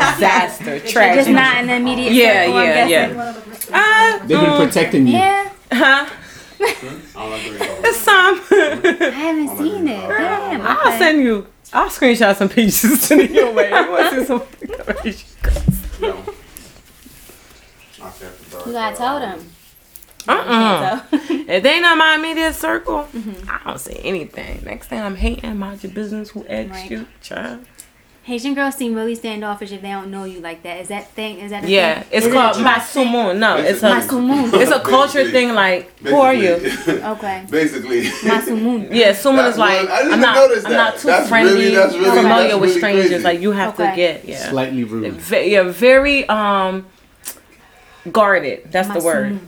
disaster, Just tragedy. not in the immediate Yeah, circle, I'm yeah, yeah. Uh, They've been protecting you. Yeah, huh? All I. It's some. I haven't seen it. Damn. I'll okay. send you. I'll screenshot some pictures to your way. You want to see some pictures? No. Knock that the You gotta tell them. Uh-uh. So, If they not my immediate circle, Mm-hmm. I don't say anything. Next thing I'm hating, mind your business. Who asked Right. you, child? Haitian girls seem really standoffish if they don't know you like that. Is that thing? Is that a Yeah, thing? it's Is called it masumun. No, it's a Masumun. it's a culture thing. Like, who are you? Okay. Basically. Masumun. Yeah, sumun That's is like what- I didn't I'm not notice I'm not too That's friendly, really- that's really- familiar that's with really strangers. crazy. Like you have Okay. to get yeah, Slightly rude. Ve- yeah, very um guarded. That's the word.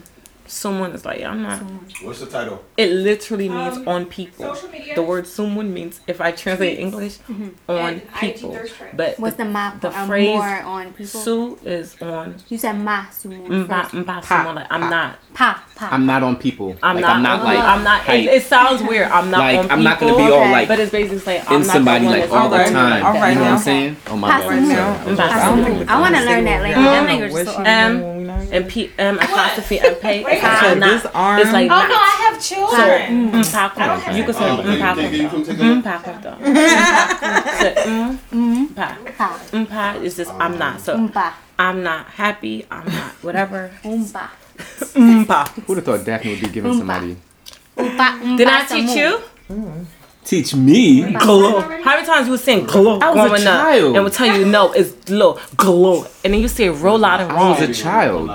Masumun. Someone is like, I'm not. What's the title? It literally means Um, on people. Social media. The word someone means, if I translate English, on And people. But What's the ma? the uh, phrase more on people? su is on you said masumun. mba, first. mba, someone like, I'm not. Pa pa. I'm not on people. I'm like, not. I'm not like. I'm not. It, it sounds weird. I'm not like on I'm not gonna be all Okay. like But it's basically like I'm in not somebody the like all the time. All right you know what now. I'm saying? Oh my Pass bad. them Sorry. out. Mba, Pass someone. them out. I want to learn that later. That language is so M and P M apostrophe and pay. It's Wait, actually this not. It's like Oh no, I have So mm, mm, children. mpako. You can say Oh, can you- can you come mpako. take a mm, look? Mpako though. So mm. Pa. Mpa is just I'm not. So Umpa. I'm not happy. I'm not whatever. Umpa. Mpa. Who'd have thought Daphne would be giving somebody Umpa. Umpa. Did I teach you? teach me? Glow. How many times you would sing glow I was a growing up child. and would tell you no, it's glow, glow, and then you say roll out loud and I was a child.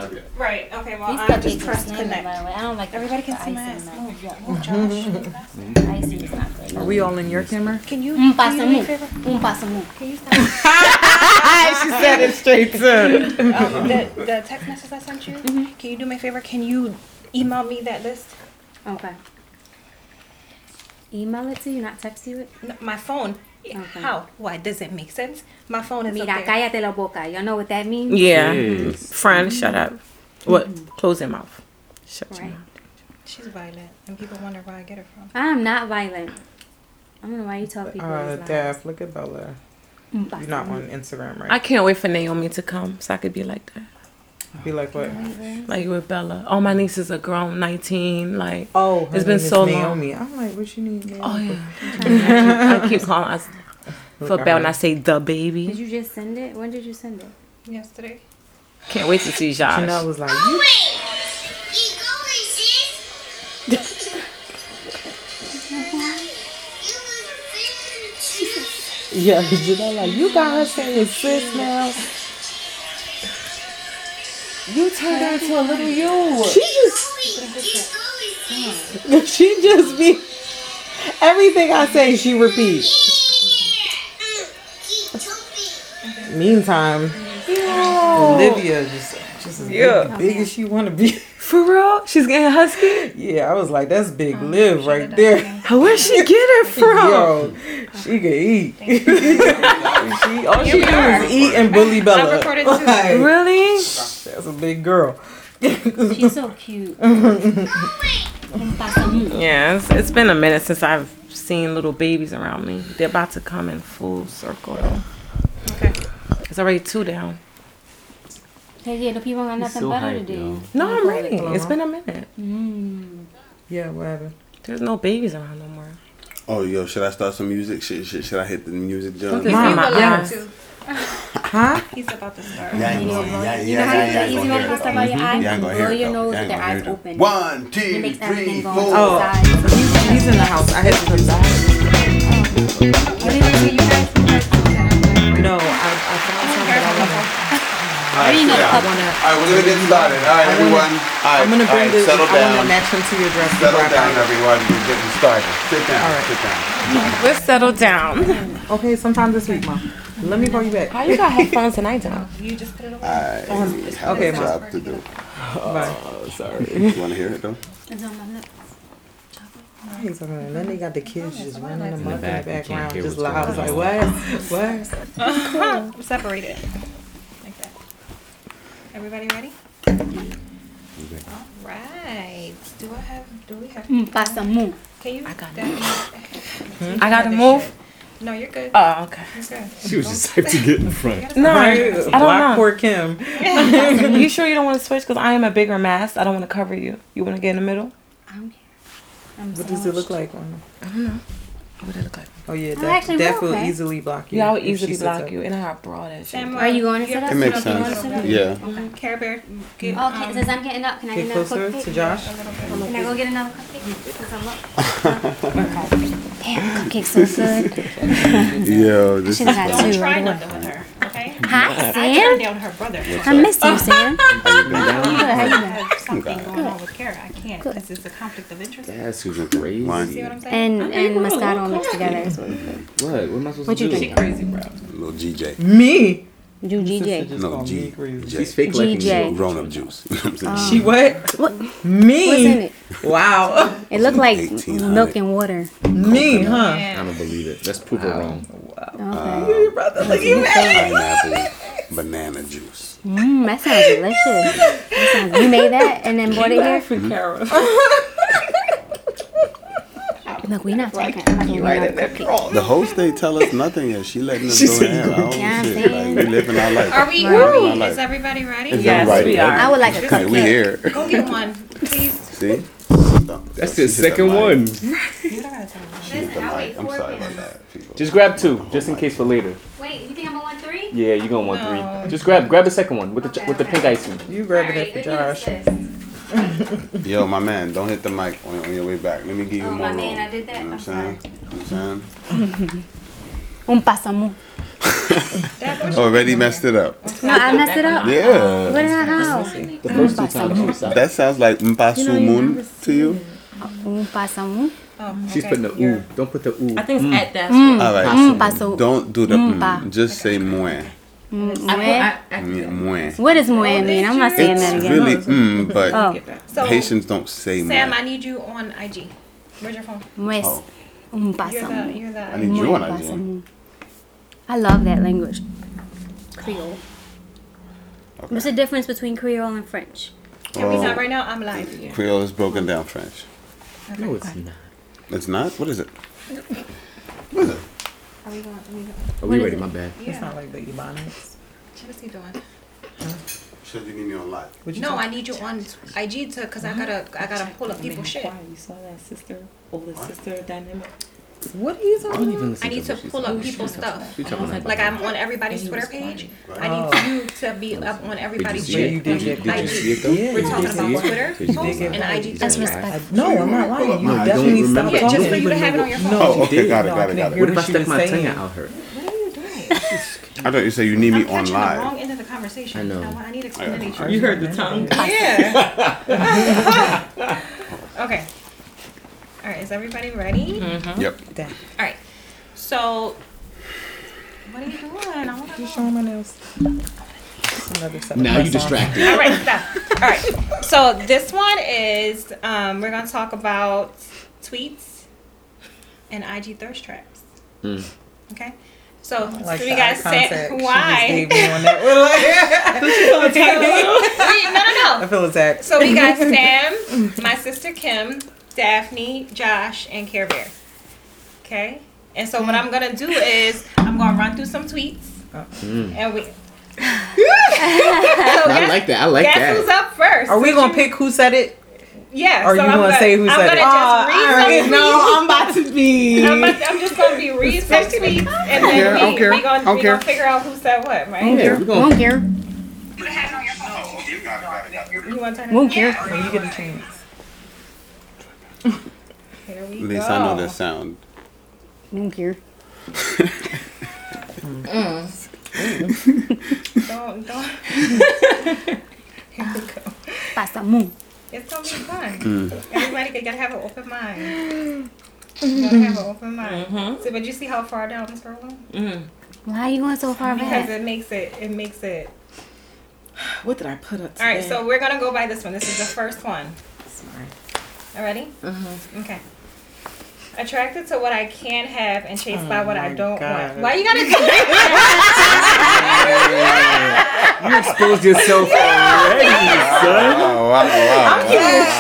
Right. Okay. Well, These I'm cupcakes just are pressed connect. by the way. I don't like Everybody can see my ice ass. in Move, Josh. Ice is not good. Are we all in your camera? Can you? Umpa can you do me a samu. favor? Umpa samu. Can you stop? she said it straight too. um, the, the text message I sent you. Can you do me a favor? Can you email me that list? Okay. Email it to you, not text you it. No, my phone. Okay. How? Why? Does it make sense? My phone is Mira, up there. cállate la boca. Y'all know what that means? Yeah, Yes. friend, shut up. What? Close your mouth. Shut your mouth. She's violent, and people wonder where I get her from. I'm not violent. I don't know why you tell people. Uh, it's violent. Daph, look at Bella. Umpa You're not on Instagram, right? I can't wait for Naomi to come so I could be like that. Be like what? Like with Bella. All my nieces are grown, 19. Like, Oh, her It's been name is so long. Naomi. I'm like, what you need? Naomi oh yeah. I keep calling us for Bella when her. I say the baby. Did you just send it? When did you send it? Yesterday. Can't wait to see Josh. Chanel was like, you Yeah, Janelle like, you got her saying sis now. You turned her into a little you. She just, she just be, everything I say, she repeats. Meantime, Olivia just, just as Yeah. big as she want to be. For real? She's getting husky? Yeah, I was like, that's big live right there. Where'd she get it from? Yo, she can eat. she, all she do is eat and bully Bella. I. Like, Really? That's a big girl. She's so cute. Umpa samu. Yeah, it's, it's been a minute since I've seen little babies around me. They're about to come in full circle. Okay. It's already two down. Hey, yeah, the people got nothing so better to do. yo. No, I'm ready. It's been a minute. Mm. Yeah, what happened? There's no babies around no more. Oh, yo, should I start some music? Should, should, should I hit the music jump? This Mom, is yeah. Huh? He's about to start. Yeah, You know, yeah, you know how you get easy when you stuff out your eye? Yeah, I'm gonna hear Blow it. your though. nose Yeah, with I'm their gonna hear eyes it. though. open. One, It two, makes three, everything go four. to Oh. the side. He's, he's in the house. I had to come back. What did I say, you guys? No, I, All right, already know yeah. the I want to. All right, we're gonna get started. All right, I wanna- everyone. All right, I'm gonna all bring right, this. settle I want down. to match them to your dress. Settle before down, everyone. We're getting started. Sit down. All right. Sit down. Let's settle down. Okay, sometime this week, mom. Let me call you back. How you got headphones and I don't? You just put it away. All right. Have Okay, a Mom. job to do. Bye. Oh, sorry. You want to hear it though? It's on my lip. He's talking about- Then they got the kids just running amok in the back, you can't background, just loud. I was like, what? What? Cool. Separate it. Like that. Everybody ready? All right. Do I have? Do we have? Mm, Umpa samu. Can you? I got that- hmm? I gotta move. No, you're good. Oh, okay. You're good. She was just hyped to get in front. No, I Right? don't Block know. poor Kim. you sure you don't want to switch? Because I am a bigger mass. I don't want to cover you. You want to get in the middle? I'm here. I'm What does it look like on? What would it look like? Oh yeah, Oh, that, actually, that will okay. easily block you. Yeah, I would easily block you, and I got broad as you. Are you going to you're sit up? It makes You sense. Yeah. Mhm. Care Bear, get, Okay, um, since I'm getting up, can I Get get another closer cupcake? to Josh. a little bit. Can I go get another cupcake? Because I'm up. Damn, cupcake's so good. Yo, this Should is have had Don't try right nothing with her, okay? Hi, I turned Sam. down her brother. I missed you, Sam. How you been down? Good, how you been? I have something going on with Kara. I can't because it's a conflict of interest. That's Susan crazy. Wine. See what I'm saying? And and Moscato mixed together. is what it's What? What am I supposed What to you do? think? Crazy, bro. little GJ. Me. Do GJ. Just No, call G. me She's fake liking GJ. you. Grown up juice. You know what I'm saying? She um, what? What? Me. What's in it? Wow. It looked like 1800. milk and water. Me, huh? I And don't believe it. Let's prove it wrong. Okay. Your brother, look at you. Pineapple banana juice. Mmm, that sounds delicious. That sounds, you made that and then brought it here? for mm-hmm. Kara. Look, we're not talking. I'm not right get in that another cupcake. draw. The host ain't tell us nothing yet. She letting us She go said ahead. go don't Yeah, shit. Like, we living our life. are we? Right. Are we? Living Is everybody ready? Is Yes, everybody we ready? are. I would like a Okay, we here. Go get one, please. See? That's the second one. You don't gotta tell me. The mic. I'm sorry about that. People. Just grab two, just in case for later. Wait, you think I'm gonna want three? Yeah, you're gonna want No. three. Just grab, grab the second one with the Okay, with the pink icing. You grabbing it for Josh. Yo, my man, don't hit the mic on, on your way back. Let me give you Oh, more my room. man, I did that. You know I'm what I'm saying? You know what I'm saying? Un pasamu. Already messed it up. No, I messed it up. Yeah. What did I how? The first two times she stopped. That sounds like Mpasumun to you. Un pasamu. Oh, She's okay. putting the ooh. Don't put the ooh. I think it's at that. All right. Un paso. Don't do the Mm, mm. pa. Just say muen. Mue. Muen. What does mue mean? I'm not saying that It's again. really mm, but Oh, So, Haitians don't say Sam, muen. I need you on IG. Where's your phone? mues. Oh. Un You're the. pasamu. You're I the. need you Muy on IG. pasamu. I love that language. Creole. What's the difference between Creole and French? Can we Oh. stop right now? I'm live. Creole is broken down French. No, it's not. It's not? What is it? What is it? Are we going? Are we going? Are we ready? My bad. It's not like the Ebonics. What's he doing? Should you need me on live? What you No, say? I need you on IG to, cause I gotta, I gotta pull up people's shit. You saw that sister, older sister dynamic. What are you I talking don't even listen I need to what pull up people's stuff. She Like I'm on everybody's Twitter page. I oh. need you to be up on everybody's see Where you did Did you, did you see it though? Yeah, We're talking about. Twitter posts and IG That's stories. respect. No, I'm not lying. You No, don't definitely stopped remember. Yeah, talking. just for you to have it on your phone. No, Oh, okay, got it, got it, got it. What if I she stuck my tongue saying. out her? What are you doing? I thought you said you need me I'm on catching the live. wrong end of the conversation. I know. You know what? I need explanation. You heard the tongue. Yeah. okay. All right. Is everybody ready? Yep. Damn. All right. So, what are you doing? I wanna Just showing my nails. Another set Now you press-ons. distracted. All right, stop. All right. So this one is um, we're gonna talk about tweets and IG thirst traps. Mm. Okay. So Like do the you guys eye contact she just why? gave me on that. We're like- Wait, no, no, I feel attacked. So we got Sam, my sister Kim, Daphne, Josh, and Care Bear. Okay. And so what I'm gonna do is I'm gonna run through some tweets, Mm. and we. so I guess, like that. I like that. guess who's up first? Are we Since gonna you- pick who said it? Yeah. Or so you I'm gonna say who I'm said gonna it? just read some alright, tweets. no, I'm about to be. I'm, about to- I'm just gonna be read some tweets and then care, don't we, care, we gonna, we gonna figure out who said what, right? Yeah, we gonna. Won't care. You want to turn it Won't care. You get a chance. Here we At least go. I know that sound. Won't care. Mm. Don't, don't. Here we go. Pasamu. It's gonna be fun. Mm. Everybody gotta have an open mind. You mm-hmm. gotta have an open mind. Mm-hmm. So, but you see how far down this roll? Mm-hmm. Why are you going so far back? Because it makes it, it makes it. What did I put up All right, so we're gonna go by this one. This is the first one. Sorry. All ready? Mm-hmm. Okay. Attracted to what I can have and chased by oh what I don't God. want. Why you gotta do that? You exposed yourself already, son. Wow, wow, wow. wow, wow, wow.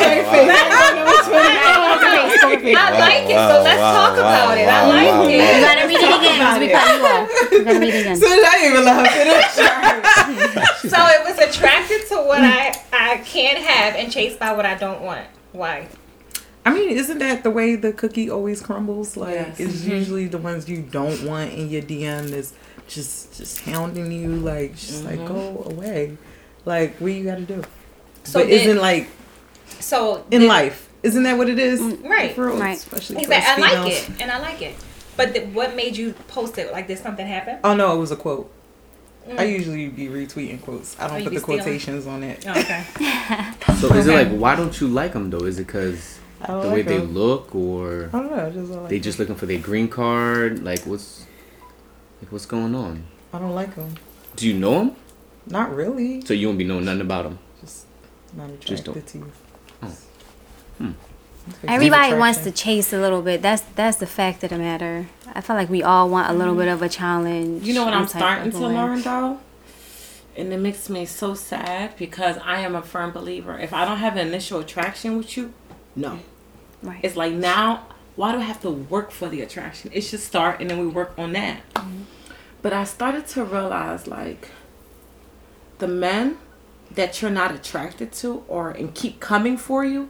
favorite. I like it, so let's talk about it. I like wow, You gotta read it again because we cut you off. You gotta read it again. So I didn't even let her finish. So it was attracted to what I I can't have and chased by what I don't want. Why? I mean, isn't that the way the cookie always crumbles? Like, Yes. it's mm-hmm. usually the ones you don't want in your DM that's just just hounding you. Like, just like mm-hmm. go away. Like, what you got to do? So but then- isn't like So in did- life? Isn't that what it is? Right. For, Right. Especially for Exactly. I us like it, and I like it. But th- what made you post it? Like, did something happen? Oh no, it was a quote. I usually be retweeting quotes. I Oh, don't you put be the stealing? quotations on it. Oh, okay. So is it like why don't you like them though? Is it because the like way they look, or I don't know. I just don't like they them. just looking for their green card? Like what's like what's going on? I don't like them. Do you know them? Not really. So you won't be knowing nothing about them. Just not attracted Just don't- to you. Oh. Hmm. Everybody wants to chase a little bit. That's that's the fact of the matter. I feel like we all want a little bit of a challenge. You know what I'm some type starting to learn though? And it makes me so sad because I am a firm believer. If I don't have an initial attraction with you, no. Right. It's like now, why do I have to work for the attraction? It should start and then we work on that. Mm-hmm. But I started to realize like the men that you're not attracted to or and keep coming for you,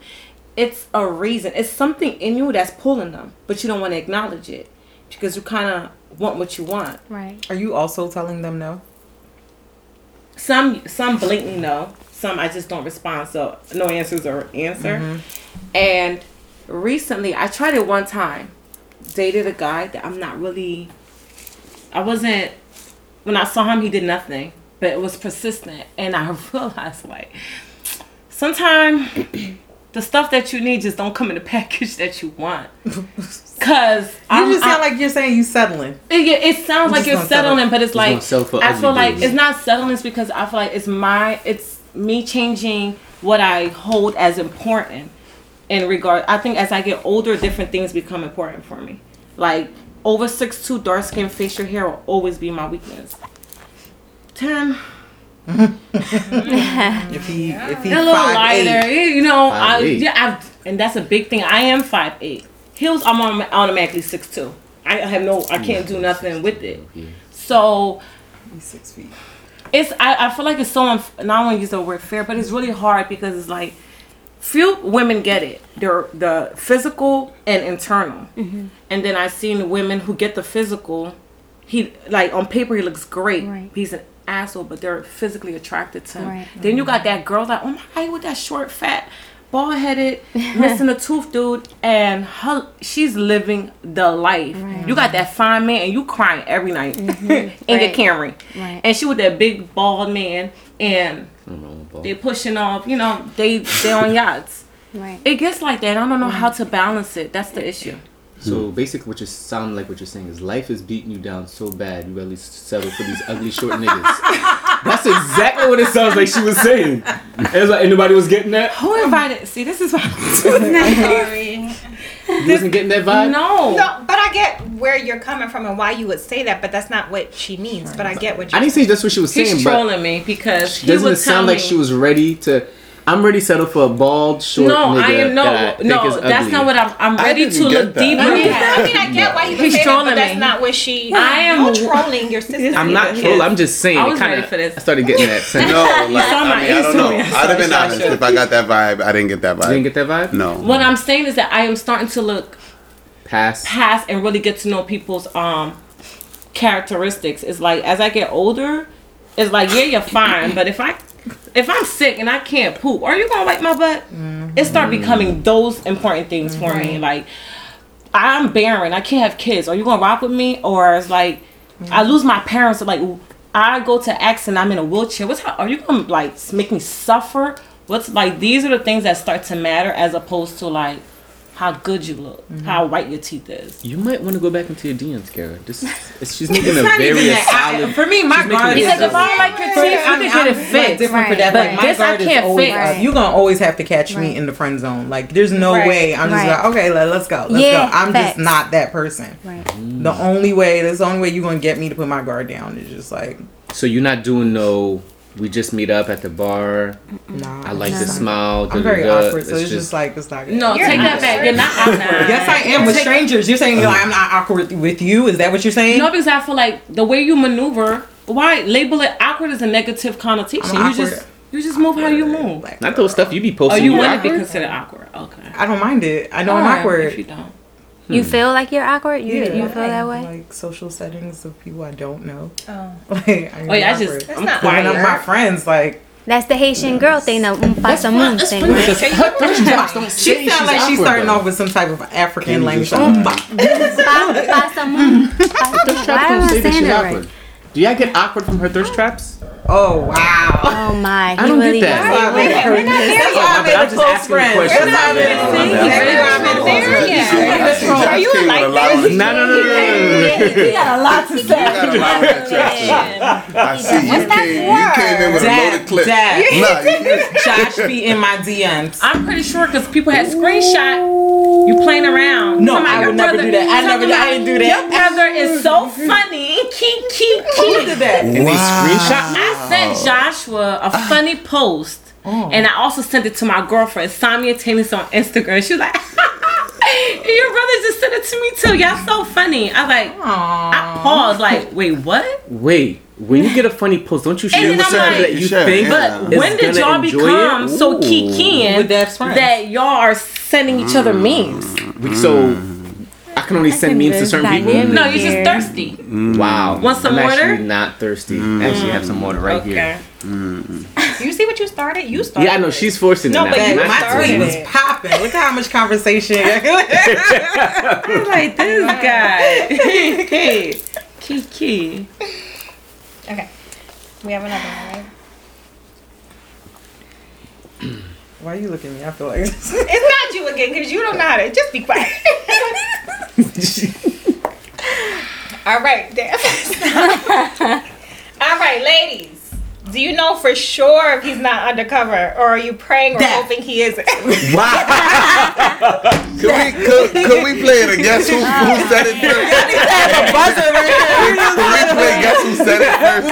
it's a reason. It's something in you that's pulling them, but you don't want to acknowledge it because you kind of want what you want. Right. Are you also telling them no? Some some blatantly no. Some I just don't respond. So no answers or answer. Mm-hmm. And recently I tried it one time. Dated a guy that I'm not really I wasn't when I saw him he did nothing. But it was persistent and I realized like sometimes the stuff that you need just don't come in the package that you want. Cause You I'm- just sound I- like you're saying you're settling. it, yeah, it sounds like you're gonna settle. settling, but it's gonna like settle for I ugly feel like dudes. it's not settling. It's because I feel like it's my it's me changing what I hold as important in regard. I think as I get older, different things become important for me. Like over six two, dark skin, facial hair will always be my weakness. Ten, If he if he a little five lighter, eight, you know. I, 5'8". yeah, I, and that's a big thing. I am five eight. Heels, I'm autom- automatically six two. I have no, I can't do nothing with it. So he's six feet. it's I, I feel like it's so unf- and I don't want to use the word fair, but it's really hard because it's like few women get it. They're the physical and internal, Mm-hmm. and then I've seen women who get the physical. He like on paper he looks great. Right. He's an asshole, but they're physically attracted to him. Right. Then you got mm-hmm. that girl like, oh my god, with that short, fat, bald headed, missing a tooth dude, and her she's living the life. Right. You got that fine man, and you crying every night mm-hmm. in your Right. Camry, Right. and she with that big bald man, and I don't know, ball. they pushing off. You know, they they on yachts. Right. It gets like that. I don't know how to balance it. That's the issue. So hmm. basically, what you sound like what you're saying is life is beating you down so bad you at least settle for these ugly short niggas. That's exactly what it sounds like she was saying. It was like anybody was getting that. Who invited? See, this is why. I'm sorry. You wasn't getting that vibe. no. No, but I get where you're coming from and why you would say that, but that's not what she means. But I get what I you're didn't say that's what she was saying, He's but trolling me because he doesn't would it sound like she was ready to? I'm ready to settle for a bald, short No, nigga I am no, that I think no. That's not what I'm. I'm ready didn't to look that. deeper. I mean. I mean, I get why you He's say that, trolling but that's not what she. I am- You're trolling your sister. I'm not He troll. is. I'm just saying. I was kinda, ready for this. I started getting that sense. No, like, saw my I mean, I don't know. I'd have been honest if I got that vibe. I didn't get that vibe. You didn't get that vibe? no. What I'm saying is that I am starting to look Pass. past and really get to know people's um characteristics. It's like as I get older, it's like yeah, you're fine, but if I if I'm sick and I can't poop, are you gonna wipe my butt? It start mm-hmm. becoming those important things for me. Like I'm barren, I can't have kids. Are you gonna rock with me? Or it's like I mm-hmm. lose my parents. Like I go to X and I'm in a wheelchair. What's how, are you gonna like make me suffer? What's like these are the things that start to matter as opposed to like how good you look, mm-hmm. how white your teeth is. You might want to go back into your DMs, Kara. This is, she's making a very that. I- solid. for me, my she's guard a is Because if I don't like your For- teeth, you I'm- can get it I'm, fixed. different for that. But Like my this I guard is can't always fix. up. You're gonna always have to catch me in the friend zone. Like there's no Right. way. I'm just Right. like, okay, let, let's go. Let's Yeah, go. I'm facts. just not that person. Right. The only way, that's the only way you're gonna get me to put my guard down is just like So you're not doing no we just meet up at the bar. Nah, I like it's the smile. I'm very awkward, so it's just, like it's not. Good. No, You're take that back. You're not awkward. Yes, I am with strangers. You're saying like mm. I'm not awkward with you? Is that what you're saying? No, because I feel like the way you maneuver, why label it awkward as a negative connotation. You just you just move how you move. Like, Not those stuff you be Oh, posting. you you want to be considered awkward? Okay. I don't mind it. I know I'm Alright, awkward. If you don't. You feel like you're awkward? You, you feel that way? Like social settings of people I don't know. Oh. Like, I'm Oh yeah, I awkward. just That's I'm not Going up my friends like That's the Haitian girl thing, the um, pasa moon thing. right? she sounds like she's starting off with some type of African language. you Like, just- "Mba." Pa- Pasa moon. Why am I Say that saying she's it awkward. right? Do y'all get awkward from her thirst traps? Oh wow. Oh my. I don't get that. That's why I Wait, we're not there That's why I yet. made I'm just close asking friend. questions. That's why I made a close I'm not That's why I made a close there yet. Are you Came like a lot of- No, no, no, no, no, no. He got a lot to You got a lot of attraction. I see you came. You came in with a loaded Dad, clip. Dad, Nah, Josh be in my DMs. I'm pretty sure because people had screenshot you playing around. No, I would never do that. I never I didn't do that. Your brother is so funny. Keep, keep, oh, Who did that? And they screenshot me? I sent Joshua a funny post. Mm. And I also sent it to my girlfriend, Samia Tennis on Instagram. She was like, Your brother just sent it to me too. Y'all so funny. I was like, I paused, like, wait, what? Wait, when you get a funny post, don't you share And with I'm somebody like- that you You share, think yeah. But is when did y'all become so Ooh. kikiing With Dev's friends. that y'all are sending each other mm. memes? We- So I can only send memes to certain people. dynamic. No, you're just Here. thirsty. Mm. Wow. Want some I'm water? actually not thirsty. I actually have some water right here. Mm. You see what you started? You started. Yeah, I know she's forcing No, it but you Dad, my started tweet was popping. Look at how much conversation. I'm like, this guy. hey, Kiki. Okay. We have another one, right? Why are you looking at me? I feel like It's not you again because you don't know how to. Just be quiet. All right. All right, ladies. Do you know for sure if he's not undercover, or are you praying or Dad. hoping he isn't? wow. Could we could, could we play it? Guess who, who said it first? buzzer right here. Could we play guess who said it first?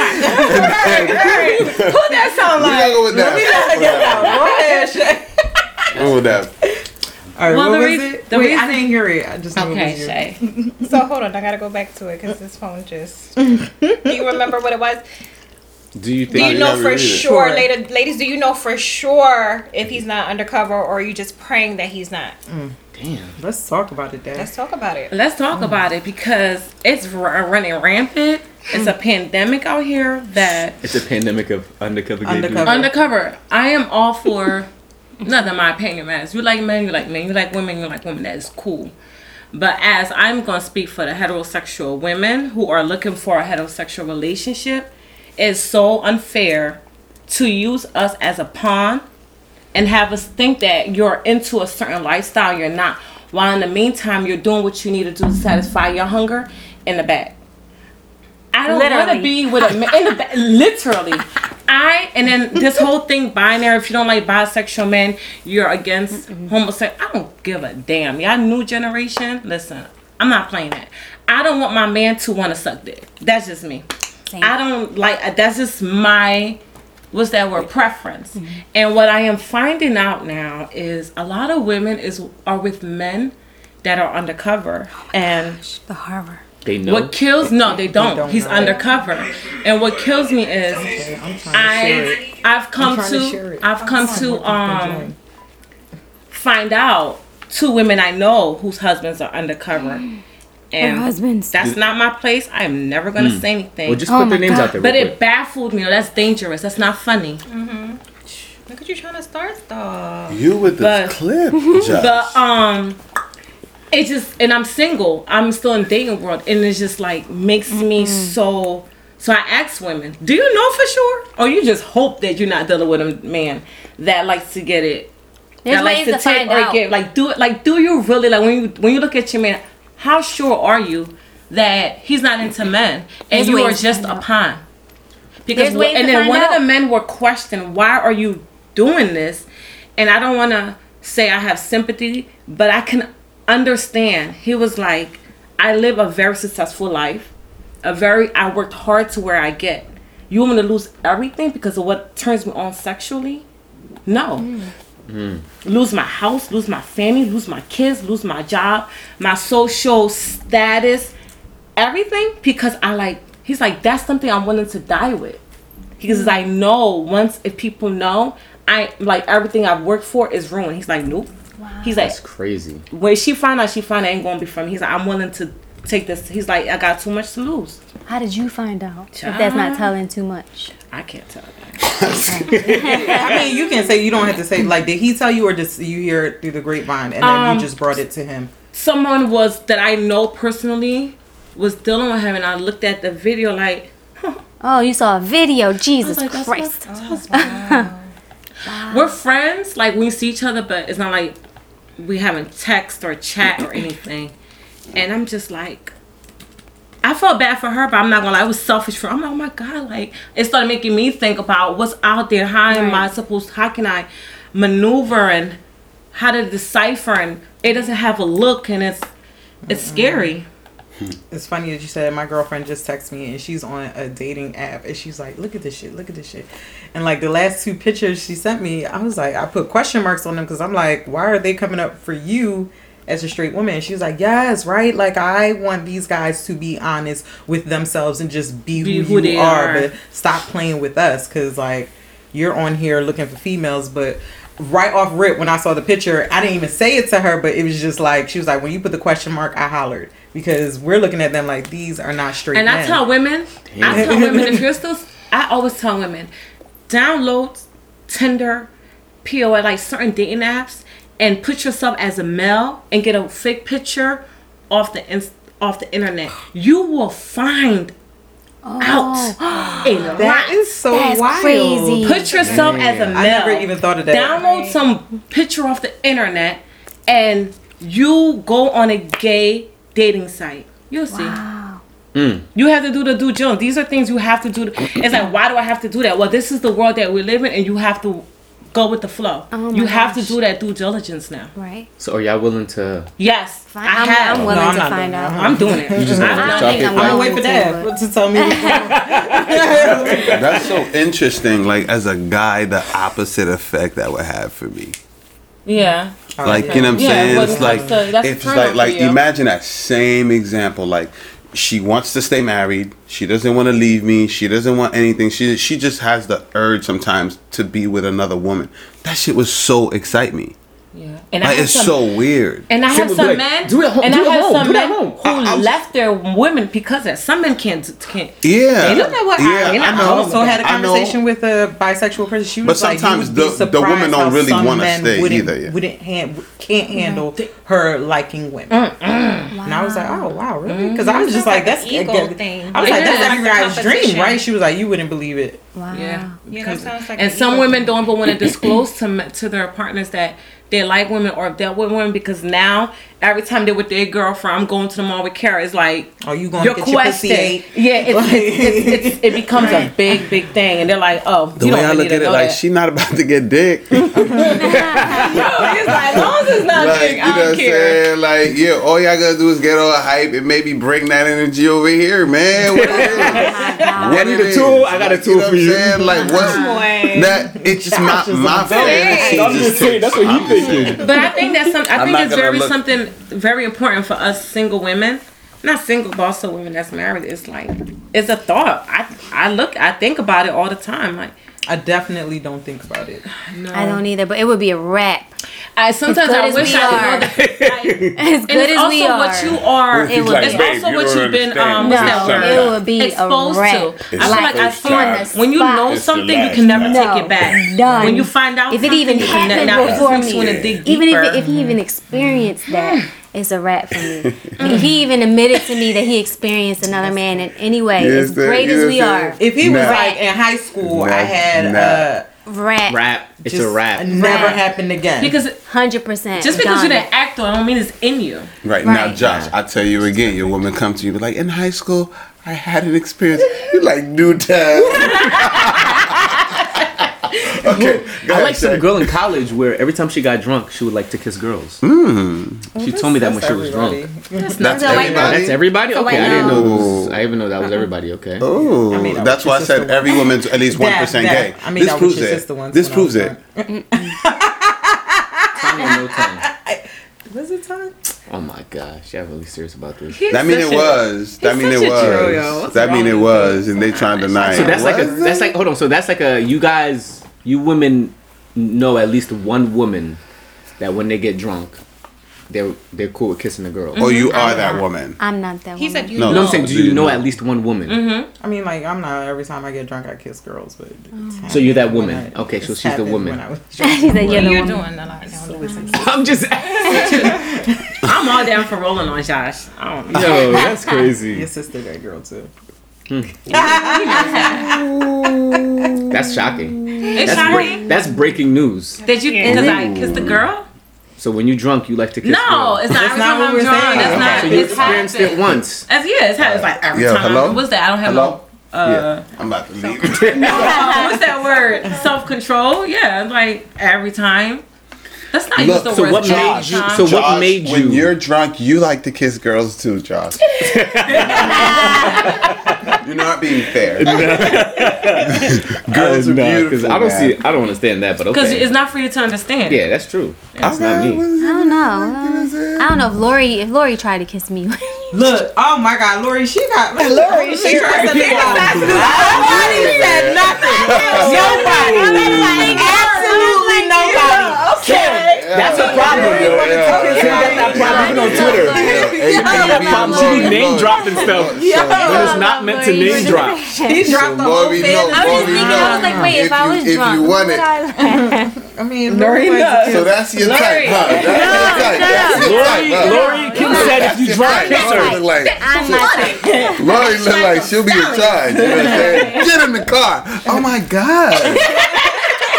And then, Who that sound we like? gotta go with that. Go ahead, Shay. Go with that. All right, Well, what the was reas- it? the Wait, reason- I didn't hear it. I just Okay, was. Shay. so hold on, I gotta go back to it because this phone just. Do you remember what it was? Do you think? you you know for sure, Sure. later, ladies? Do you know for sure if he's not undercover, or are you just praying that he's not? Mm. Damn. Let's talk about it, Dad. Let's talk about it. Let's talk mm. about it because it's r- uh, running rampant. It's a mm. pandemic out here that It's a pandemic of undercover Undercover. dudes. undercover. I am all for nothing. My opinion matters. You like men, you like men. You like women, you like women. That is cool. But as I'm gonna speak for the heterosexual women who are looking for a heterosexual relationship, it's so unfair to use us as a pawn and have us think that you're into a certain lifestyle you're not. While in the meantime, you're doing what you need to do to satisfy your hunger in the back. I don't want to be with a man in the back. Literally, I and then this whole thing binary. If you don't like bisexual men, you're against homosexual. I don't give a damn. Y'all new generation. Listen, I'm not playing that. I don't want my man to want to suck dick. That's just me. Same. I don't like. That's just my what's that word preference. And what I am finding out now is a lot of women is are with men that are undercover and The horror. They know. what kills no they don't, don't he's know. undercover and what kills me is Okay, I'm to I I've come trying to to, share it. I've come to um find out two women I know whose husbands are undercover Her and husbands. that's not my place I am never gonna mm. say anything Well, just Oh put their names God. out there. but real it baffled me that's dangerous that's not funny mm-hmm. Look at you trying to start stuff. You with the clip, Josh. But um, it just and I'm single. I'm still in dating world, and it's just like makes me mm-hmm. so. So I ask women, do you know for sure, or you just hope that you're not dealing with a man that likes to get it, There's that likes ways to take find or out. get like do it like do you really like when you when you look at your man, how sure are you that he's not into men and There's you are ways to just find a out. pawn? Because There's ways and to then find one of the men were questioned, why are you doing this? And I don't want to say I have sympathy, but I can understand. He was like, I live a very successful life. A very I worked hard to where I get. you want me to lose everything because of what turns me on sexually? No. Mm. Mm. Lose my house, lose my family, lose my kids, lose my job, my social status, everything because I like. He's like that's something I'm willing to die with. Because I know once if people know, I like everything I've worked for is ruined. He's like, nope. He's like, That's crazy. when she find out, she find out ain't gonna be from me. He's like, I'm willing to take this. He's like, I got too much to lose. How did you find out? If that's not telling too much. I can't tell that. I mean, you can say you don't have to say like, did he tell you or just you hear it through the grapevine and then Um, you just brought it to him? Someone was that I know personally was dealing with him, and I looked at the video like, Oh, you saw a video. Jesus like, that's Christ. my husband. we're friends. Like we see each other, but it's not like we haven't text or chat or anything. And I'm just like, I felt bad for her, but I'm not gonna lie, it was selfish for. I'm like, oh my god, like it started making me think about what's out there. How am I supposed? How can I maneuver and how to decipher? And it doesn't have a look, and it's it's scary. It's funny that you said my girlfriend just texted me and she's on a dating app and she's like, look at this shit, look at this shit. And like the last two pictures she sent me, I was like, I put question marks on them because I'm like, why are they coming up for you as a straight woman? She was like, yes, right. Like I want these guys to be honest with themselves and just be, Be who, who you they are, are. but stop playing with us because like you're on here looking for females, but right off rip when I saw the picture, I didn't even say it to her, but it was just like she was like, when you put the question mark, I hollered because we're looking at them like these are not straight. And I tell women, I tell women if you're still, I always tell women, download Tinder, POF, like certain dating apps, and put yourself as a male and get a fake picture off the ins- off the internet. You will find oh. out a lot. that is so That's wild. crazy. Put yourself as a male. I never even thought of that. Download some picture off the internet, and you go on a gay dating site. You'll see. Hmm. You have to do the due diligence. These are things you have to do. It's like, why do I have to do that? Well, this is the world that we live in, and you have to go with the flow. Oh my you have to do that due diligence now. Right. So are y'all willing to? Yes, Fine. I I'm, have. I'm willing No, I'm to find out. I'm doing it. You just I have don't to think I'm I'm wait for that to tell me. That's so interesting. Like as a guy, the opposite effect that would have for me. Yeah. Like you know what I'm Yeah, saying? but It's it's like also- it's like like you. imagine that same example. Like she wants to stay married. She doesn't want to leave me. She doesn't want anything. She she just has the urge sometimes to be with another woman. That shit was so excite me. Yeah. And I have it's some- so weird. And I have some like, men, "Do it at home, and do I it at have home, some do at men home." who I- I'm- left their women because of that. Some men can't can't. Yeah. They don't know what yeah, happened. They're I know. home. also had a conversation with a bisexual person. She was But like, sometimes you the- the women don't really wanna stay wouldn't, either, yeah. Wouldn't hand, can't mm-hmm. handle her liking women. And I was like, oh wow, really? Mm-hmm. Because I was just like, that's ego I thing. was like, that's Like every guy's dream, right? She was like, you wouldn't believe it. Wow. Yeah. Yeah, that sounds like And some women don't even want to disclose to to their partners that they like women or dealt with women because now every time they're with their girlfriend, I'm going to the mall with Kara. It's like are you gonna your get your pussy question. Yeah, it's, it's, it's, it's, it becomes a big big thing, and they're like, oh, The you way don't I look at it, like that. she not about to get dick. no, it's like, long as it's not like big, you I know what don't I'm care. saying? Like yeah, all y'all gotta do is get all hype and maybe bring that energy over here, man. What it is. God. What need it a tool? I got a Like, tool know for you. saying? Like what? Boy. That it's just my my fantasy. I'm that's what he thinking. But I think that's some. I think it's very something very important for us single women. Not single, but also women that's married. It's like it's a thought. I I look, I think about it all the time. Like I definitely don't think about it. no, I don't either, but it would be a wrap. I sometimes I as wish we I are. could know that. As good it's as we are. what you are. It would it's be. also what you've been. Um, No, it would be exposed wrap. to. I feel like I feel on like the when you know something, you can never time. take it back. Done. When you find out, If it even happened now, before makes you wanna me, even if, if he even experienced that, it's a wrap for me. he even admitted to me that he experienced another man in any way, You as great You as we understand? are, If he was Nah. like in high school, Nah, I had nah. uh, wrap, Rap. It's just a rap. never Rap. happened again. because hundred percent. just because you're an actor, I don't mean it's in you. Right, now, Right. Josh, I tell you again, your woman come to you be like, in high school, I had an experience. You're like, new time. Okay, go I ahead, like some Shay. girl in college where every time she got drunk, she would like to kiss girls. Hmm. She told me that when That's she was drunk. That's a white girl. everybody. That's everybody. Okay, white I didn't know. was, I even know that was everybody. Okay. Oh, I made out that's why I said every woman's at least one That- percent that. gay. I made This proves it. sister once This when I proves it. Time no time. Was it time? Oh my gosh, y'all really serious about this? That mean it was. That mean it such a Joe, yo. was. That mean it was, and they trying to deny So it. that's like a that's like hold on. So that's like a you guys you women know at least one woman that when they get drunk, they're they're cool with kissing a girl. Oh, you are that woman. I'm not that He woman. said you No. No, I'm saying, do you You know know. at least one woman? Mm-hmm. I mean, like I'm not every time I get drunk I kiss girls, but So you're that woman. I- Okay, so she's the woman. when I was drunk. She said, "You're the You're woman." doing a lot. Now. I'm just I'm all down for rolling on Josh. I don't know. yo, that's crazy. Your sister that girl too. That's shocking. It's That's, shocking. break, that's breaking news. Did you? Because I kissed the girl. So when you're drunk, you like to kiss No, girls. it's not That's not time what I'm we're drunk. saying. That's not. So you it's experienced happened. it once. As yeah, it's, happened. it's like every Yeah, time. hello? What's that? I don't have Hello? no. Uh, I'm about to leave. oh, what's that word? Self control. Yeah, like every time. That's not Look, use the so word what made every you- time. so what made you- When you're drunk, you like to kiss girls too, Josh. you're not being fair. girls are Nah, 'cause beautiful. I don't man. see. I don't understand that, but Because it's not for you to understand. yeah, that's true. That's Okay, not me. I don't know. I don't know if Lori if Lori tried to kiss me. Look, oh my God, Lori, she got Lori. She tried to make out. Nobody said nothing. Nobody. Absolutely nobody. Okay. That's a problem, yo. That's that problem even on Twitter. That problem. She be name dropping stuff when it's not meant to name drop. He dropped the whole thing. no, I was just thinking, no. I was like, wait, if, If I you- was if you drunk, want it- I- I mean, Lori Lori knows. So that's your type, huh? That's your type. That's your Lori, type, huh? Lori Kim said if you That's drunk, kiss her. Look like- I'm not type. Lori look like she'll be in charge. You know what I'm saying? Get in the car. Oh my God.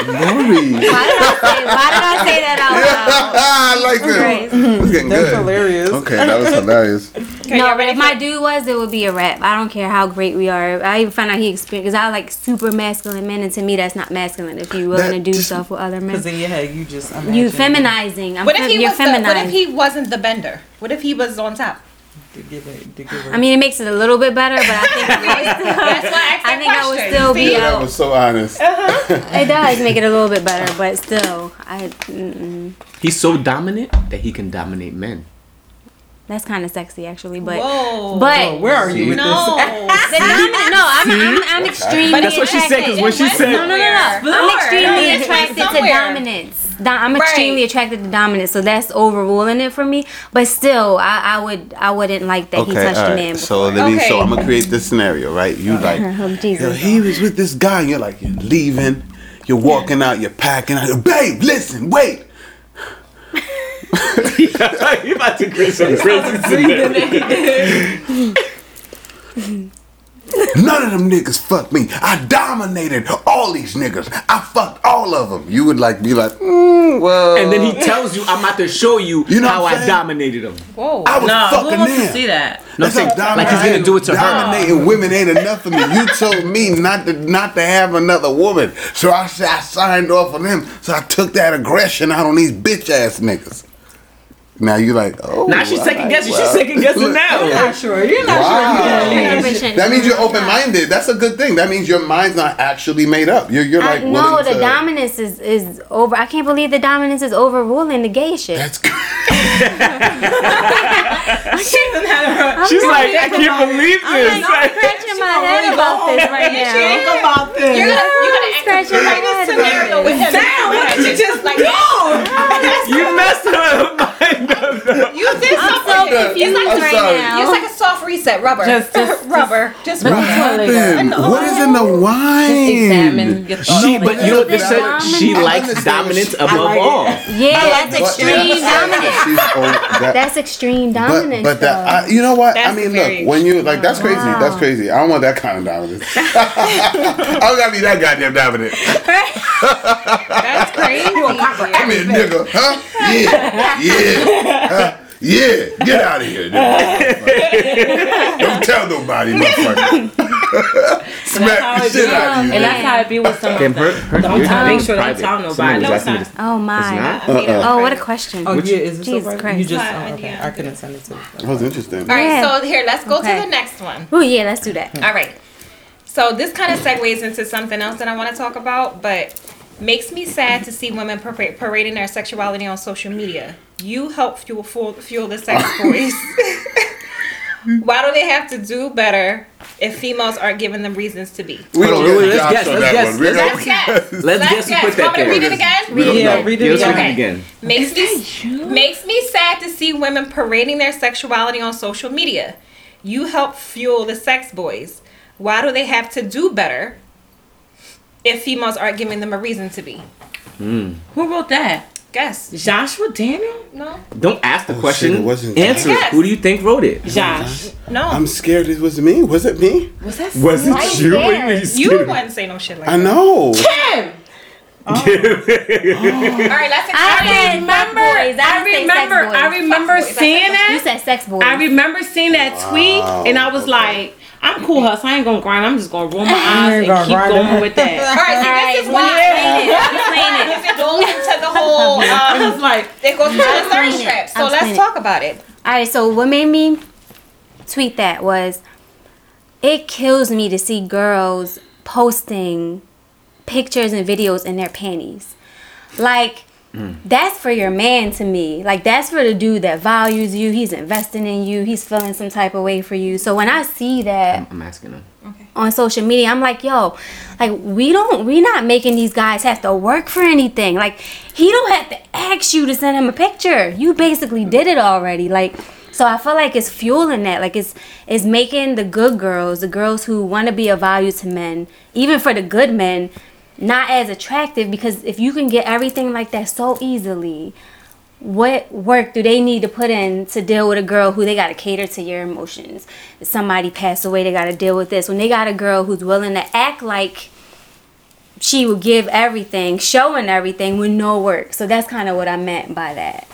Lori. Why did I say? Why did I say that out loud? I like that. this. It's getting That's good. hilarious. Okay, that was hilarious. No, but if my dude was, it would be a wrap. I don't care how great we are. I even found out he experienced because I like super masculine men, and to me, that's not masculine. If you're willing That to do just- stuff with other men, Because in your head, you just imagine. you feminizing. I'm What if fem- he was? The, what if he wasn't the bender? What if he was on top? To give it, to give her. I mean, it makes it a little bit better, but I think I would still, That's why I I think I would still be See? That was so honest. Uh-huh. It does make it a little bit better, but still, I mm-mm. He's so dominant that he can dominate men. that's kind of sexy actually. But Whoa. but Oh, where are you with no. the dominant, no, I'm I'm, I'm extremely That's what she said. attracted. Because when she said, No, no, no, no. I'm extremely attracted to dominance. Do- I'm Right. extremely attracted to dominance, so that's overruling it for me. But still, I, I would I wouldn't like that he touched all a man. right. So let me. So I'm gonna create this scenario, right? You like, Oh, yo, Jesus. he was with this guy. And you're like, you're leaving. You're walking out. You're packing out. Babe, listen, wait. you about to create some crazy scenario. None of them niggas fucked me. I dominated all these niggas. I fucked all of them. You would like be like, mm, well. And then he tells you, I'm about to show you, You know how I'm I saying? dominated them. Whoa. I was No, fucking who wants to see that? No, I'm That's saying, like he's gonna do it to her. Dominating women ain't enough for me. You told me not to not to have another woman, so I said I signed off on them. So I took that aggression out on these bitch ass niggas. Now you like, oh. Now she's second guessing. well. She's second guessing now. You're now. not sure. You're not Wow. sure. That means you're open minded. That's a good thing. That means your mind's not actually made up. You're you're I, like no, the to- dominance is, is over. I can't believe the dominance is overruling the gay shit. That's good. She's like, I can't believe this. I'm this. scratching my head about this right now. Think about this. You're gonna, you're gonna act Scratching my head a scenario about with him. Damn, what did you just like you messed her mind up. You did I'm something. so confused I'm right sorry. now. It's like a soft reset. Rubber. Just- just- rubber. Just What rubber. happened? What is in the wine? Examine. She, but you know what they said? She likes dominance what she- above like all. yeah, that's extreme dominance. That- That's extreme dominance. but that. I, you know what I mean look when you like that's crazy Wow. that's crazy I don't want that kind of dominance I don't gotta be that goddamn dominant That's crazy. Come here nigga huh yeah yeah huh? Yeah, get out of here. nigga. Don't tell nobody, motherfucker. Smack the shit be. out of you. And that's how it be with some Damn, of her, them. her, Don't yours tell- is make sure they private. tell nobody. Someone was No, it's this. Oh my. It's not? Uh-uh. Oh, what a question. Oh yeah, is this Jesus over? You Christ. just oh, okay. I couldn't send it to. you. That was interesting. All right, Yeah. so here, let's go Okay. to the next one. Oh yeah, let's do that. All right. So this kind of segues into something else that I want to talk about, but makes me sad to see women parade, parading their sexuality on social media. You help fuel fuel, fuel the sex boys. Why do they have to do better if females aren't giving them reasons to be? Wait, Hold on, wait, wait, get let's Josh guess, on let's that guess. one. Read Let's Let's guess. Let's Let's guess who guess. put that Want me to there. read it again? Read it Yeah, again. Read it Give us again. read it Okay. again. Makes me makes me sad to see women parading their sexuality on social media. You help fuel the sex boys. Why do they have to do better if females aren't giving them a reason to be? Hmm. Who wrote that? Guess. Joshua Daniel? No. Don't ask the Oh, question. shit, it wasn't- Answer it. Who do you think wrote it? Josh. No. I'm scared it was me. Was it me? Was that Was it Right you? there. What you wouldn't say no shit like I that. know. Kim? Oh. All right, let's I explain. said remember, sex boys. I didn't say remember. I remember seeing that's You that. said sex boys. I remember seeing that tweet, Wow, and I was okay. like, "I'm cool, Hus. I ain't gonna grind. I'm just gonna roll my eyes and keep going it. with that." All right, so All right, this is why explain it. If it goes into the whole, um, was like, it goes into the thirst trap. So let's talk about it. All right, so what made me tweet that was it kills me to see girls posting pictures and videos in their panties. Like that's for your man to me. Like that's for the dude that values you. He's investing in you. He's feeling some type of way for you. So when I see that I'm asking him. on social media. I'm like, yo, like we don't we not making these guys have to work for anything. Like he don't have to ask you to send him a picture. You basically did it already. Like so I feel like it's fueling that. Like it's it's making the good girls, the girls who want to be of value to men, even for the good men, not as attractive because if you can get everything like that so easily, what work do they need to put in to deal with a girl who they got to cater to your emotions? If somebody passed away, they got to deal with this. When they got a girl who's willing to act like she will give everything, showing everything with no work. So that's kind of what I meant by that.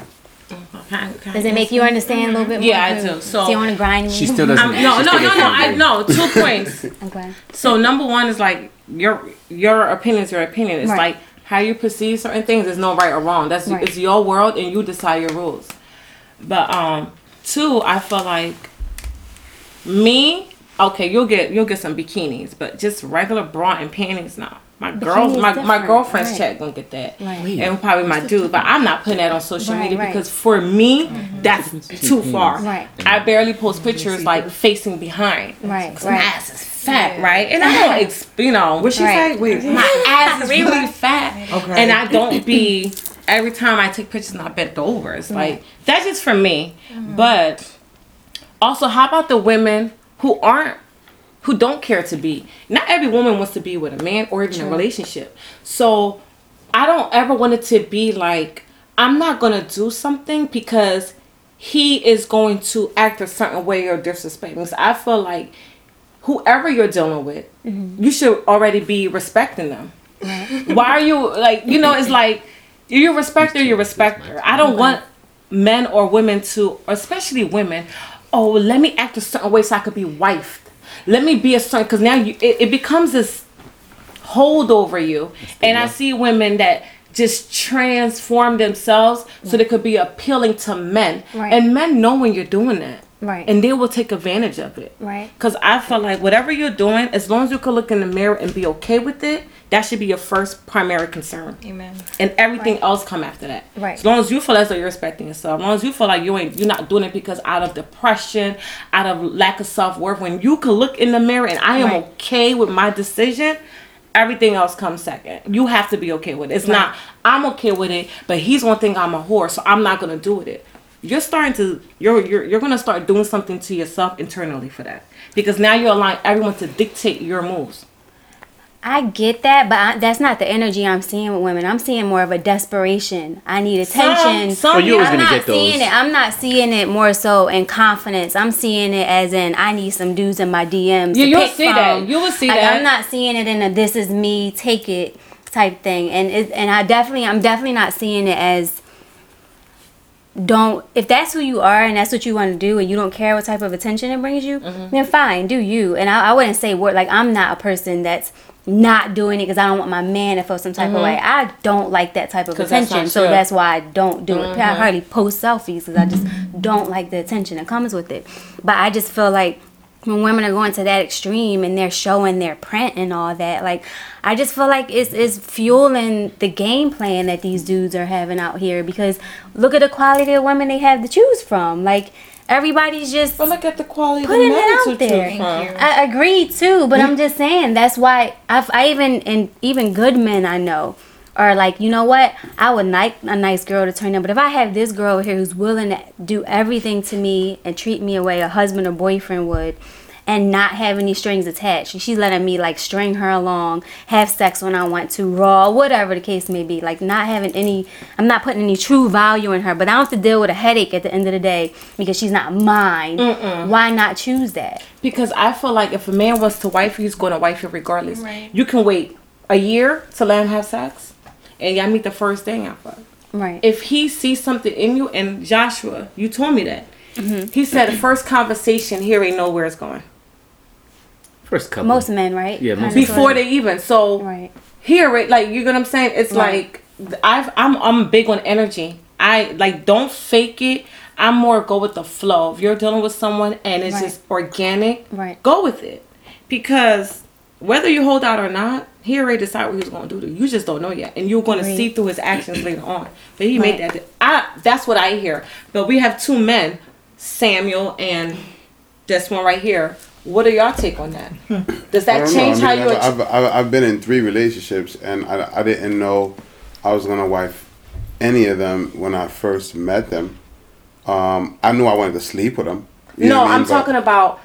Does it make you understand a little bit more? Yeah, I do. So- you want to grind me? She still doesn't. I'm, no, no, no, no. I angry. no two points. Okay. So number one is like your your opinion is your opinion. It's Right. like how you perceive certain things. There's no right or wrong. That's Right. it's your world and you decide your rules. But um, two, I feel like me. Okay, you'll get you'll get some bikinis, but just regular bra and panties now. My girls, Bikini's my, my different, girlfriend's right. chat gonna get that, Right. and probably my dude. But I'm not putting that on social Right, media right. because for me, that's too far. Right. I barely post pictures like facing behind. Right, Cause my right. ass is fat, right? And I don't, ex- you know, What she Right. say? Wait. my ass is really fat, Okay. and I don't be every time I take pictures and I bent over. It's like that's just for me. Mm. But also, how about the women who aren't, who don't care to be? Not every woman wants to be with a man or even a relationship. So I don't ever want it to be like I'm not gonna do something because he is going to act a certain way or disrespect me. So I feel like whoever you're dealing with, mm-hmm. you should already be respecting them. Why are you like you know? It's like you respect her, you respect her. I don't want men or women to, especially women. Oh, let me act a certain way so I could be wifed. Let me be a certain because now you it, it becomes this hold over you. And I see women that just transform themselves so they could be appealing to men. Right. And men know when you're doing that. Right. And they will take advantage of it. Right. Because I feel like whatever you're doing, as long as you can look in the mirror and be okay with it, that should be your first primary concern. Amen. And everything else come after that. Right. As long as you feel as though you're respecting yourself, as long as you feel like you ain't you're not doing it because out of depression, out of lack of self worth, when you can look in the mirror and I am Right. okay with my decision, everything else comes second. You have to be okay with it. It's not I'm okay with it, but he's gonna think I'm a whore, so I'm not gonna do with it. You're starting to you're you're you're gonna start doing something to yourself internally for that. Because now you're allowing everyone to dictate your moves. I get that, but I, that's not the energy I'm seeing with women. I'm seeing more of a desperation. I need attention. Some, some Oh, you always I'm gonna not get those. seeing it. I'm not seeing it more so in confidence. I'm seeing it as in I need some dudes in my DMs. Yeah, to you'll pick see that. You will see Like, that. I'm not seeing it in a "this is me, take it" type thing, and it, and I definitely, I'm definitely not seeing it as don't if that's who you are and that's what you want to do and you don't care what type of attention it brings you Mm-hmm. then fine do you and I, I wouldn't say word like i'm not a person that's not doing it because i don't want my man to feel some type of way i don't like that type of Mm-hmm. 'Cause that's attention so that's why i don't do it i Mm-hmm. hardly post selfies because i just don't like the attention that comes with it but i just feel like when women are going to that extreme and they're showing their print and all that, like I just feel like it's it's fueling the game plan that these dudes are having out here because look at the quality of women they have to choose from. Like everybody's just But look at the quality of Putting it men out to there. choose from. I agree too, but I'm just saying that's why I've I even and even good men I know are like, you know what? I would like a nice girl to turn up but if I have this girl here who's willing to do everything to me and treat me the way a husband or boyfriend would and not have any strings attached. She's letting me like string her along, have sex when I want to, raw, whatever the case may be. Like not having any I'm not putting any true value in her, but I don't have to deal with a headache at the end of the day because she's not mine. Why not choose that? Because I feel like if a man wants to wife you, he's going to wife you regardless. Right. You can wait a year to let him have sex, and y'all meet the first day out fuck. Right. If he sees something in you, and Joshua, you told me that. Mm-hmm. He said the first conversation, he already know where it's going First couple. Most men, right? Yeah, most before sorta. they even. So Right. here it like you know what I'm saying. It's Right. like I've I'm I'm big on energy. I like don't fake it. I'm more go with the flow. If you're dealing with someone and it's Right. just organic, Right. go with it. Because whether you hold out or not, he already decided what he was gonna do to you. You just don't know yet, and you're gonna Right. see through his actions later on. But he made that. I that's what I hear. But we have two men, Samuel and this one right here. What are y'all take on that? Does that don't know. change I how you? I've, I've, I've, I've been in three relationships, and I, I didn't know I was gonna wife any of them when I first met them. Um, I knew I wanted to sleep with them. You no, what I mean? I'm But- talking about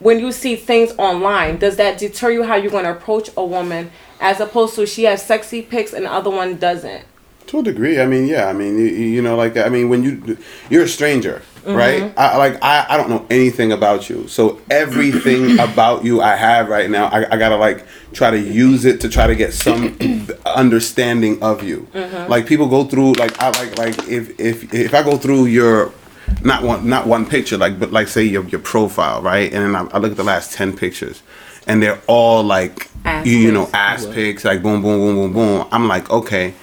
when you see things online. Does that deter you how you're going to approach a woman as opposed to she has sexy pics and the other one doesn't? To a degree, I mean, yeah, I mean, you, you know, like, I mean, when you, you're a stranger, Mm-hmm. right? I like, I, I don't know anything about you, so everything about you I have right now, I, I gotta like try to use it to try to get some understanding of you. Mm-hmm. Like people go through, like, I like, like if if if I go through your not one not one picture like but like say your your profile right and then I, I look at the last 10 pictures and they're all like Ass you, you know pics. ass pics like boom boom boom boom boom i'm like okay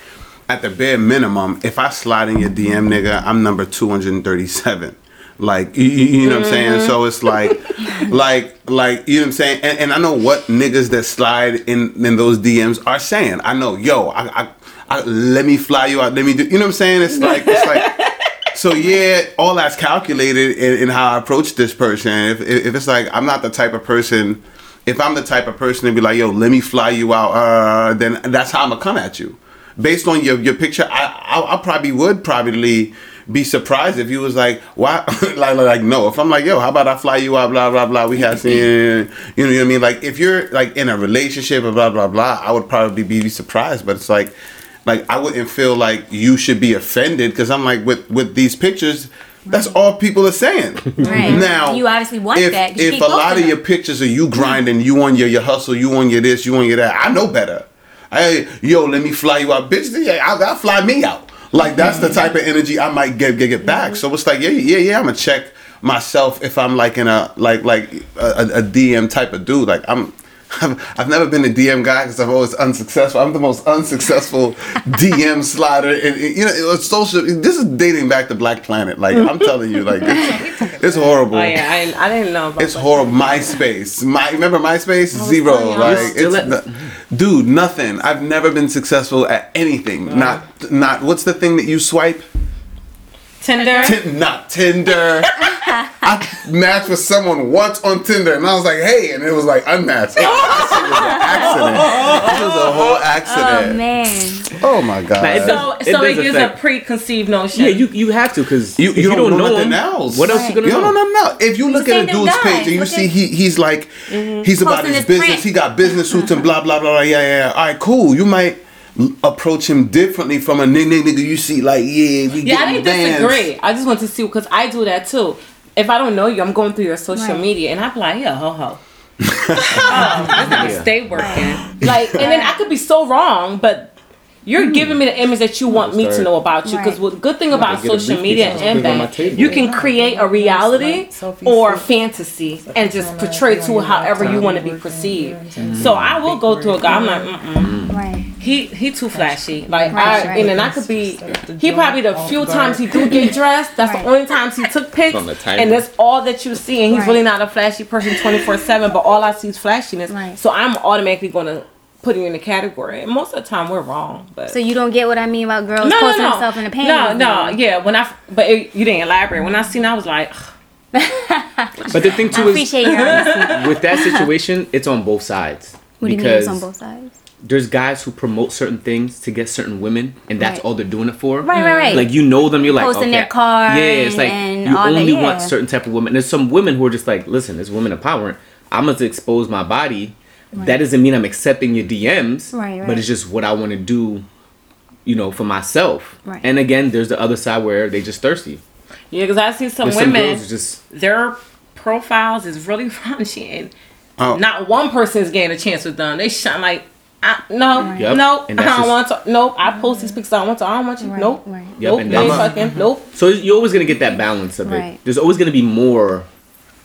at the bare minimum if i slide in your dm nigga i'm number 237 like you, you you know what i'm saying so mm-hmm. it's like like like you know what i'm saying and, and i know what niggas that slide in in those dms are saying i know yo I, I I, let me fly you out. Let me do. You know what I'm saying? It's like it's like so yeah, all that's calculated in, in how I approach this person. If, if if it's like I'm not the type of person, if I'm the type of person to be like, yo, let me fly you out, uh, then that's how I'm gonna come at you. Based on your your picture, I I, I probably would probably be surprised if you was like, why, like, like no. If I'm like, yo, how about I fly you out, blah blah blah. We have seen, you know, you know what I mean. Like if you're like in a relationship, or blah blah blah, I would probably be surprised. But it's like like I wouldn't feel like you should be offended because I'm like with with these pictures. That's all people are saying. Right. Now, You obviously want if, that 'cause you If a lot posting of your pictures are you grinding, you on your your hustle, you on your this, you on your that, I know better. Hey, yo, let me fly you out, bitch. Yeah, I'll, I'll fly me out. Like that's the type of energy I might get get, get back. So it's like, yeah, yeah, yeah. I'm gonna check myself if I'm like in a like like a, a DM type of dude. Like I'm. I've, I've never been a DM guy because I'm always unsuccessful. I'm the most unsuccessful DM slider. And, and, you know, it was social. This is dating back to Black Planet. Like I'm telling you, like it's, it's horrible. Oh yeah, I, I didn't know about It's that. horrible. MySpace. My remember MySpace? Oh, Zero. so. Like it's at- no- dude, nothing. I've never been successful at anything. Not not what's the thing that you swipe? Tinder. Tin- not Tinder. I matched with someone once on Tinder and I was like, hey, and it was like unmatched. That shit was an accident. It was a whole Oh accident. man. Oh, my god. Nah, it So, does- so it it does gives a preconceived notion. Yeah, you you have to because You, if you, don't, know, him, nothing else. What else Right. you gonna You know? no, no, no. If you look the at a dude's guys. page and you Look see at- he he's like mm-hmm. he's about his his business, print. he got business suits and blah blah blah. blah. Yeah, yeah. yeah. All right, cool. You might l- approach him differently from a nigga nigga you see like yeah we Yeah, I didn't bands. disagree. I just want to see because I do that too. If I don't know you, I'm going through your social Right. media and I'm like, yeah, ho ho. oh, Yeah. stay working. Like, and then I could be so wrong, but You're hmm. giving me the image that you want me to know about you. Because Right. the good thing I'm about gonna get a social media and and put it on my that, you can create a reality Sophie or said- fantasy and just portray to however you want to be perceived. So I will go through a guy. I'm like, mm-mm. Right. He he too flashy. Like Right, I right. and then I could be. He probably the few times he do get dressed. That's Right. the only times he took pics, From the timer. and that's all that you see. And he's Right. really not a flashy person, twenty four seven. But all I see is flashiness. Right. So I'm automatically gonna put you in the category. And most of the time we're wrong. But So you don't get what I mean about girls no, posting no, no, themselves in the panties? no, no. then? Yeah, when I but it, you didn't elaborate. When I seen, I was like, But the thing I too is appreciate your with that situation, it's on both sides. What do you mean because it's on both sides? There's guys who promote certain things to get certain women, and that's Right. all they're doing it for. Right, right, right. Like you know them, you're like Posting okay. their car Yeah, it's like and you all that, only yeah. want certain type of women. There's some women who are just like, listen, there's women empowering. I'm gonna expose my body. That doesn't mean I'm accepting your DMs. Right, right. But it's just what I want to do, you know, for myself. Right. And again, there's the other side where they just thirsty. yeah, because I see some There's some women. girls just their profiles is really raunchy and Oh. not one person is getting a chance with them. They shine like, I, no, Yep. nope, I don't just- want to. Nope, I post these pictures. I don't want to. I don't want you. Right, nope, right. Yep, nope, and you ain't that's- fucking. Nope. So you're always gonna get that balance of Right. it. There's always gonna be more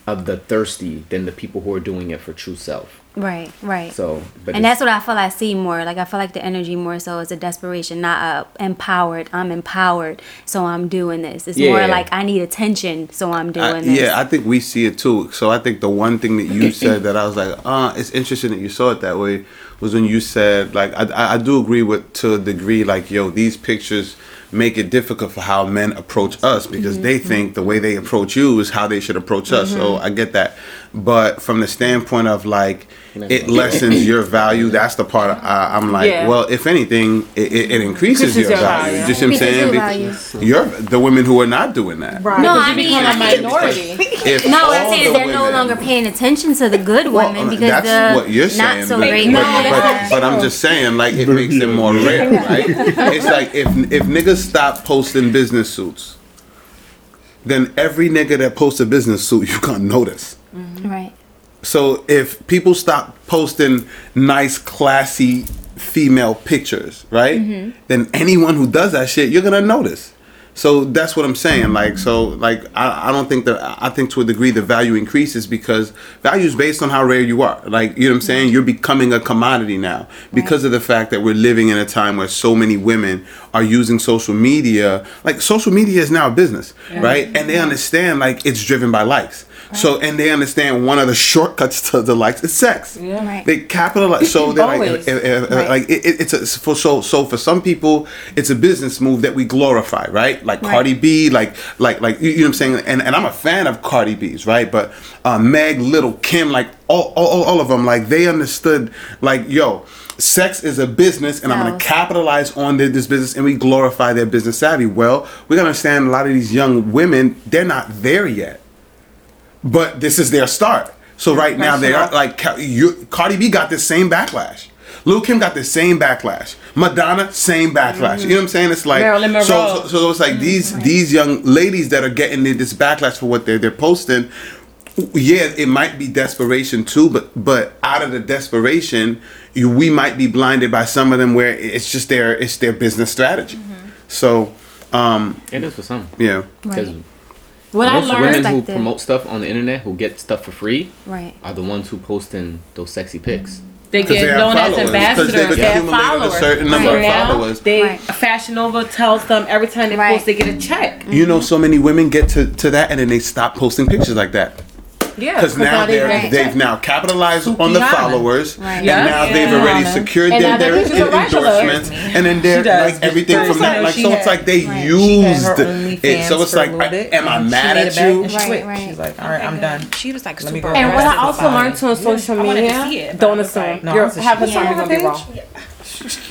of the thirsty than the people who are doing it for true self. Right, right. So, but and that's what I feel I see more. Like I feel like the energy more so is a desperation, not a empowered. I'm empowered, so I'm doing this. It's more Yeah. like I need attention, so I'm doing I, this. yeah, I think we see it too. So I think the one thing that you said that I was like, uh, it's interesting that you saw it that way was when you said like I, I, do agree with to a degree like yo these pictures make it difficult for how men approach us because mm-hmm. they think the way they approach you is how they should approach us. So mm-hmm. I get that, but from the standpoint of like it lessens your value, that's the part I, I'm like, Yeah. well, if anything, it, it, it increases Increases your, your value. value. Just what I'm saying, your because you're the women who are not doing that. Right. No, I you mean, become I a minority. If No, what I'm saying is the they're no longer paying attention to the good Well, women uh, because that's the what you're saying, not so but, great but, women but, but I'm just saying, like it makes it more rare, right? It's like if if niggas stop posting business suits, then every nigga that posts a business suit, you gonna notice. Mm-hmm. Right. So if people stop posting nice, classy female pictures, right? Mm-hmm. Then anyone who does that shit, you're gonna notice. So that's what I'm saying. Like, so, like, I, I don't think that I think to a degree the value increases because value is based on how rare you are. Like, you know what I'm saying? You're becoming a commodity now because of the fact that we're living in a time where so many women are using social media. Like, social media is now a business, right? And they understand like it's driven by likes. So and they understand one of the shortcuts to the likes is sex. Yeah. Right. They capitalize. So they're like, Always. if- if- Right. like it, it- it's a for so so for some people it's a business move that we glorify, right? Like Right. Cardi B, like like like you, you know what I'm saying. And and I'm a fan of Cardi B's, right? But uh, Meg, Lil Kim, like all, all all of them, like they understood, like yo. Sex is a business, and I'm going to capitalize on their, this business, and we glorify their business savvy. Well, we got to understand a lot of these young women, they're not there yet but this is their start. So right now they are like you, Cardi B got the same backlash. Lil Kim got the same backlash. Madonna, same backlash. You know what I'm saying? It's like so, so, so it's like these these young ladies that are getting this backlash for what they're they're posting. Yeah, it might be desperation too, but but out of the desperation, you, we might be blinded by some of them where it's just their it's their business strategy. So, um, it is for some. yeah. Because Right. What I most learned, women who promote stuff on the internet who get stuff for free Right. are the ones who post in those sexy pics. they 'Cause they get have known as ambassadors. they've They have accumulated a followers. certain number So of now followers. They Right. Fashion Nova tells them every time they Right. post, they get a check. You know, so many women get to, to that and then they stop posting pictures like that. Yeah, Because now they they're, get a they've now capitalized on the followers, Right. and Yeah. now they've already secured And their, now their they think she's a regular. endorsements, and then they're like everything from that. Like so, had- it's like they Right. Used it. So it's like, a am I mad at it back you? Right, right. She's like, all right, I'm done. She was like Let me super. go. And what I also learned it. on social I wanted to media, see it, but don't assume like- No, you're I said half the she- time Yeah. you're gonna be wrong.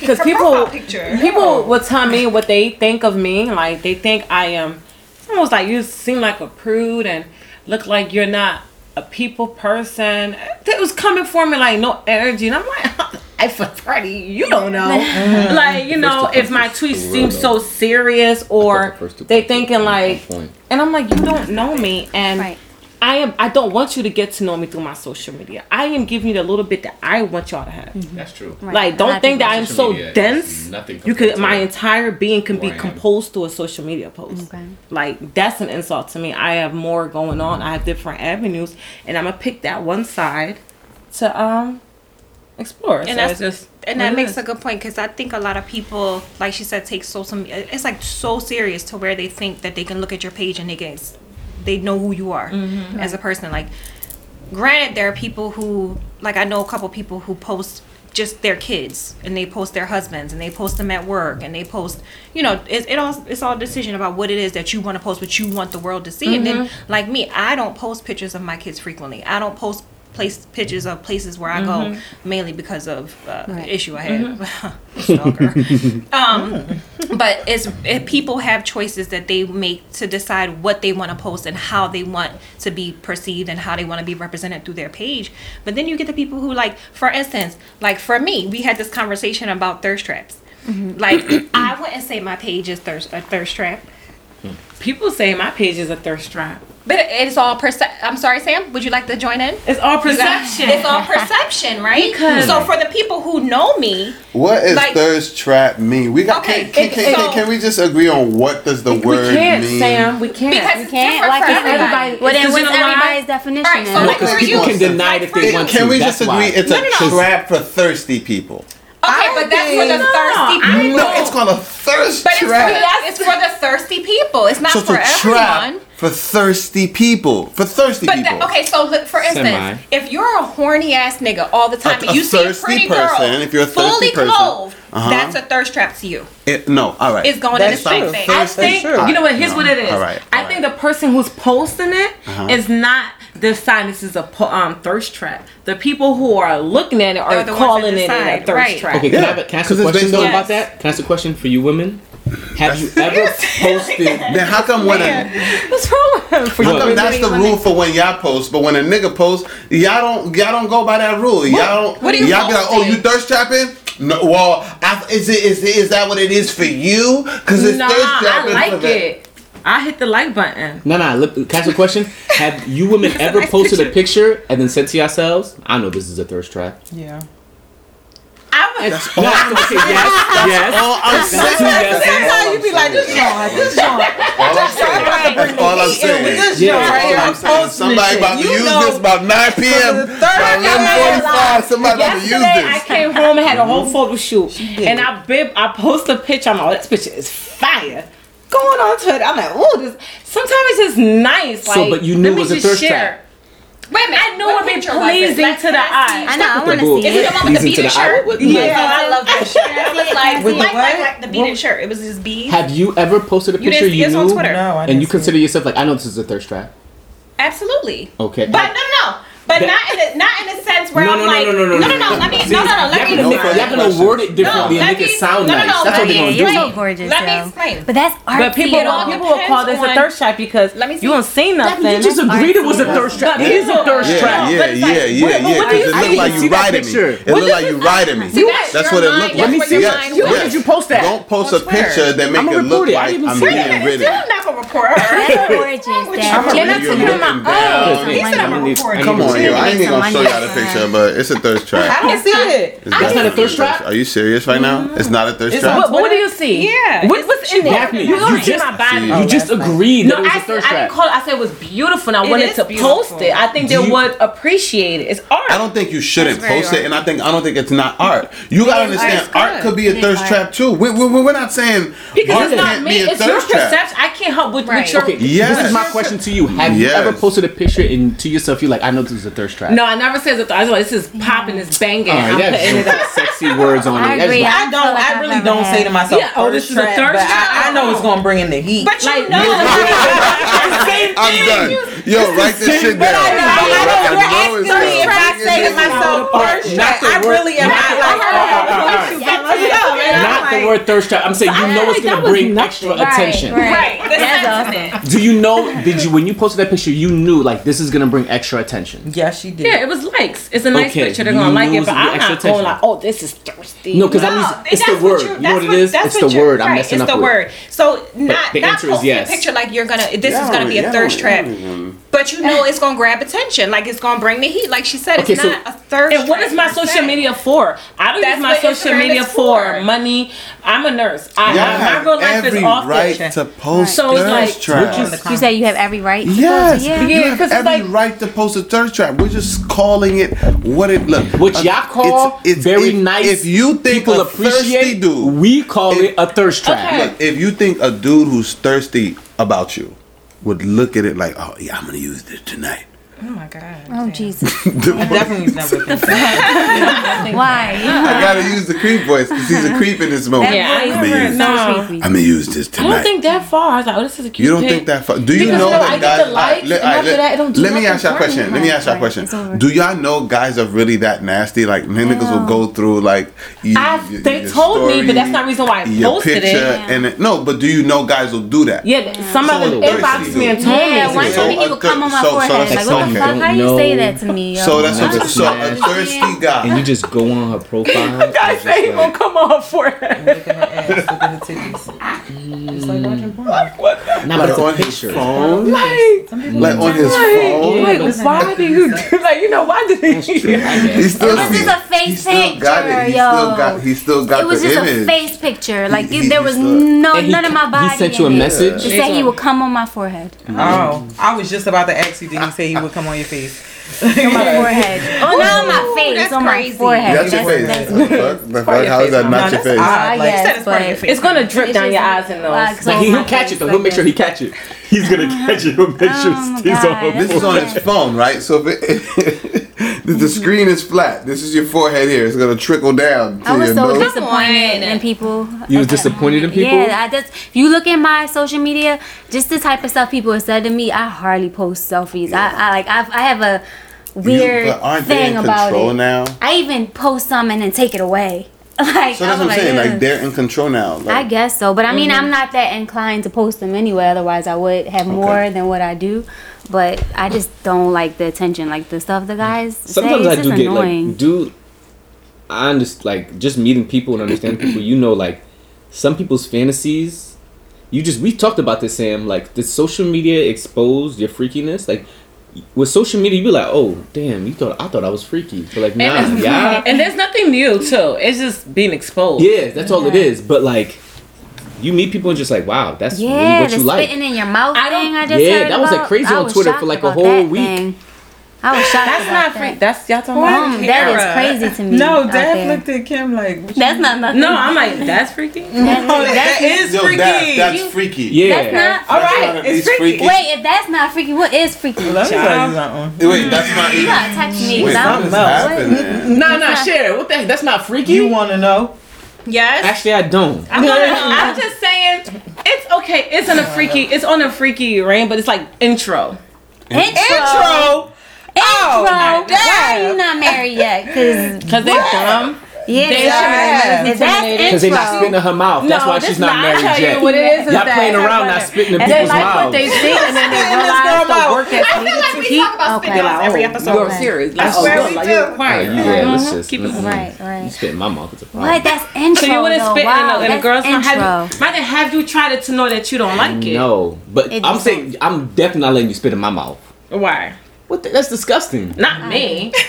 Because people, people will tell me what they think of me. Like they think I am. It's almost like you seem like a prude and look like you're not a people person. It was coming for me like no energy, and I'm like. I feel pretty. You don't know, like you know, if my points tweets seem so serious or The first two they points thinking is like, know me and I am. I don't want you to get to know me through my social media. I am giving you the little bit that I want y'all to have. Mm-hmm. That's true. Right. Like, don't think that I am so dense. Nothing. You could. My entire being can be composed through a social media post. Okay. Like that's an insult to me. I have more going on. I have different avenues, and I'm gonna pick that one side to um explore. And so that's just and that makes is. a good point because I think a lot of people, like she said, take social. It's like so serious to where they think that they can look at your page and they can they know who you are mm-hmm. as a person. Like, granted, there are people who, like, I know a couple people who post just their kids and they post their husbands and they post them at work and they post you know it, it all it's all decision about what it is that you want to post what you want the world to see mm-hmm. and then mm-hmm. like me i don't post pictures of my kids frequently i don't post place pictures of places where I mm-hmm. go mainly because of uh, right. issue I had. Mm-hmm. um, oh. but it's people have choices that they make to decide what they want to post and how they want to be perceived and how they want to be represented through their page. But then you get the people who like, for instance, like for me, we had this conversation about thirst traps. Mm-hmm. Like I wouldn't say my page is thirst a thirst trap. Hmm. People say my page is a thirst trap. But it is all perception. I'm sorry, Sam. Would you like to join in? It's all perception. It's all perception, right? Because so for the people who know me, what is like, thirst trap mean? We got okay, can, can, can, so, can, we just agree on what does the word can't, mean? Sam, we can't. Because we can't. Like everybody. What's everybody's definition? Right, so well, like people you, can deny it if they want can to. Can we just agree? Why. It's no, a no. trap for thirsty people. Okay, but that's for the thirsty people. No, it's called a thirst but trap. It's for, the, it's for the thirsty people. It's not so for it's everyone. for thirsty people. For thirsty but people. That, okay, so look, for instance, Semi. if you're a horny ass nigga all the time, a, you see a pretty person, girl, if you're a thirsty fully person, clothed, uh-huh. that's a thirst trap to you. It, no, all right. It's going that's in the same thing. I think, you know what, here's no, what it is. All right, all I think right. the person who's posting it uh-huh. is not – decide this is a um, thirst trap. The people who are looking at it are calling it a thirst right. trap. Okay, can, yeah. I, have, can I ask a question yes. about that? Can I ask a question for you women? Have you ever posted? then how come when Man. a what's wrong with him? For how come that's the rule for when y'all post, but when a nigga post, y'all don't y'all don't go by that rule. What? Y'all don't. What are you y'all posting? be like, oh, you thirst trapping? No, well, I, is it is that what it is for you? Because it's nah, thirst trapping. I like it. I hit the like button. No, no. Look, can a question? Have you women ever nice posted picture. a picture and then sent to yourselves? I know this is a thirst trap. Yeah. I was. that's all I'm saying. Yes, yes. All I'm saying. That's, that's how you be like, this John, this John. All I'm saying. That's all I'm saying. This yeah. John right here. I'm posting Somebody about to use this about 9 p.m. By 11:45, somebody about to use this. I came home and had a whole photo shoot, and I bib, I post a picture. I'm like, oh, this picture is fire going on Twitter. I'm like, oh, this. Sometimes it's just nice. Like, but you knew it was a thirst trap. Wait a minute. I know what would be pleasing to the eye. I know. I want to see it. Is it the one with the beaded shirt? The yeah. yeah. I love that shirt. It was like, the like, like, like the beaded shirt. It was his be. Have you ever posted a you picture you, knew? No, and you consider yourself like, I know this is a thirst trap? Absolutely. Okay. But no, no, no. But that, not in a, not in a sense where no, I'm no, like no no no no no no let me See, no no no let me no, explain. Y'all gonna word it differently no, and make it sound no, no, no, no, That's what they're gonna do. You're so gorgeous. Let me explain. But that's art. But people will, people will call this a thirst trap because let me see. you won't see nothing. You just agreed it was a thirst trap. It is a thirst trap. Yeah yeah yeah yeah. Because it looked like you riding me. It looked like you riding me. That's what it looked like. Let me see. Where did you post that? Don't post a picture that make it look like I'm being ridden. I'm not gonna report her. That's gorgeous. You're not taking my own. He said I'm a reporter. Come on on you. I ain't even gonna show y'all the picture, but it's a thirst trap. I don't see it. That's not a thirst trap. Are you serious right now? It's not a thirst trap. What, what do you see? Yeah. What, what's in there? You, you just, my body. you just agreed no, that it was I, a thirst I trap. I call it. I said it was beautiful, and I it wanted to beautiful. post it. I think they would appreciate it. It's art. I don't think you shouldn't post it, and I think I don't think it's not art. You gotta understand, art could be a thirst trap too. We, are not saying because it's not me. It's your perception. I can't help with your. Okay. Yes. This is my question to you. Have you ever posted a picture and to yourself you're like, I know this is a thirst trap. No, I never said it's a thirst. I was like, this is popping, it's banging. Uh, I'm putting it up. Sexy words on I it. Agree. I don't. I, like I really don't had. say to myself, yeah, "Oh, this is a thirst trap." I, I know it's gonna bring in the heat. But you like, know, same thing. I'm done. Yo, write this shit down. But I know. You're asking me if I say to myself, "Thirst trap." I really am not like. Not the word thirst trap. I'm saying you know it's gonna bring extra attention. Right. Do you know? Did you when you posted that picture? You knew like this is gonna bring extra attention. Yeah, she did. Yeah, it was likes. It's a nice okay. picture. They're gonna like it, but I'm not going like, oh, this is thirsty. No, because no, I'm. It's the word. You, you, know what, what it is? It's the word. Right. I'm messing it's up. It's the word. So not not posting yes. a picture like you're gonna. This yeah, is gonna be yeah, a thirst yeah, trap. But you know it's gonna grab attention. Like it's gonna bring the heat. Like she said, okay, it's so, not a thirst. And what is my social media for? I don't use my social media for money. I'm a nurse. I have real life is right to post. So traps. you say you have every right. Yes. Yeah. You have every right to post a thirst trap. We're just calling it what it look. Which uh, y'all call it's very if, nice. If you think people a thirsty appreciate, dude, we call If- it a thirst trap. Okay. look, if you think a dude who's thirsty about you would look at it like, oh yeah, I'm gonna use this tonight. Oh my god. Oh Jesus! I definitely never think that. Why? I gotta use the creep voice because he's a creep in this moment. Yeah, I voice I'm gonna use, No. I'm gonna use this I don't think that far. I was like, oh, this is a cute You don't pic. think that? far? do you Because, know you know, that I guys? the likes, let, and after let- that, don't do let me ask you a for question. Let me ask you a question. Do y'all know guys are really that nasty? Like niggas will go through like. You, I- they told me, but that's not the reason why I your posted it. picture Yeah. And it, no, but do you know guys will do that? Yeah, some of them inboxed me and dude. told Yeah, me. one to. Time he a would come on my thir- so- so forehead. That's like, what okay. the fuck? How you say that to me? Yo? So that's Never a, so a thirsty guy. and you just go on her profile. I it's say he just gonna come on her forehead. Look at her ass, look at her titties. It's like watching porn. Nah, but like it's a on his phone, Like, like on his like, phone. like, why do you do like you know why did he? He still, This is a face still got it. picture, He yo. still got. He still got It was just image. a face picture. Like He- he- there was no he- none of my body. He sent you a message. He said he would come on my forehead. Oh, I was just about to ask you. Did he uh, say he would come on your face? On my forehead. Oh, not on my face. that's on my forehead. That's your face. that's- The fuck? The? How is that No, not your face? odd. I ah, Like, guess, it's part of your face. It's gonna drip down your eyes and like, nose. so He, my he'll catch it though. like He'll make sure he catch it. He's gonna oh catch it. He'll make sure Oh, it stays on God. This is on his phone, right? So if it, the, the screen is flat, this is your forehead here. It's gonna trickle down to I was your so nose. disappointed in people. You was disappointed in people? Yeah, I just if you look at my social media, just the type of stuff people have said to me, I hardly post selfies. I, I like I've, I have a weird You- but aren't they thing in about control it. now? I even post some and then take it away. Like So that's I'm what I'm saying. "Ugh." Like they're in control now. Like, I guess so, but I mean, Mm-hmm. I'm not that inclined to post them anyway. Otherwise, I would have more than what I do. But I just don't like the attention, like the stuff the guys Sometimes say. I It's do just get annoying. like, dude. I understand, like, just meeting people and understanding people. You know, like, some people's fantasies. You just we talked about this, Sam. Like, did social media expose your freakiness? Like, with social media, you be like, oh, damn, you thought I thought I was freaky, but like, nah, And, yeah, and there's nothing new too. It's just being exposed. yeah, that's all it is. But like, you meet people and just like, wow, that's really yeah, what the you like. spitting in your mouth I don't- thing. I just Yeah, heard that was, like, crazy on Twitter for, like, a whole week. thing. I was shocked. That's about not that. free. That's y'all talking about. Um, that is crazy to me. No, Dad there. looked at Kim like. That's not nothing. No, I'm like that's freaky. Oh, that is Yo, freaky. that, that's You- freaky. Yeah, That's not. All That's right, not at it's least freaky. Wait, if that's not freaky, what is freaky? Let me tell you something. Wait, that's not You even. gotta text me. Wait, 'cause I'm- something's else. happening. Nah, nah, share. What the heck? That's not freaky. You want to know? Yes. Actually, I don't. I'm, I'm just saying, it's okay. It's on a freaky. It's on a freaky rain, but it's like intro. Intro. Intro. Oh, Intro. damn. Why are you not married yet? Cause Cause they dumb. Yeah, They Yeah. if that's intro. Because they're not spitting in her mouth. That's No, why she's not not- married tell you yet. what it is is Y'all that- playing around, not spitting in And people's they like mouths. what they think, and then they Spitting in this realize girl the mouth. work that I feel like we talk about Okay. spitting Like, every oh, episode. You're serious. Like, I oh, swear you're, we like, do. you're Oh, quiet. you, uh-huh. yeah, let's just Keep it mm-mm. Right, You right. spit in my mouth. It's a problem. What? That's intro. So you wouldn't spit wow, in a, in a girl's mouth. intro. Have, might have you tried it to know that you don't like it? No, but I'm saying I'm definitely not letting you spit in my mouth. Why? What? The, that's disgusting. Not me.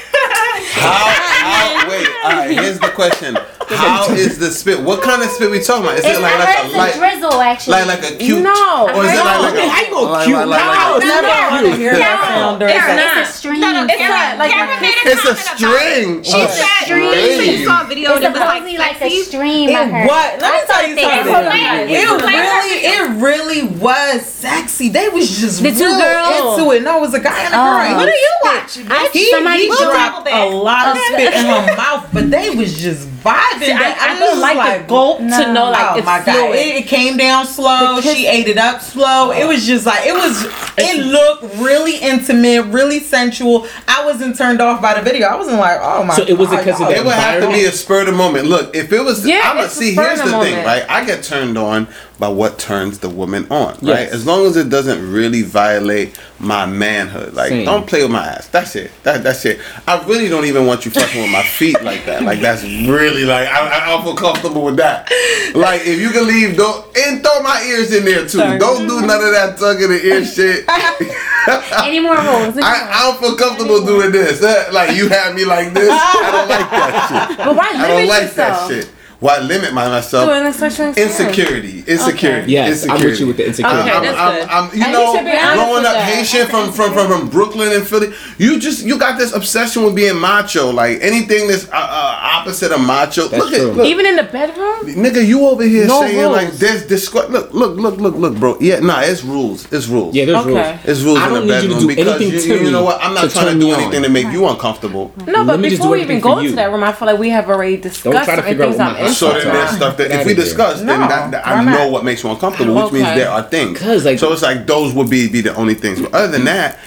How, how, wait, all right, here's the question. How is the spit? What kind of spit we talking about? Is It's, it like, like a light, drizzle actually. like, like a cute? No. Or is it like, like Okay, how a, gonna cute? like, like, No, like, it's No, not no, I want to hear that No, it's, It's a, not. it's a stream. No, no, It's not like Karen a- made a It's a comment about it. string. She A said, string. so you saw a video It's that was like like a sexy. stream. I It what? Let me tell you something. It really, it really was sexy. They was just The two real girls? into it. No, it was a guy and a Oh. Girl. What are you watching? I, He, somebody he dropped. dropped a lot of spit in her mouth, but they was just vibing. I, I was don't like, just the gulp to know like oh it's my god! It, it came down slow. She ate it up slow. It was just like it was. It looked really intimate, really sensual. I wasn't turned off by the video. I wasn't like, oh my. So it wasn't God, 'cause of y'all- It would have to be a spur of the moment. Look, if it was, Yeah, I'm gonna it's a see. spur Here's of the the thing, moment. right? I get turned on by what turns the woman on, right? As long as it doesn't really violate my manhood, like Same. don't play with my ass. That's it. That that's it. I really don't even want you fucking with my feet like that. Like that's really like Like I, I don't feel comfortable with that. Like if you can leave, don't and throw my ears in there too. Sorry. Don't do none of that tugging the ear shit. Any more rules? I, I don't feel comfortable doing this. Like you have me like this. I don't like that shit. But why I don't limit like yourself? that shit. Why limit my myself? Doing a sexual experience. Insecurity. Insecurity. Yes, I'm Insecurity. with you with the insecurity. Okay, I'm, that's I'm, good. I'm, you And you know, should be honest growing with up that. Haitian from, from, from, from Brooklyn and Philly, you just you got this obsession with being macho. Like anything that's uh, uh, opposite of macho. That's look true. at look, Even in the bedroom? nigga, you over here No saying rules. like there's this. Look, look, look, look, look, bro. Yeah, nah, it's rules. It's rules. Yeah, there's Okay. rules. It's rules I in don't the need you to bedroom do because anything you, to you know me what? I'm not to trying to turn do me on. anything to make you uncomfortable. No, Let but me just before do we even everything go for to you. that room, I feel like we have already discussed try to certain figure out things what I'm my- interested So then there's stuff that Get if we outta there. discuss, then that, that why I not? know what makes you uncomfortable, which means there are things. like- so it's like those would be be the only things. But other than that,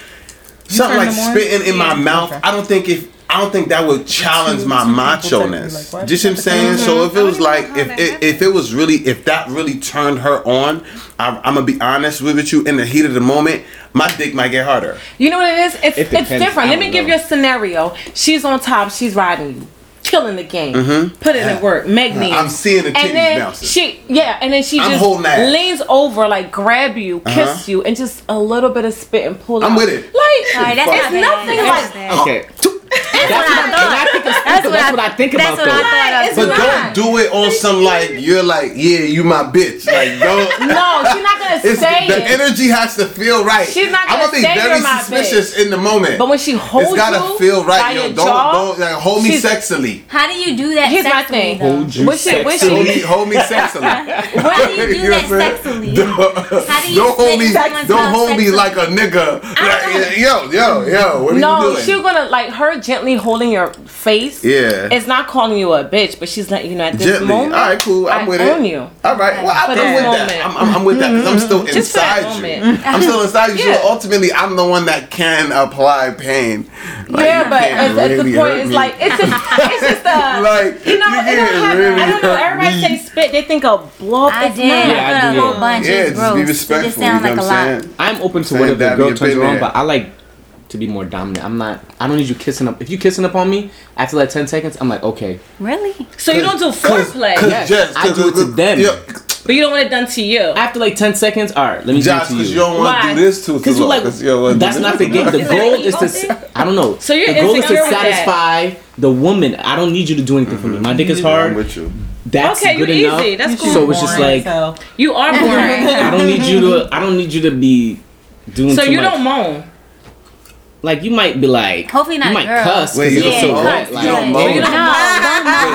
something like spitting in my mouth, Okay. I don't think if I don't think that would challenge my two macho ness. like. Just what I'm saying. So if it was like don't even know if it, if it was really if that really turned her on, I'm, I'm gonna be honest with you. In the heat of the moment, my dick might get harder. You know what it is? It's It it's different. Let me don't give you a scenario. She's on top. She's riding you, killing the game. Put it in work. Magnet. I'm seeing the titties and then bouncing. she, yeah, and then she I'm just leans over, like grab you, kiss Uh-huh. you, and just a little bit of spit and pull I'm out. with it. Like Alright, that's it's not bad. nothing like. bad. Okay. That's what I And I think it's That's what That's I- what I think That's about what I though. thought. of But don't do it on some like you're like yeah you my bitch like don't. No, she's not gonna It's, say the energy has to feel right. She's not gonna I'm gonna gonna be say very you're my suspicious in the moment. But when she holds it's gotta you feel by right. Yo, your don't jaw, don't like, hold me she's- sexily. How do you do that Here's my sexually, thing. though? Hold you When she- when she- Hold me, hold me sexily. How do you do You that what sexually? do you Don't hold me. Don't hold me like a nigga. Like, yo, yo, yo. What are No, you doing? she's gonna like her gently holding your face. Yeah. It's not calling you a bitch, but she's letting you know at this Gently. moment. All right, cool. I'm I with own it. you. All right. Well, I'm, I'm with moment. that. I'm, I'm, I'm with that because I'm still Just inside you. I'm still inside you. Yeah. So ultimately, I'm the one that can apply pain. Like, yeah, but at, at really the point, it's me. like it's just it's just a Like, you know you it don't can't have, really I don't know. Everybody say spit, they think of blow up. I did. Yeah, I I put a whole yeah. bunch. Yeah, just gross. be It respectful. just sound you like know a what I'm lot. saying? I'm open to whatever the girl turns been her on, there. but I like to be more dominant. I'm not. I don't need you kissing up. If you kissing up on me after like ten seconds, I'm like okay. Really? So you don't do foreplay, Cause Yes, Jess, I do it to them. Yo, but you don't want it done to you. After like ten seconds, all right, let me Josh, do it to you you. don't want to Why? do this too. Because you like that's not the game. The goal is to. want s- I don't know. So you're the goal is to insecure with that. satisfy the woman. I don't need you to do anything for me. My dick is mm-hmm. I'm hard. with you. That's Okay, good you enough. easy. That's cool. So it's just like as hell. You are boring. I don't need you to. I don't need you to be doing. so too you much. don't moan. Like you might be like. Hopefully not You might girl. cuss. Wait, Wait, you you Yeah, so don't wet. cuss, Like, You don't yeah. moan? You don't No, don't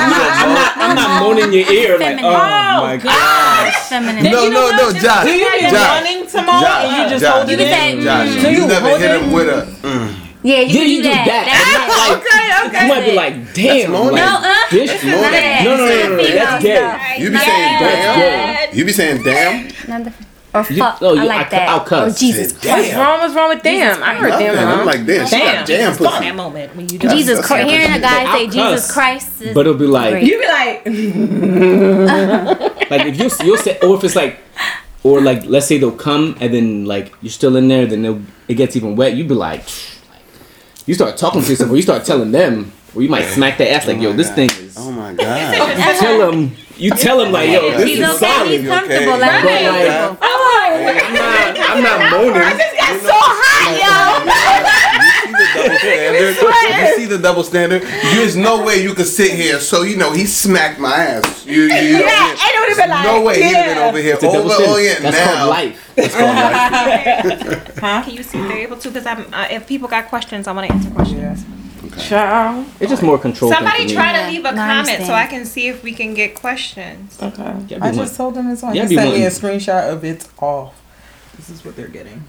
I'm not, I'm not, I'm not moaning in your ear like, Feminine. oh, Oh, my God. god. Feminine. No, you know no, what? no, Just- Josh. do you be Josh. wanting to moan Josh, and you just Josh, hold You it can in? say, Josh, mm. So you you never hold hit it? him with a. Mm. Yeah, you Yeah, can you do that. That's but not it. like, Okay, You might be like, damn. moaning. like, No, uh, this this is moaning. not that. No, no, no, This is no, no, female that's stuff. gay. You be Yeah. saying That's damn. You be saying damn. Not the- Or You- fuck. oh, I like I that. I'll cuss. Or Jesus Damn. What's wrong? What's wrong with damn? I heard Nothing. damn. I'm like damn. She Damn. got damn Fuck that moment when you just Jesus Christ. Hearing a guy I'll say Jesus. Christ is But it'll be like, great. You be like, like if you you'll say, or if it's like, or like let's say they'll come and then like you're still in there, then it gets even wet. You'd be like, you start talking to yourself, or you start telling them, or you might smack their ass oh like, yo, this thing is. Oh my god. You tell them, you tell them like, oh yo, this He's is okay. solid. He's comfortable. okay? Let him But like, comfortable. I'm not, I'm not moaning. that's so hot, You see the double standard? You see the double standard? There's no way you could sit here. So you know he smacked my ass. You, you, you yo. Yeah, and it would have been like, no way he'd have been over here. It's Over, oh standard. yeah, That's now. called life. That's called life. Can you see if they're able to? Because I'm. Uh, if people got questions, I want to answer questions. Child. It's just more control. Somebody thing for me. try to leave a no, I comment so. I can see if we can get questions. Okay. Yeah, be I one- just told them it's on. Yeah, he be sent me a one. screenshot of it's off. This is what they're getting.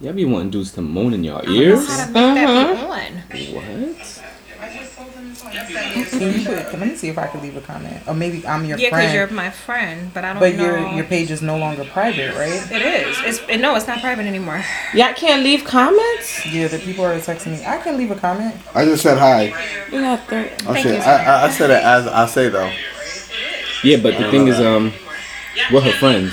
Y'all be wanting dudes to moan in your I don't ears? know how to make that be uh-huh. on. What? Can you put, let me see if I can leave a comment. Or maybe I'm your Yeah, because you're my friend, but I don't but know. your your page is no longer private, right? It is. It's it, no, it's not private anymore. Y'all can't leave comments? Yeah, the people are texting me. I can leave a comment. I just said hi. You got three. Oh Thank shit! you. I, I, I said it as I say though. Yeah, but the thing is, um, we're her friends.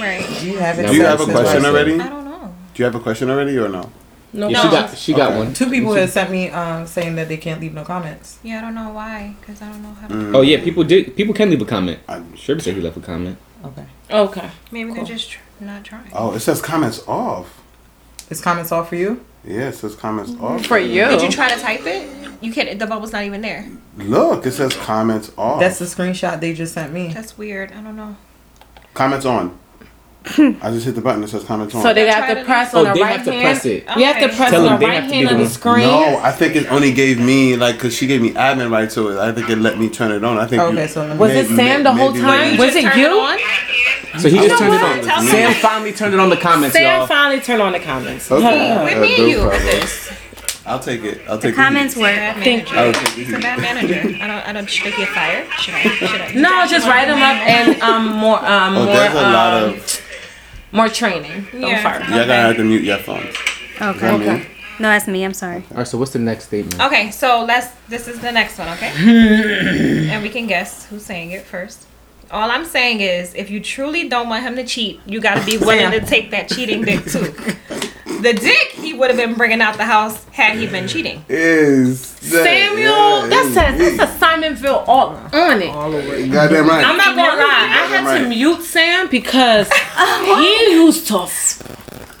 Right. Do you have it? Do you have a question already? I don't know. Do you have a question already or no? No, Yeah, she no. got she got Okay. one. Two people had sent me um, saying that they can't leave no comments. Yeah, I don't know why, because I don't know how to. Mm. Oh yeah, people did. People can leave a comment. I'm Sure, said he left a comment. Okay. Okay. Maybe they're just tr- not trying. Oh, it says comments off. Is comments off for you? Yeah, it says comments off. For you. Did you try to type it? You can't. The bubble's not even there. Look, it says comments off. That's the screenshot they just sent me. That's weird. I don't know. comments on. I just hit the button that says comments on. So they have to to press Oh, on the they right have to hand. press it. You have to press Tell on the right hand give of the screen. No, I think it only gave me like because she gave me admin right to it. I think it let me turn it on. I think. Okay, you, so let me- Was it Sam may- the whole time? let Was it Turn you? on? So he just turned what? it on. me. Sam finally turned it on the comments, Sam y'all. finally turned on the comments. Okay. Huh. With Uh, me and you problem. with this. I'll take it. I'll The take comments it. work. Bad Thank you. I will take He's a bad manager. I don't. I don't. Should I get fired? Should I? Should I? No, just write them up and um more um Oh, more there's a lot um, of. More training. Don't Yeah. fire. Y'all gotta have to mute your phones. Okay. That me? No, that's me. I'm sorry. All right. So what's the next statement? Okay, so let's. This is the next one, okay? and we can guess who's saying it first. All I'm saying is, if you truly don't want him to cheat, you got to be willing to take that cheating dick too. The dick he would have been bringing out the house had he been cheating. Is that- Samuel, yeah, that it's says that's a Simonville all on it. All over it. Goddamn right. I'm not gonna lie, I had Right. to mute Sam because he used to.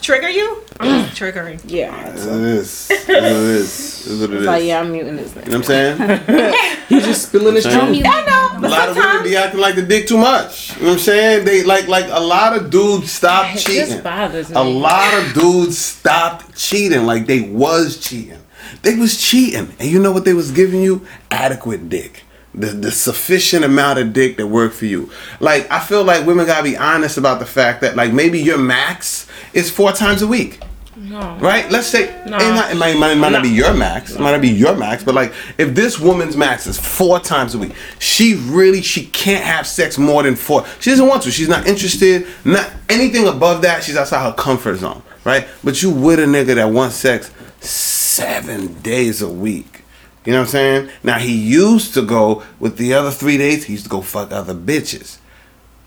F- Trigger you? Triggering. yeah, It is. It is. It is what it is. like yeah, I'm muting this. Nigga. You know what I'm saying? He's just spilling his Sam. truth. I know, A lot of women be acting like the dick too much. You know what I'm saying? They like like a lot of dudes stopped it cheating. just bothers me. A lot of dudes stopped cheating like they was cheating. They was cheating. And you know what they was giving you? Adequate dick. The, the sufficient amount of dick that worked for you. Like I feel like women gotta be honest about the fact that like maybe your max is four times a week. No. Right? Let's say No. it, not, it might, might, might not be your max. It might not be your max, but like if this woman's max is four times a week, she really she can't have sex more than four. She doesn't want to. She's not interested. Not anything above that. She's outside her comfort zone. Right? But you with a nigga that wants sex seven days a week. You know what I'm saying? Now he used to go with the other three days. He used to go fuck other bitches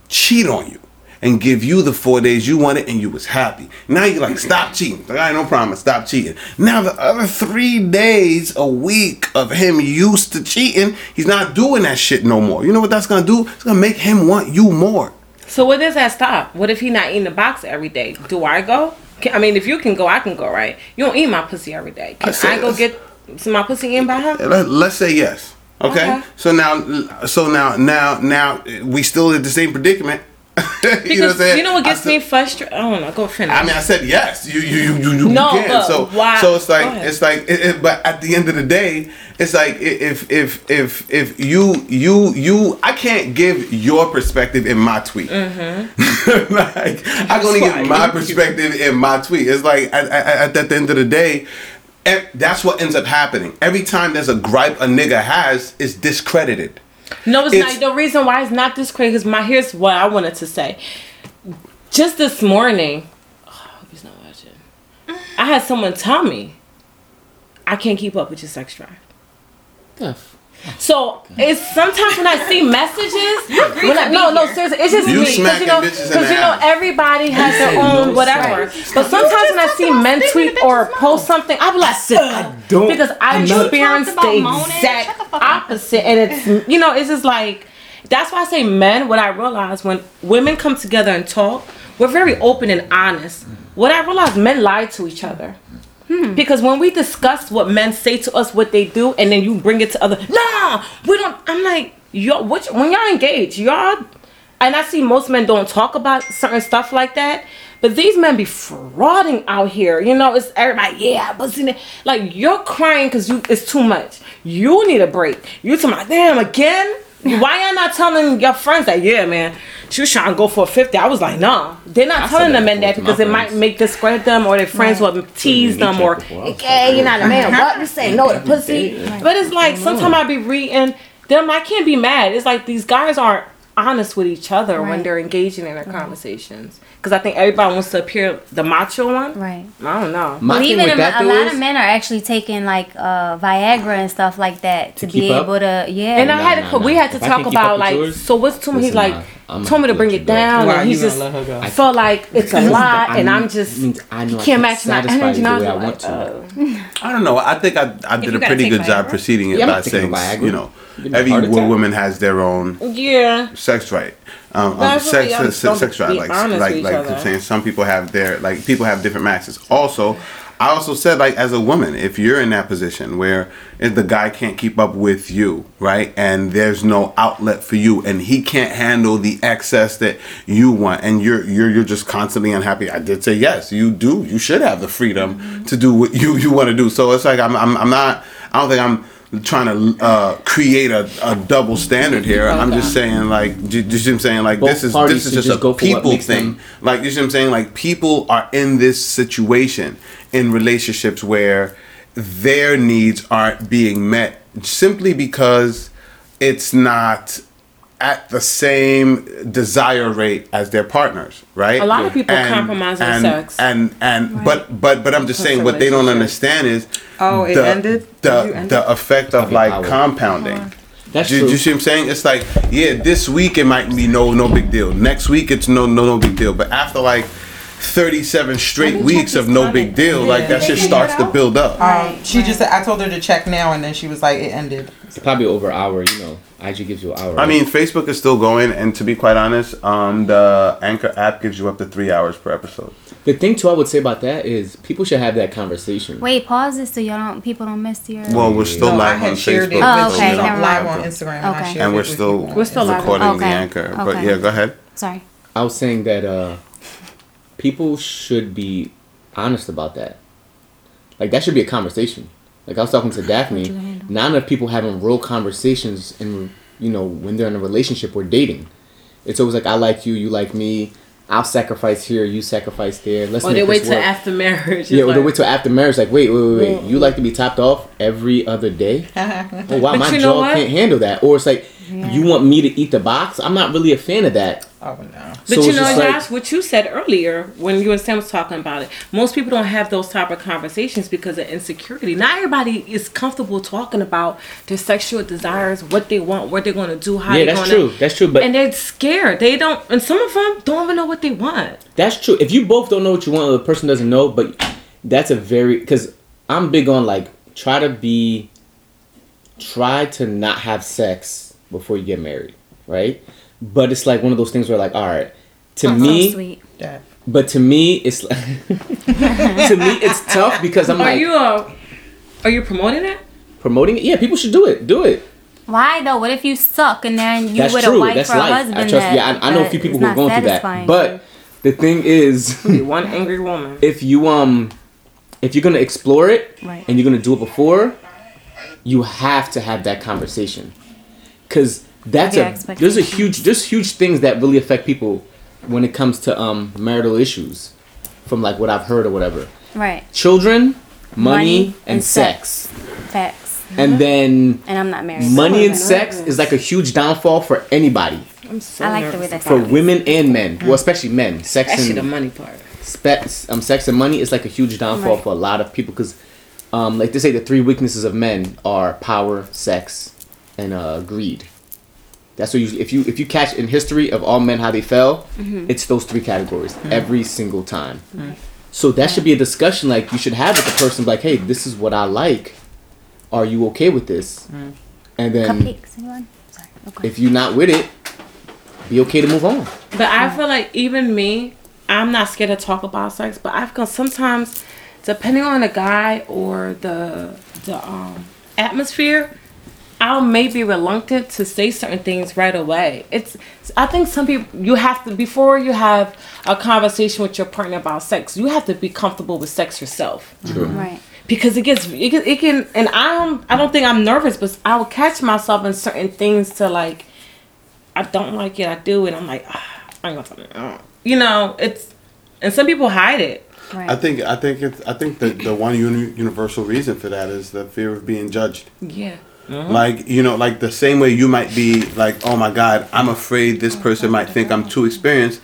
cheat on you and give you the four days you wanted and you was happy. Now you're like, stop cheating. Like, I no promise, stop cheating. Now the other three days a week of him used to cheating, he's not doing that shit no more. You know what that's gonna do? It's gonna make him want you more. So where does that stop? What if he not eating the box every day? Do I go? I mean, if you can go, I can go, right? You don't eat my pussy every day. Can I I, go get my pussy in by him? Let, let's say yes. Okay? Okay. So now so now now now we still in the same predicament. you know what I'm Because saying? you know what gets still- me frustrated? I don't know. Go finish. I mean, I said yes. You you you you, you No, can. but So why- so it's like it's like it, it- but at the end of the day, it's like if if if if you you you I can't give your perspective in my tweet. Mm-hmm. like I can only give my perspective in my tweet. It's like at, at, at the end of the day. That's what ends up happening. Every time there's a gripe a nigga has, is discredited. No, it's, It's- not. The reason why it's not this crazy is my. Here's what I wanted to say. Just this morning, oh, I hope he's not watching. I had someone tell me, I can't keep up with your sex drive. So it's sometimes when I see messages, when I, no, no, seriously, it's just You me because you know, bitches in because you know, everybody has their own no whatever. sex. But sometimes when I see men tweet or post something, I be like, I don't- because I I'm not- the about moaning. Shut exact the fuck up. opposite, and it's you know, it's just like that's why I say men. What I realize when women come together and talk, we're very open and honest. What I realize, men lie to each other. Hmm. Because when we discuss what men say to us, what they do, and then you bring it to other, nah, we don't. I'm like, y'all, what, when y'all engage, y'all, and I see most men don't talk about certain stuff like that. But these men be frauding out here. You know, it's everybody, yeah, but see, like you're crying because you it's too much. You need a break. You're to my damn again. Why y'all not telling your friends that? Yeah, man, she was trying to go for a fifty. I was like, nah. They're not I telling them the that that because my it might make discredit them or their friends will tease them or, okay, you're not a man. What you say? No, the pussy. But it's like sometimes I be reading them. I can't be mad. It's like these guys aren't honest with each other when they're engaging in their conversations. Because I think everybody wants to appear the macho one. Right. I don't know. My But even a, that a lot is- of men are actually taking like uh, Viagra and stuff like that to, To be keep up? able to yeah. And I had nah, to, we had to If talk can keep up about like, yours, so what's too much? He's like, nah. I'm told me to bring it down, and you just let her go? I- felt like it's a Because lot, I and I'm just means I know you I can't can't match my energy. you And the I way I want to. I don't know. I think I, I did a pretty take good job Viagra. preceding it Yeah, by saying, you know, Give me a every heart wo- attack. woman has their own yeah. sex right. Um, um, That's sex, we sex, sex right. Like, like, like. I'm saying, some people have their like people have different maxes. Also, I also said like as a woman, if you're in that position where if the guy can't keep up with you, right, and there's no outlet for you, and he can't handle the excess that you want, and you're you're you're just constantly unhappy. I did say yes, you do. You should have the freedom to do what you you want to do. So it's like I'm I'm I'm not. I don't think I'm trying to uh, create a, a double standard here. I'm just saying like, do you see what I'm saying? Like Both this is this is just, just a go for what people thing. them- Like you see what I'm saying? Like people are in this situation in relationships where their needs aren't being met simply because it's not at the same desire rate as their partners, right? A lot of people compromise on and, sex. And and but but but I'm just saying what they don't understand is Oh, it the, ended? Did you the end the effect of like hour. compounding. That's Do, true. do you see what I'm saying? It's like, yeah, this week it might be no no big deal. Next week it's no no no big deal. But after like 37 straight weeks of no big deal, like that Yeah. shit starts to build up. Um, she just I told her to check now, and then she was like, "It ended." It's probably over an hour. You know, IG gives you an hour. I mean, Facebook is still going, and to be quite honest, um, the Anchor app gives you up to three hours per episode. the thing too I would say about that is people should have that conversation. Wait, pause this so y'all don't people don't miss your. Well, we're still No, I live had on Facebook, it. Oh, with okay, you, never live on Instagram, and I Okay. shared and we're still. We're still live. recording Okay. the Anchor. But yeah, go ahead. Sorry. I was saying that uh, people should be honest about that. Like that should be a conversation. Like I was talking to Daphne. Not enough people having real conversations, and you know when they're in a relationship or dating. It's always like I like you, you like me. I'll sacrifice here, you sacrifice there. Let's Or they wait till after marriage. Yeah, or they wait till after marriage. Like, wait, wait, wait, wait. You like to be topped off every other day? oh wow, But my jaw can't handle that. Or it's like, you want me to eat the box? I'm not really a fan of that. Oh no. But So you know, just like- Josh, what you said earlier when you and Sam was talking about it, most people don't have those type of conversations because of insecurity. Not everybody is comfortable talking about their sexual desires, what they want, what they're going to do, how yeah, they're that's going true. That's true. But and they're scared. They don't, and some of them don't even know what they want. That's true. If you both don't know what you want, or the person doesn't know, but that's a very because I'm big on like try to be, try to not have sex before you get married, right? But it's like one of those things where like, all right, to That's me, so sweet. Yeah. but to me, it's like, to me, it's tough because I'm Are like you uh, are you promoting it? promoting it. Yeah, people should do it. Do it. Why though? What if you suck and then you That's with true. a wife That's or a life. husband? I trust. that- Yeah, I, I know a few people who are going through that. But the thing is. One angry woman. if you um if you're gonna explore it Right. and you're gonna do it before you have to have that conversation because that's Your a there's a huge there's huge things that really affect people when it comes to um marital issues from like what i've heard or whatever right, children money, Money and, and sex. facts. and then And I'm not married. money and sex is like a huge downfall for anybody I'm so I like the way that for sounds. women and men well especially men sex Especially and the money part. spe- um, sex and money is like a huge downfall Right. for a lot of people because, um, like they say, the three weaknesses of men are power, sex, and uh, greed. That's what you if you if you catch in history of all men how they fell, it's those three categories every single time. So that should be a discussion like you should have with the person like, hey, this is what I like. Are you okay with this? And then Cupcakes, anyone? Sorry. Okay. if you're not with it, be okay to move on. But I feel like even me, I'm not scared to talk about sex. But I've got sometimes, depending on the guy or the the um atmosphere, I may be reluctant to say certain things right away. It's I think some people you have to before you have a conversation with your partner about sex, you have to be comfortable with sex yourself Right. because it gets it can, it can and I'm I don't think I'm nervous, but I will catch myself in certain things to like I don't like it, I do it, I'm like ah, I ain't gonna tell you. You know, it's and some people hide it. Right. I think I think it's I think the the one uni- universal reason for that is the fear of being judged. Yeah. Uh-huh. Like you know, like the same way you might be like, oh my God, I'm afraid this oh person might think I'm too experienced.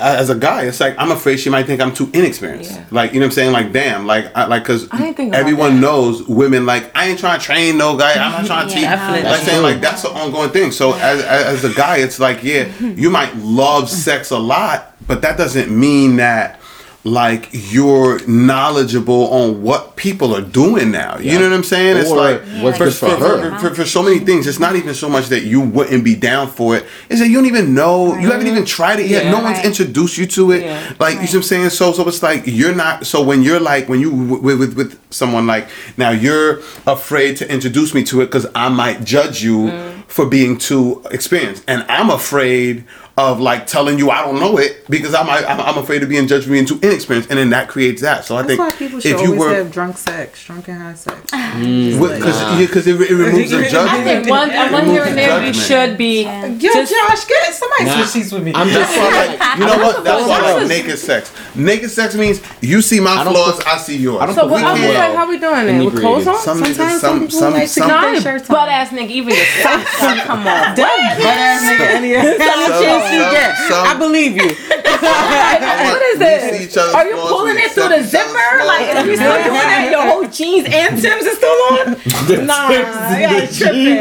as a guy, it's like I'm afraid she might think I'm too inexperienced. Yeah. Like you know what I'm saying? Like damn, like I, like because I think everyone knows women like I ain't trying to train no guy. I'm not trying to teach. Yeah, Definitely. Like saying like that's an ongoing thing. So as as a guy, it's like yeah, you might love sex a lot, but that doesn't mean that like you're knowledgeable on what people are doing now. You Yeah. know what I'm saying? It's like what's for, for for, her. for, for, for so many things. It's not even so much that you wouldn't be down for it. It's that you don't even know. You haven't even tried it yet. Yeah. no one's introduced you to it. Yeah. Like you know what I'm saying. So so it's like you're not. So when you're like when you with with, with someone like now you're afraid to introduce me to it because I might judge you mm-hmm. for being too experienced, and I'm afraid of like telling you I don't know it because I'm I'm, I'm afraid of being judged for being too inexperienced, and then that creates that. So I That's think why people should if you always were have drunk sex, drunk and high sex. Mm. because because it, it removes the judgment. I judgment. think one, one here and there you should be. Yo, Just- Josh, get somebody Nah, switch seats with me. I'm just That's why, saying, like, you know what? That's why I This like naked sex. Naked sex means you see my I flaws, put- I see yours. I don't so put what, I well like, how we doing it? With clothes on? Some Sometimes some- people some- like to some- keep No, their I'm shirts butt ass nigga, even your socks come off. Damn, butt ass nigga, any, any chance you get. some- I believe you. What is We this? see each other's Are you pulling it through the accept zipper? Like, if you still doing that, your whole jeans and Tim's is still on? Nah, y'all tripping.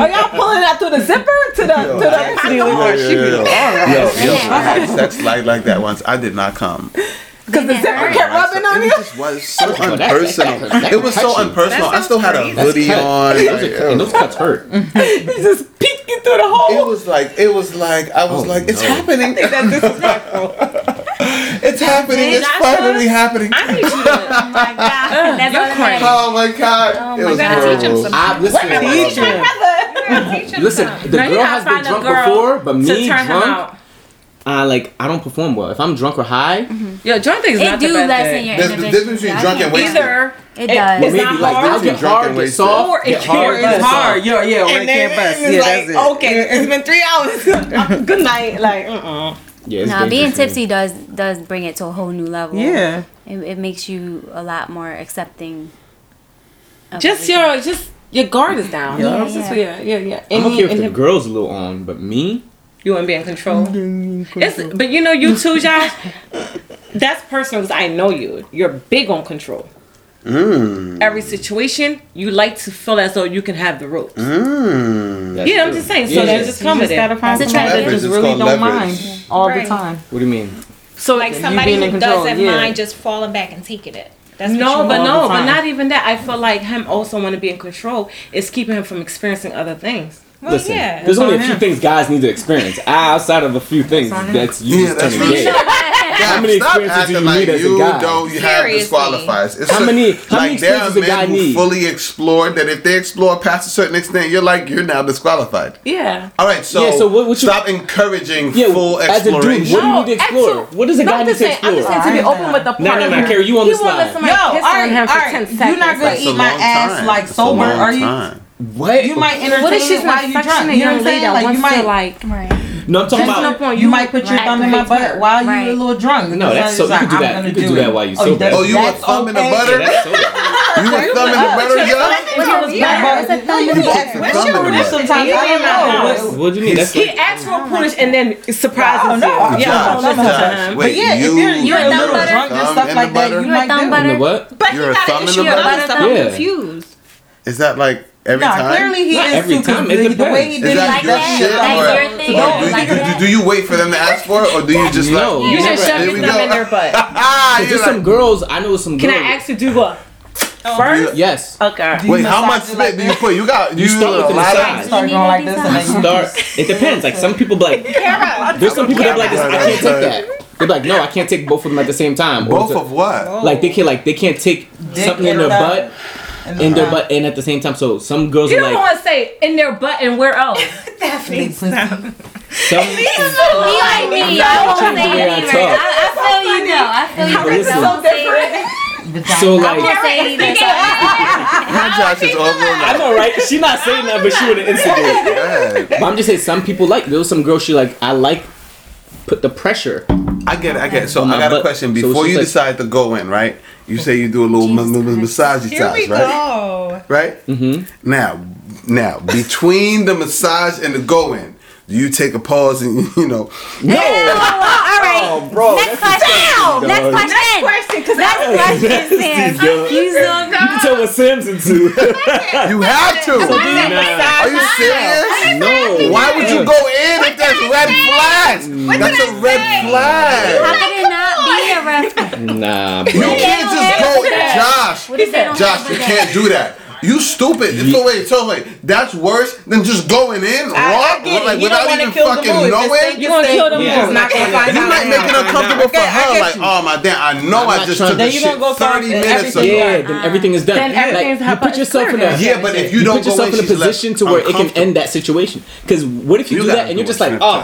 Are y'all pulling that through the zipper to the to the Yeah, pocket? yeah, yeah, yeah. Yo, yo, I had sex like, like that once. I did not come. Because the zipper kept rubbing on it you. just was so that- that- unpersonal. that- that It was so touchy. unpersonal. I still had a hoodie on. Those and those cuts hurt. He's just peeking through the It was like it was like I was Oh, like it's no. happening. That's disrespectful. It's happening. It's Joshua, finally happening. I need you to. Oh my god. That's You're all that crazy. matters. Oh my god! Oh it was gotta teach him horrible. some- I listen. Teach him. Teach him Listen, the Now, girl has been drunk before, but me drunk, out. I like I don't perform well. If I'm drunk or high, mm-hmm. Yeah, drunk thing is It not the do best lessen thing. your There's the difference between drunk and wasted. Either It It- does. it's maybe not like hard. I'll get Drunk hard, and get wasted. soft, Or it hard, be get hard. soft. Yo, yeah, or it and then can't bust. it's Yeah, like, that's it. okay, it's been three hours. Good night. Like, uh-uh. Yeah, it's Nah, being dangerous for me. tipsy does does bring it to a whole new level. Yeah. It, it makes you a lot more accepting. Just everything. your, just your guard is down. Yeah. It's yeah, yeah, yeah. I'm Any- okay if the girl's a little on, but me, You want to be in control. It's, but you know, you too, Josh. That's personal because I know you. You're big on control. Mm. Every situation, you like to feel as though you can have the ropes. Mm. that's Yeah, I'm just saying. So Yeah. that's just You come just with gotta find somebody that just really don't leverage. mind all Right. the time. What do you mean? So Like somebody being who doesn't yeah. mind just falling back and taking it. That's No, but no, but not even that. I feel like him also want to be in control is keeping him from experiencing other things. Well, Listen, yeah. there's only a few him. things guys need to experience. Outside of a few things, on that's you Yeah, just that's turning right. gay. How many experiences do you like need as a you guy? don't have Seriously. disqualifies. It's How a- many- how many like there are experiences a men guy who need? fully explored that if they explore past a certain extent, you're like you're now disqualified. Yeah. All right, so, Yeah, so what- what you- stop encouraging Yeah, full as a dude, exploration. what do you need to explore? actual- what does a No, guy I'm need just to saying, I'm just explore? saying to be open with the No, no, partner. no, Carrie, you on He this won't let line. somebody Yo, piss all on right, him for all right. 10 seconds. You're not gonna That's a eat my long ass time. like That's a sober, long are you? Time. What? You might entertain What if she's it while not you drunk? You know what I'm saying? that Like you might, to like Right. No, I'm talking about. no point. You might put your Right. thumb in my butt while you Right. a little drunk. No, that's so- you like, could do that. You could do that while you Oh, sober. that's- Oh, you want thumb in the butter? Yeah, that's so You want thumb in the butter, yo? With your Yeah, butt. but no, you be asking What's your something sometimes. He I don't know. What- What do you mean? He like, asks for a push and then surprises I don't you. Yeah, Josh, don't listen Josh, to him. wait, But yeah, you, if you're, you're a a little drunk and Thumb stuff in like the that, butter? you You a might thumb do in the butter? what? But You're he a got thumb in issue the with butter? other But stuff. I'm Yeah. confused. Is that like every Nah, time? clearly he Not is every too, 'cause time, it the, the way he did Is it, that like that? shit, Like or, your thing? or do, Like you, that? do you wait for them to ask for it, or do you just No, like? You Never. just shove There your we thumb in their butt. Ah, There's you're some girls. I know some girls. Can girls. I ask you to do what? First? Yes. Okay. Wait, how much massage it like spit do you put? You got you, start with the lot massage. Start going like this and then you Start. It depends. Like some people be like. There's some people that be like this. I can't take that. They're like, no, I can't take both of them at the same time. Both of what? Like they can't, like they can't take something in their butt, And in their uh, butt, and at the same time. So some girls You are don't like want to say in their butt and where else. Daphne, Please. stop. some. Be like me. I won't Change the say way I anything. talk. I, I feel you though. I feel you. But Rick. listen. I won't say anything. So I like. say anything. My Josh is over I know, right? She not saying that, but she would have instigated. But I'm just saying, some people like. There was some girl. She like. I like. Put the pressure. I get it. I get it. So I got a question. Before you decide to go in, right? You say you do a little Jesus ma- ma- massage Here we right? go. Right. Mm-hmm. Now, now between the massage and the go in, do you take a pause and you know? No. All right, Oh, bro. Next question. Next question. Next question, because Next question, Sam. dog. You You can tell what Sam's into. You have to. Are you serious? no. Why would you go in if there's red flags? That's a red flag. How flag. could it not be a red Nah, You can't just go, Josh. What if they don't Josh, you can't do that. You stupid. So wait, so wait, that's worse than just going in raw, I, I get it. like You without don't want even to kill the fucking mood. If knowing. it's You gonna kill the you're mood. not gonna find You out. might make it uncomfortable for her, like, oh my damn, I know I'm I not just took to- the Then you shit gonna go 30 minutes ago. Yeah, then everything is done. Then everything's like, you put yourself in a Yeah, but if you you don't put yourself in, in a position to where it can end that situation. Because what if you, You do that and you're just like, oh,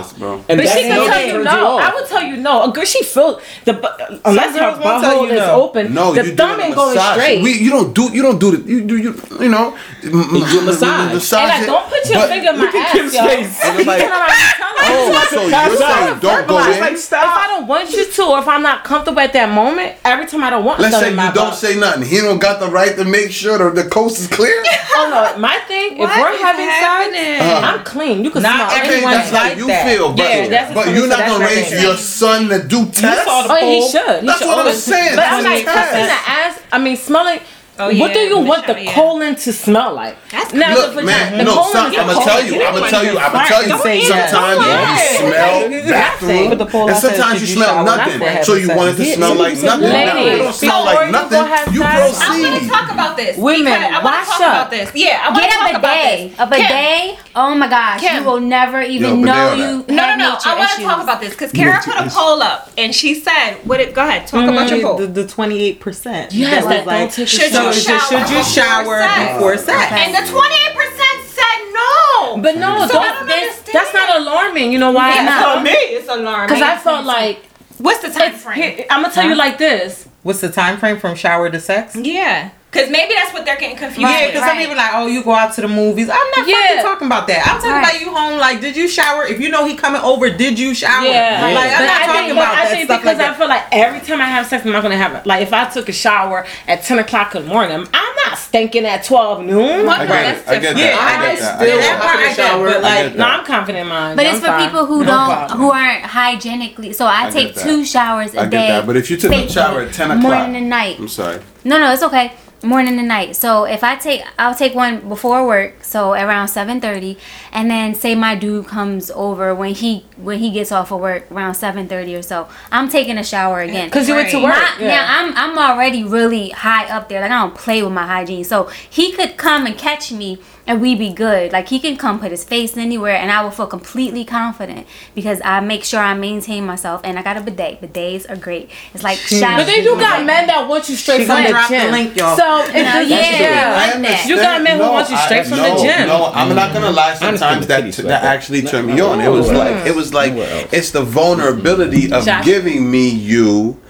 and But that's she can tell you you no. I would tell you no. A girl, she feel the bu- unless her girls butthole is open. No, the you thumb ain't going straight. We, you don't do you don't do the you do you you know You do massage. and like, don't put your but- finger in my ass, Kim's yo. face. And it's like, oh, so you're saying don't go in? If I don't want you to, or if I'm not comfortable at that moment, every time I don't want Let's say in my you don't butt. say nothing. He don't got the right to make sure that the coast is clear. Oh no, my thing. if we're is having sex, happening? Uh-huh. I'm clean. You can Not smell every- Okay, anyone. that's like like you that. feel, but Yeah, that's but you're not gonna raise your son to do tests. Oh, he should. He That's should what I'm always- saying. But I'm what like, touching the ass. I mean, smelling. Oh, what yeah, do you the want the shower, yeah. colon to smell like? That's now, Look, the man, the no, colon son, I'm gonna tell you, I'm gonna tell you, I'm gonna tell you. Don't say. Sometimes Don't you smell that. bathroom, Put the pole and sometimes you you smell nothing. So you want it to smell like nothing. ladies, Now, it don't smell like you nothing. You sex- I want to talk about this. Women, because I wash up. Yeah, I want Get to talk a about bidet. this. A bidet. Oh my gosh. Kim. You will never even bidet know on you No, no, no. I want to talk about this because Kara put a poll up and she said, "What it? Go ahead, talk about your mm-hmm. poll. The, the 28%. Yes, that that like, don't take a Should so you should, shower should you before shower sex? before sex? And the twenty-eight percent said no. But no, So don't don't, that's, not alarming. You know why? Yeah, for me, it's alarming. Because I felt like what's the time frame? I'm gonna tell you like this. What's the time frame from shower to sex? Yeah, because maybe that's what they're getting confused. Yeah, with. because some people like, oh, you go out to the movies. I'm not Yeah. fucking talking about that. I'm talking Right. about you home. Like, did you shower? If you know he coming over, did you shower? Yeah, Like, I'm But not I talking think, about but I that think stuff because like I feel like every time I have sex, I'm not gonna have it. Like if I took a shower at 10 o'clock in the morning, I'm not stinking at 12 noon. I get it. I get that. Yeah, I I get that. I still get that that. part I get, shower, but I like, get No. I'm confident in mine. But I'm it's for people who No don't, problem. who aren't hygienically. So I, I take get that. two showers a I get day. that. But if you took a shower at 10 o'clock. morning and night. I'm sorry. No, no, it's okay. Morning and night. So if I take, I'll take one before work, so around seven thirty, and then say my dude comes over when he when he gets off of work around seven thirty or so. I'm taking a shower again. Cause you went to work. My- yeah. Now I'm I'm already really high up there. Like I don't play with my hygiene. So he could come and catch me and we be good. Like he can come put his face anywhere and I will feel completely confident because I make sure I maintain myself and I got a bidet. Bidets are great. It's like shower. But then you got men that want you straight She from the drop the gym. link, y'all. So if No, the, yeah, yeah, I I like. You got men who No, want you straight I- from no, the gym. No, I'm not gonna lie. Sometimes the that titties, that actually turned me on. It was like it was like it's the vulnerability of giving me you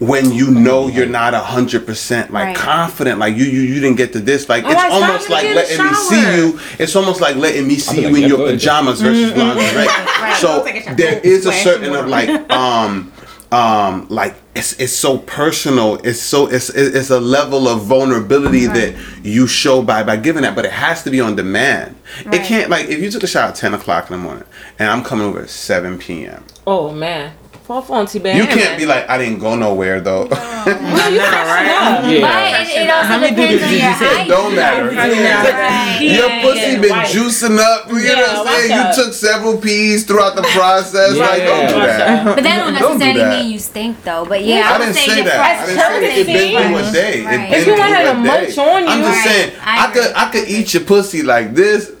when you know you're not a hundred percent like Right. confident. Like you you you didn't get to this. Like Oh, it's I almost like letting me see you. It's almost like letting me see be you like, in your go ahead, pajamas versus lingerie. So Take a shower. there is a certain of like um um like it's it's so personal it's so it's it's a level of vulnerability that you show by by giving that but it has to be on demand it can't like if you took a shower at 10 o'clock in the morning and i'm coming over at 7 p.m Oh man, fall phone T band. you can't be like i didn't go nowhere though right. Yeah. But it, it also How many depends dudes on did your you say height. it don't matter Right. your pussy yeah, been white. juicing up you know what i'm saying out. you took several peas throughout the process like Yeah, don't do that But that don't Don't do necessarily that. mean you stink though. But yeah, I I, would didn't say, say that. I didn't say it. It been through a day. It Right. been If you through want her a to day. munch on I'm just saying, I I, could. I could eat your pussy like this.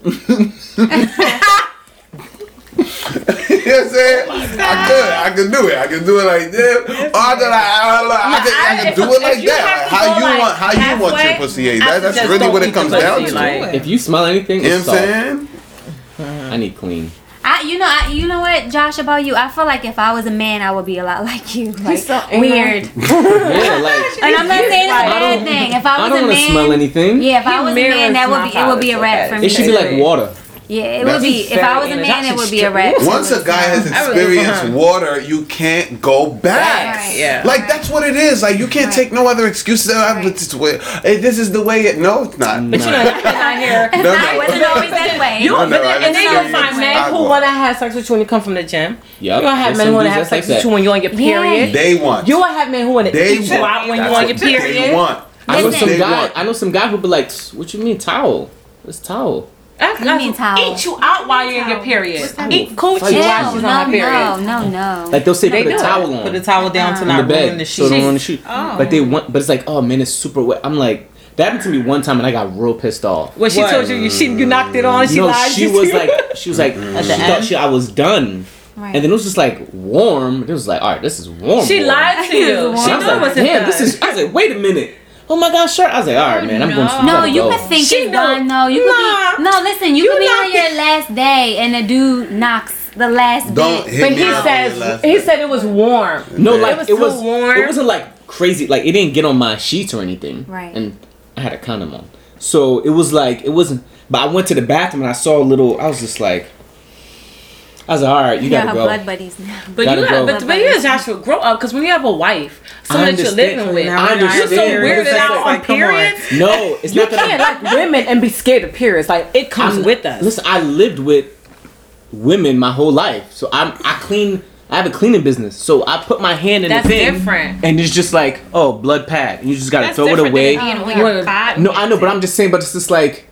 you know what I'm saying? I could, I could do it. I could do it like this. Or I could, I, I, I could, I I- could do it like that. have Like to how you like, want, how you want your pussy ate. That, that's really don't what it comes down to. like- If you smell anything, you know what I'm saying? I need clean. I, you know, I, you know what, Josh, about you. I feel like if I was a man, I would be a lot like you, like so weird. Yeah, like And I'm not saying it's a I bad thing. If I I was don't a want to man, smell anything. yeah, if I was a man, that would be it would be a father rat for me. It should be like water. Yeah, it That's would be. If I was a man, it would be a innocent. red. Once a guy has I would go for experienced him. water, you can't go back. Right. Yeah. Like that's what it is. Like you can't Right. take no other excuses. "Ah, Right. but this, eh, this is the way it. No, it's not. But you know, that's not here. No, I no. wasn't always that way. You, No, but no, then, and then you'll say find men who want to have sex with you when you come from the gym. Yep, You're gonna have men who want to have sex with you when you're on your Yeah. period. They want. You will have men who want to they eat you want. out when you're on what your They period. want. I know some guy. I know some guy who'll be like, "What you mean towel? It's towel." That's, You that's? Eat you out while you're in your period. Eat coochie Fight. while No, she's no, on her period. no, no, no. Like they'll say, They "Put a towel on." Put the towel down to in not the ruin bed, the so they don't sheets. want to shoot. Oh. Like they want, but it's like, oh man, it's super wet. I'm like, that happened to me one time, and I got real pissed off. When she What? told you, you she you knocked it on, she no, lied. she was like, she was like, she the thought she I was done, Right. and then it was just like warm. It was like, all right, this is warm. she warm. lied to you. She I was knew it like, wasn't damn, done. this is. I was like, wait a minute. Oh my gosh, sure. I was like, all right, man, I'm going. To, No, gotta you go. could think She it's knew. done. No, you Nah. could be. No, listen, you, You could be on your last day and the dude knocks the last Don't bit. hit But me he says he day. said it was warm. No, Yeah. like It was it was. so warm. It wasn't like crazy. Like it didn't get on my sheets or anything. Right. And I had a condom on, so it was like it wasn't. But I went to the bathroom and I saw a little. I was just like, I was like, all right, you Yeah, gotta her go. blood buddies now. But Gotta you go. have, but, but you as Joshua grow up because when you have a wife, someone that you're living with, Now I we're you're so understand. weirded It's out on like, come on. periods. No, it's You not that. can't like women and be scared of periods. Like it comes I'm- with us. Listen, I lived with women my whole life, so I'm I clean. I have a cleaning business, so I put my hand in That's the thing, different. and it's just like, oh, blood pad. And you just gotta That's throw it away. than being on Oh, your well, body. No, I know, but I'm just saying. But it's just like,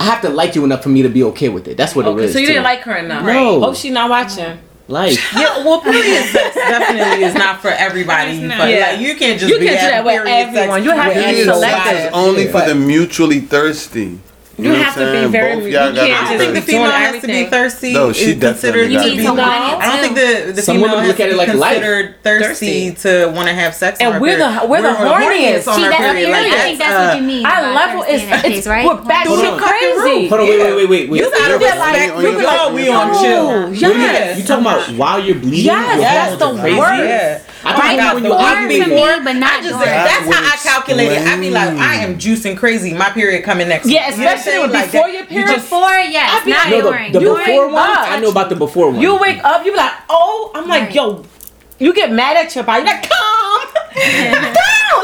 I have to like you enough for me to be okay with it. That's what it Okay, is. so you too. didn't like her enough. No. Hope she not watching. like. Yeah, well, period sex definitely is not for everybody. Not. fuck- Yeah. like, you can't just You be can't do that having with everyone. You have to be Period anybody. sex selective. is only for the mutually thirsty. You know have to be very- Both you y'all gotta can't I don't think the female has to be thirsty. No, she is considered definitely to gotta be. be. You need to I don't think the the Some female women has look to at it be like life. considered thirsty, to want to have sex. And we're the- period. we're the horniest. on See, our that's, period. Like, I think that's what uh, you mean. I love level thirsty is in it's right? we're back Hold on. crazy. Hold on, wait, wait, wait, wait, wait. You gotta Yeah, like, respect. you You gotta- know we on chill. yes. You talking about while you're bleeding? Yes, that's the are worst. Yeah. I thought my you God, when the you week argue to before, me, but not I just during. that's That how I would calculate it. I be like. I am juicing crazy. My period coming next. Yeah, week. You know what I'm especially? Like before that- your you period. just- Before, yes, I be not like- No, during. the, the during, before one, us. I know about the before one. You wake up, you be like, oh, I'm like, Right. yo, you get mad at your body, You're like, calm down.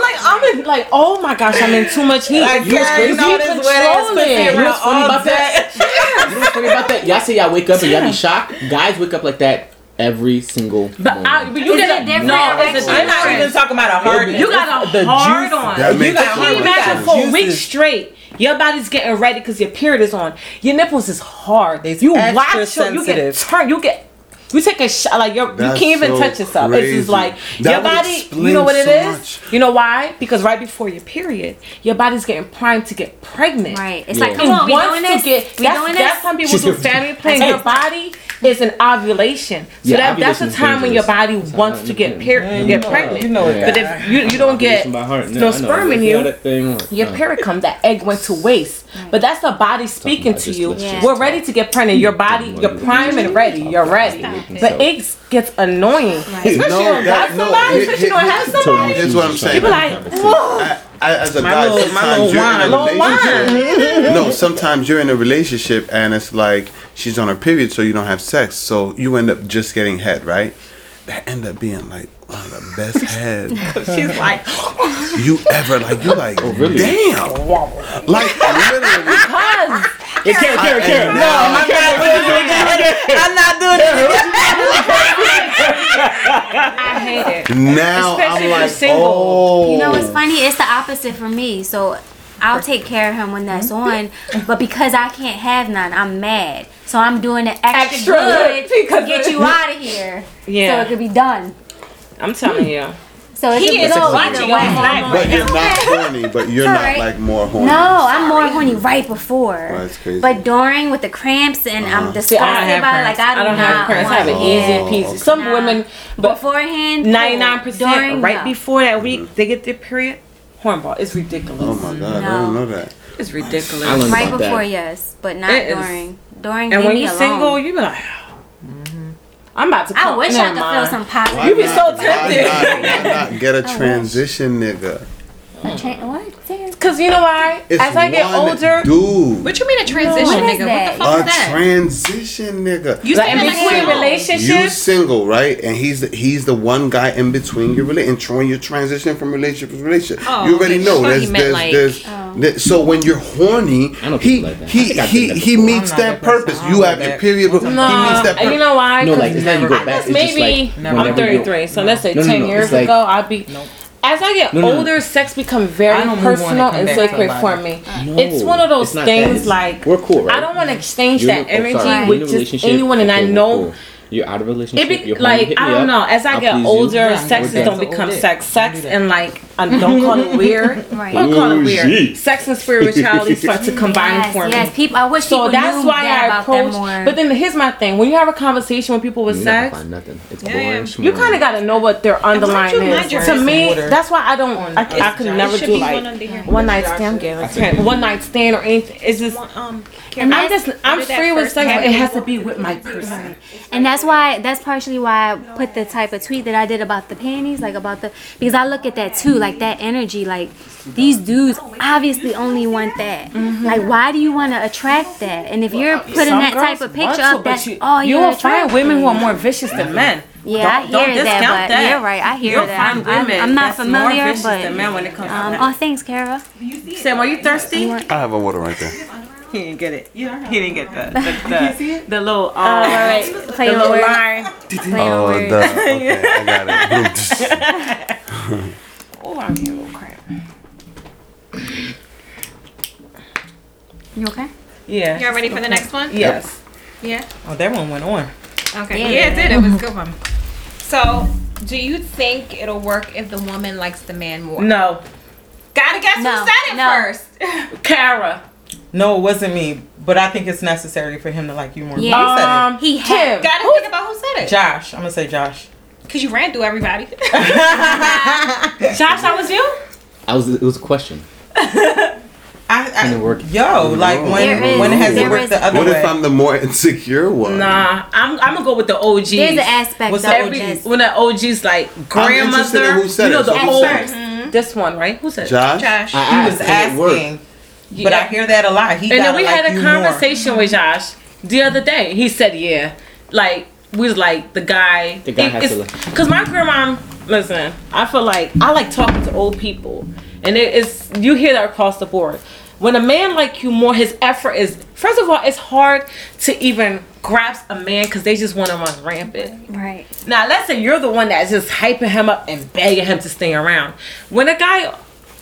Like I'm in, like, oh my gosh, I'm in too much heat. Like, you was crazy all this controlling. You know around what's funny about that? you know what's funny about that? Y'all say y'all wake up and y'all be shocked. Guys wake up like that every single But, morning. I, but you Is get a different no, it's erection? a I'm not even talking about a hard. You got a The hard juice- on. That You got Can you hard imagine on. for a week straight? Your body's getting ready because your period is on. Your nipples is hard. It's you extra watch your, you get sensitive. turned. You get. You take a shot like your, you can't even so touch yourself. It's crazy. just like That your body. You know what it explain is? much. You know why? Because right before your period, your body's getting primed to get pregnant. Right. It's Yeah. like, come on, we wants doing to this. get- we that's, doing that's this. how people do family planning. Your body is an ovulation, so Yeah, that, that's the ovulation is time when your dangerous. body wants to get per- get pregnant. You know it. But if you you don't get By heart. no sperm in you, your period comes, that egg went to waste. But that's the body speaking to you. let's We're ready to get pregnant. Your body, you're prime and ready. You're ready. But it gets annoying, especially No, when you that- got somebody, especially when you have somebody. Here's what I'm saying. You be like, whoa. I, I, as a My guy, little- my sometimes little you're in a relationship. no, sometimes you're in a relationship and it's like she's on her period, so you don't have sex, so you end up just getting head, right? That end up being like one of the best head She's like, you ever like. You like, oh, really? damn, like literally. cuz. Hey, Karen, Karen, Karen. No, I'm not doing it. I'm not doing it. I hate it. Now Especially I'm if you're like, single. oh, You know, it's funny. It's the opposite for me. So I'll take care of him when that's mm-hmm. on. But because I can't have none, I'm mad. So I'm doing it extra, Extra good good, to get you out of here. Yeah. So it could be done. I'm telling you. So it He could is go watching either your way. hormones. But you're not horny. But you're not like more horny. No, I'm more horny right before. Oh, that's crazy. But during with the cramps and I'm Uh-huh. disgusted See, I don't have by it, like I, I do don't not have cramps. I have an easy it. peasy. okay. Some Nah. women, but beforehand. 99% During, right before that week they get their period. Hornball. It's ridiculous. Oh my god, I No. didn't know that. It's ridiculous. Right before, that. yes, but not It is. during. During, and when you're alone. single, you be like, I'm about to. I Call. wish I Never could feel some positive. You be so Why tempted. not, why not get a transition nigga? A tra- what? Say it. cause you know why? It's As I get older, dude. What you mean a transition, What is nigga? What the fuck A is that? transition nigga. You like in between single. relationships. You single, right? And he's the, he's the one guy in between your relation, and trying your transition from relationship to relationship. Oh, you already okay. know I thought there's meant there's, like- there's Oh. there- so when you're horny, I he like he he he meets that that purpose. You have your period, but he no, meets that purpose. you know why? No, like it's not you go I back. guess maybe. I'm 33, so let's say No, no, 10 years ago, I'd be. Nope. As I get No, no, no. older, sex become very don't move on and personal and sacred for me. No, it's one of those things that. Like we're cool, right? I don't want to exchange You're- that energy sorry. You're in a with just anyone, and I okay, we're know cool. You're out of relationship. it be like I don't up, know. As I I'll get please you. older, Yeah, sexes don't become sex. Sex and like I don't call it weird. Right. Don't call it weird. Bougie. Sex and spirituality start to combine Yes, for me. yes. People, I wish So people that's knew why that I approach. them. But then here's my thing: when you have a conversation with people with You're sex, find nothing. It's Yeah, boring. yeah. you kind of got to know what their underlying is. your To me, that's why I don't. I, I could never do like one one night stand. I'm getting like ten- one night stand or anything. It's just. Um, And I'm just. I'm free with sex, but it has to be with my person. And that's why that's partially why I put the type of tweet that I did about the panties, like about the because I look at that too, like that energy, like these dudes obviously only want that. Like why do you want to attract that? And if you're putting Some that type of picture want to, up, but that's you, all you you're will find women who are more vicious than men. Yeah, Don't- I don't hear that, discount but you're right. I hear You'll that. find I'm, I'm, women I'm not that's familiar, vicious but than men when it comes um, that. oh, thanks, Kara. Sam, are you thirsty? I have a water right there. He didn't get it. Yeah, He didn't get the the, the, the little um, All right, play the on little words. line. Play Oh, words. duh. Okay, I got it. Oh, I'm getting a little cramp. You okay? Yeah. Y'all ready for the next one? Yes. Yeah. Oh, that one went on. Okay. Yeah. Yeah, it did. It was a good one. So, do you think it'll work if the woman likes the man more? No. Gotta guess No, who said it no. first. Kara. No, it wasn't me, but I think it's necessary for him to like you more. Yeah. Who said Um, He Kim. had- Gotta think about who said it? it. Josh. I'm gonna say Josh. Cause you ran through everybody. Josh, that was you? I was. It was a question. I, Can it work? Yo, like when There is- when has it worked is- the other way? What way? if I'm the more insecure one? Nah, I'm I'm gonna go with the OG. There's an aspect What's of the it OG? that's- when the OGs like interested in grandmother. who said you know it, the so old. said Mm-hmm. This one, right? Who said? Josh? Josh. I He was can it asking, but I hear that a lot. He And then we like had a you conversation with Josh the other day. He said, "Yeah, like we was like the guy. The guy has to look. because my grandma. Listen, I feel like I like talking to old people, and it is you hear that across the board. When a man like you more, his effort is first of all, it's hard to even grasp a man because they just want to run rampant. Right. Now, let's say you're the one that's just hyping him up and begging him to stay around. When a guy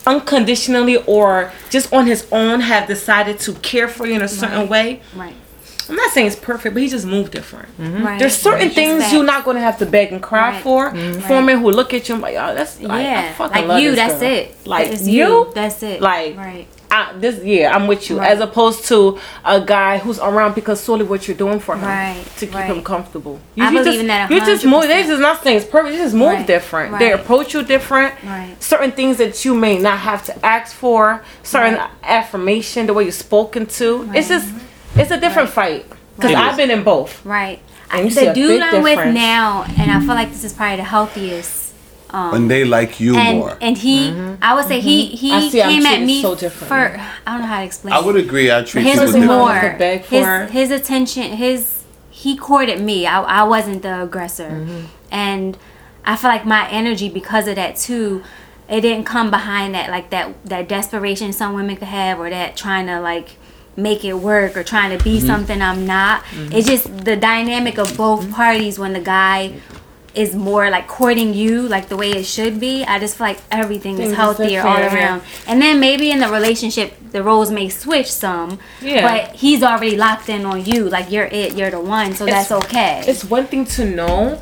unconditionally or just on his own have decided to care for you in a certain way, Right. I'm not saying it's perfect, but he just moved different. Right. There's certain It's things facts. you're not gonna have to beg and cry Right. for. Mhm. For a man who look at you and like, oh, that's like, I fucking Like love you, this that's girl. it. Like It's you, that's it. like right. I, this yeah, I'm with you. Right. As opposed to a guy who's around because solely what you're doing for him Right, to keep right. him comfortable. I believe just, in that You just move. They 100%. just not saying it's perfect. You just move Right, different. They approach you different. Right. Certain things that you may not have to ask for. Certain Right. affirmation, the way you're spoken to. It's just it's a different fight. Because I've been in both. Right. And you see the a dude big I'm with now, and I feel like this is probably the healthiest. Um, When they like you and more. and he, I would say he he Mm-hmm. I see came at me so for I don't know how to explain. I would agree. I treat his was more To beg for. his, his attention his he courted me I, I wasn't the aggressor Mm-hmm. and i feel like my energy because of that too it didn't come behind that like that that desperation some women could have or that trying to like make it work or trying to be mm-hmm. something i'm not. Mm-hmm. It's just the dynamic of both mm-hmm. parties when the guy is more like courting you like the way it should be. I just feel like everything Things is is healthier all around. And then maybe in the relationship the roles may switch some Yeah. but he's already locked in on you. Like you're it. You're the one. So It's- that's okay. It's one thing to know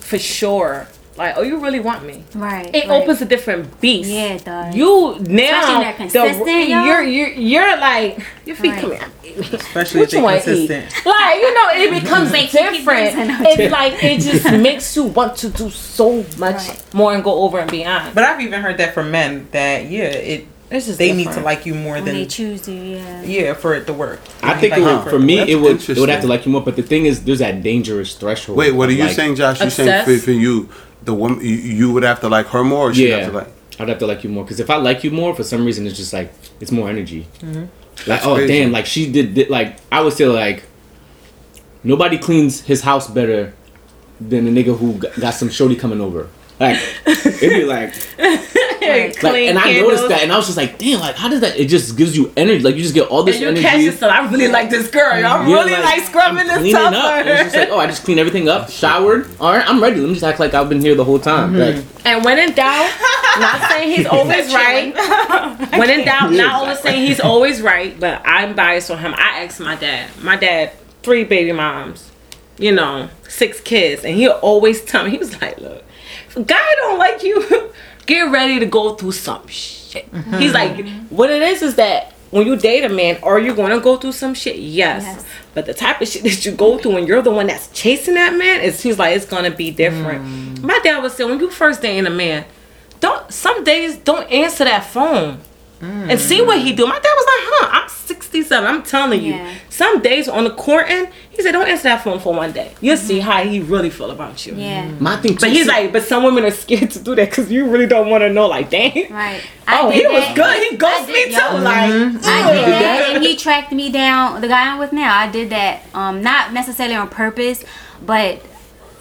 for sure. Like, oh, you really want me. right It right. opens a different beast. yeah it does You now they're consistent, the, y'all. you're you're you're like your feet Right. come here. Especially What if you they want consistent. eat? Like you know, it becomes Make you keep different. losing. It's like it just makes you want to do so much Right. more and go over and beyond. But I've even heard that from men that yeah, it It's just they need to like you more when they choose to yeah yeah for it to work. I They think like it you would, for me, it would it would have to like you more. But the thing is, there's that dangerous threshold. Wait, what are you like- saying, Josh? You saying for, for you, the woman you, you would have to like her more, or she Yeah, have to like? I'd have to like you more because if I like you more, for some reason it's just like it's more energy. Mm-hmm. Like oh crazy. damn, like she did, did like I would say like nobody cleans his house better than a nigga who got, got some shorty coming over. Like it'd be like, Right. like Clean and I noticed that and I was just like damn, like how does that? It just gives you energy. Like you just get all this And you energy. catch yourself. I really like this girl. Y'all Yeah, really like, scrubbing I'm this cleaning stuff. up. It's just like, oh, I just clean everything up, showered. All right, I'm ready. Let me just act like I've been here the whole time. Like, And when in doubt, not saying he's always right. When in doubt, not always saying he's always right, but I'm biased on him. I asked my dad. My dad, three baby moms, you know, six kids, and he'll always tell me, he was like, look, guy don't like you, get ready to go through some shit. He's mm-hmm. like, what it is is that when you date a man, are you going to go through some shit? Yes. Yes. But the type of shit that you go through when you're the one that's chasing that man, is he's like, it's going to be different. Mm. My dad would say, when you first dating a man, don't some days don't answer that phone and see what he do. My dad was like, huh, I'm 67. I'm telling you. Yeah. Some days on the courting, he said, don't answer that phone for one day. You'll see mm-hmm. how he really feel about you. Yeah. Mm-hmm. my thing. But he's like, but some women are scared to do that because you really don't want to know. Like, dang. Right. Oh, did he was good. He ghosted did- me yup. too. Like, mm-hmm. I did that, that? and he tracked me down. The guy I'm with now, I did that. Um, not necessarily on purpose, but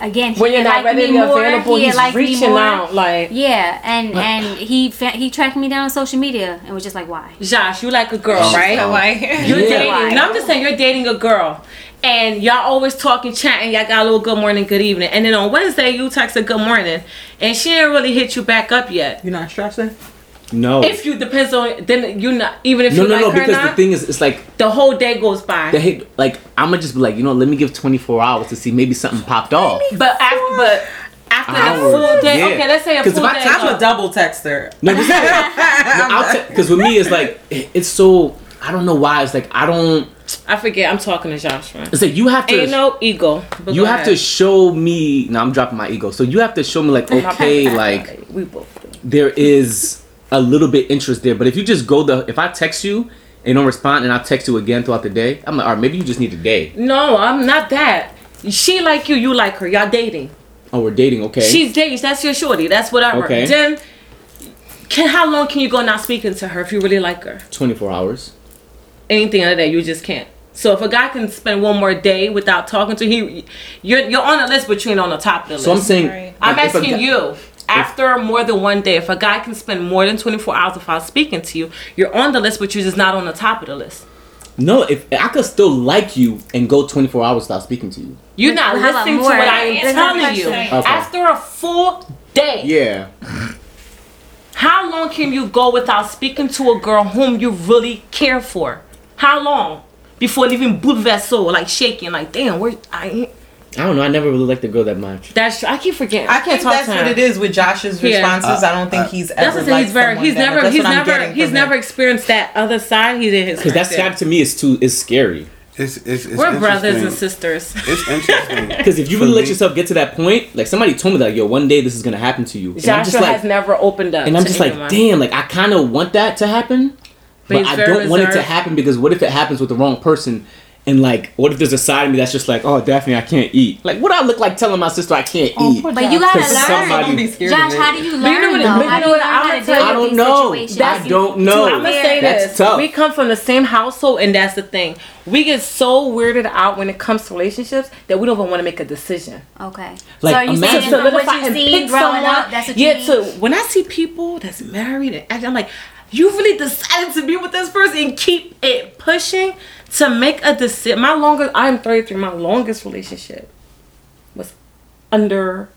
again, when you're not liked ready to be available, he had he's liked reaching out. Like, Yeah, and and he fa- he tracked me down on social media and was just like, why? Josh, you like a girl, Oh, right? You're Yeah. dating. Why? No, I'm just saying you're dating a girl. And y'all always talking, chatting. Y'all got a little good morning, good evening. And then on Wednesday, you text a good morning. And she didn't really hit you back up yet. You're not stressing? No, If you, depends on, then you're not, even if no, you no, like no. her Because not, the thing is, it's like the whole day goes by. the hit. Like I'm gonna just be like, you know, let me give 24 hours to see maybe something popped off. but after, but after the Hours, full day, yeah. okay, let's say a 'Cause full I day. text I'm a double texter. No, this is because with me it's like it's so I don't know why it's like I don't. I forget. I'm talking to Joshua. It's like you have to. Ain't no ego. but you have ahead. to show me. No, I'm dropping my ego. So you have to show me like, okay, like we both. do. there is a little bit interest there. But if you just go the, if I text you and don't respond, and I text you again throughout the day, I'm like, all right, maybe you just need a day. No, I'm not that. She like you, you like her. Y'all dating. Oh, we're dating, okay? She's dating. That's your shorty. That's whatever. Okay. Then, can how long can you go not speaking to her if you really like her? 24 hours. Anything other than that, you just can't. So if a guy can spend one more day without talking to he, you're you're on the list, but you ain't on the top of the list. So I'm saying, Right. I'm like, asking guy- you. After more than one day, if a guy can spend more than 24 hours without speaking to you, you're on the list, but you're just not on the top of the list. No, if I could still like you and go 24 hours without speaking to you. You're not How listening to more? what I am Answer the telling you. Okay. After a full day, Yeah. How long can you go without speaking to a girl whom you really care for? How long? Before leaving bouleversé, like shaking, like damn, where I ain't- I don't know. I never really liked the girl that much. that's true. I keep forgetting. I I can't think talk that's to what him. it is with Josh's Yeah. responses. Uh, I don't think uh, he's ever That's the thing. liked He's very. He's that much. never. That's He's never. He's never experienced that other side. He did his. Because that's perspective. that to me is too is scary. It's, it's, it's We're brothers and sisters. It's interesting. Because if you For really let yourself get to that point, like somebody told me that, yo, one day this is gonna happen to you. And I'm Joshua just like, has never opened up. and I'm to just like, anyone. damn, like I kind of want that to happen, But but, I don't want it to happen because what if it happens with the wrong person? And like, what if there's a side of me that's just like, oh, Daphne, I can't eat. Like, what do I look like telling my sister I can't Oh, eat? But you gotta learn. somebody- Don't be scared Josh, of it. how do you you learn know what- though? but How you do know you what, learn I'm how gonna tell deal you- I don't know. situations? I don't know. I'm gonna say That's this. tough. We come from the same household, and that's the thing. We get so weirded out when it comes to relationships that we don't even want to make a decision. Okay. Like, so are you imagine- saying from what solidify you've and seen pick growing someone. up, that's what yeah, you to when I see people that's married and I'm like, you really decided to be with this person and keep it pushing to make a decision. My longest, I'm 33. My longest relationship was under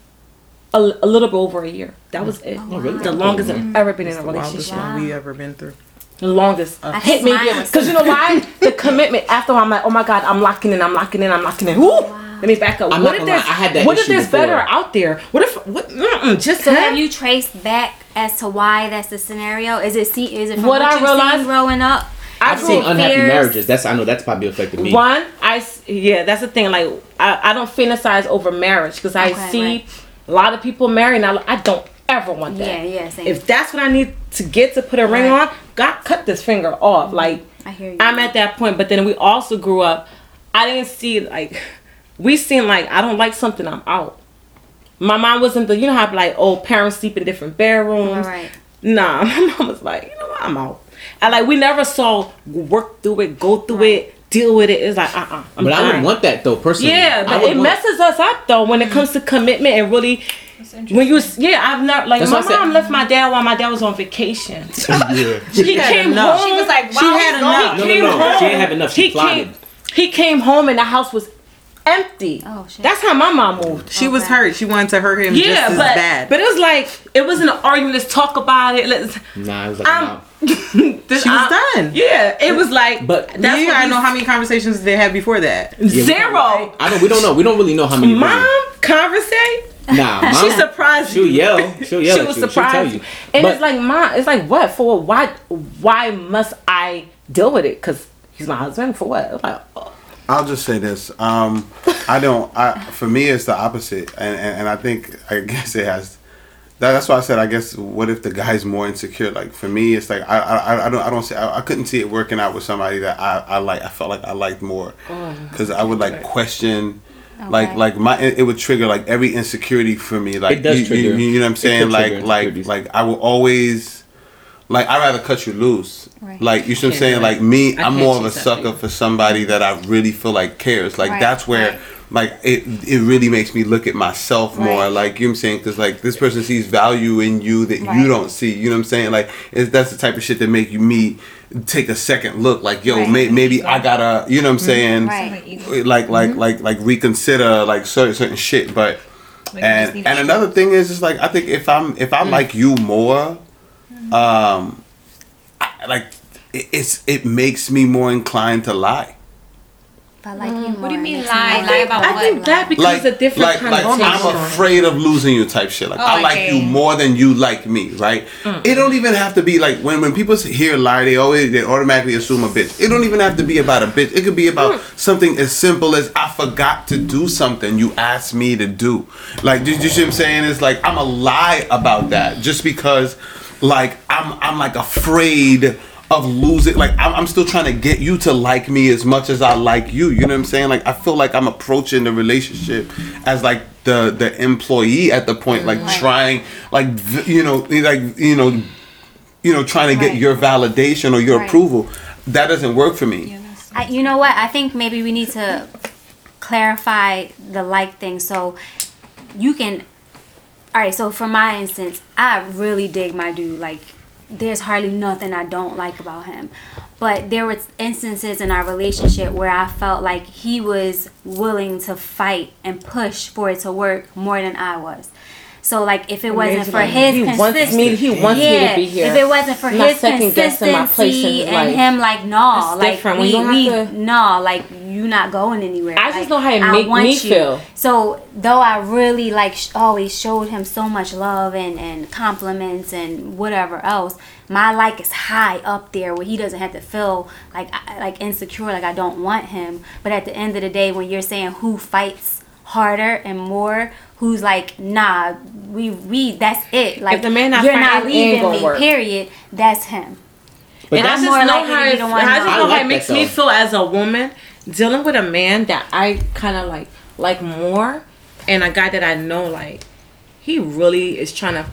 a, a little bit over a year. That was it. Oh, really? The longest I've mm. ever been in a relationship. the wildest relationship. one we ever been through. The longest. I hit me because you know why? the commitment. After I'm like, oh my god, I'm locking in, I'm locking in, I'm locking in. Woo! Let me back up. I'm what if there's lie, I had that what if there's before. better out there? What if what? Mm-mm, just So to have you traced back as to why that's the scenario? Is it see? Is it from What what, I you've realized- growing up? I've seen unhappy fears. marriages. That's I know that's probably affected me. One, I yeah, that's the thing. Like I, I don't fantasize over marriage because I Okay, see right. a lot of people married. And I, I don't ever want that. Yeah, yeah, same. If that's what I need to get to put a ring Right. on, God cut this finger off. Like I hear you. I'm at that point, but then we also grew up. I didn't see like we seen like I don't like something, I'm out. My mom wasn't the you know how like oh parents sleep in different bedrooms. Right. Nah, my mom was like, you know what, I'm out. And like we never saw work through it, go through it, deal with it. It's like uh uh-uh, uh. But I would want that though, personally. Yeah, but it want- messes us up though when it comes to commitment and really. When you yeah, I've not like That's my what I said. mom left my dad while my dad was on vacation. yeah. He had came enough. home. She was like, She had enough. He No, no, no. home. She didn't have enough. She he plotted. came. He came home and the house was empty. Oh, shit. That's how my mom moved. She was hurt. She wanted to hurt him Yeah, just as but bad. but it was like it wasn't an argument. Let's talk about it. Let's. Nah, it was like I'm. this, She was I- done. Yeah, it was like. But- that's you what know how many conversations they had before that. Yeah, we- Zero. I don't. We don't know. We don't really know how many. women- Mom conversate. Nah, mom. She surprised She'll you. yell. She'll yell. she at was you. She'll surprised. tell you. And But- it's like, mom, it's like, what for? Why? Why must I deal with it? Because he's my husband. For what? It's like, oh. I'll just say this. Um, I don't. I for me, it's the opposite, and, and and I think I guess it has. That, that's why I said I guess what if the guy's more insecure? Like for me, it's like I I, I don't I don't see I, I couldn't see it working out with somebody that I, I like I felt like I liked more because I would like question. Like Okay. like my it, it would trigger like every insecurity for me like It does you, you- trigger. you, know what I'm saying like like like I will always like I'd rather cut you loose Right. like you see what I'm saying? like me I I'm more of a chase sucker for somebody that I really feel like cares. Like Right, that's where right. like it it really makes me look at myself more. Like you know what I'm saying? Because like this person sees value in you that you don't see. You know what I'm saying? Like it's, that's the type of shit that make you me take a second look. Like yo Right. may, maybe I gotta you know what I'm mm-hmm. saying? Right. like like mm-hmm. like like reconsider like certain certain shit. But Like, and and another thing is just like I think if I'm if I like you more mm-hmm. um I, like it, it's it makes me more inclined to lie If I like you more. Mm. What do you mean lie? me Lie about I what? think that becomes like a different like like connotation. I'm afraid of losing you type shit. Like I Oh, like okay. you more than you like me, right? It don't even have to be like when when people hear lie, they always they automatically assume a bitch. It don't even have to be about a bitch. It could be about mm. something as simple as I forgot to do something you asked me to do. Like do you see what I'm saying? It's like I'm a lie about that just because like I'm I'm like afraid of losing like I'm, I'm still trying to get you to like me as much as I like you you know what I'm saying like I feel like I'm approaching the relationship as like the the employee at the point like trying like you know like you know you know trying to get your validation or your Right. approval that doesn't work for me I, you know what? I think maybe we need to clarify the like thing. So you can. All right. So for my instance, I really dig my dude. Like, there's hardly nothing I don't like about him. But there were instances in our relationship where I felt like he was willing to fight and push for it to work more than I was. So like if it wasn't for his He wants me- he wants me to yeah, be here. If it wasn't for not his second my place consistency and him like no, like different. We, we to- no, like you not going anywhere. I just Like, know how it make me you. feel. So though I really like sh- always showed him so much love and and compliments and whatever else, my like is high up there where he doesn't have to feel like like insecure, like I don't want him. But at the end of the day, when you're saying who fights harder and more. Who's like, nah, we we that's it. Like the man not you're not fighting, leaving me. work. Period. That's him. But and I that's just more know likely how to be it, the one I just that- know how it makes me feel as a woman dealing with a man that I kind of like like more, and a guy that I know like he really is trying to.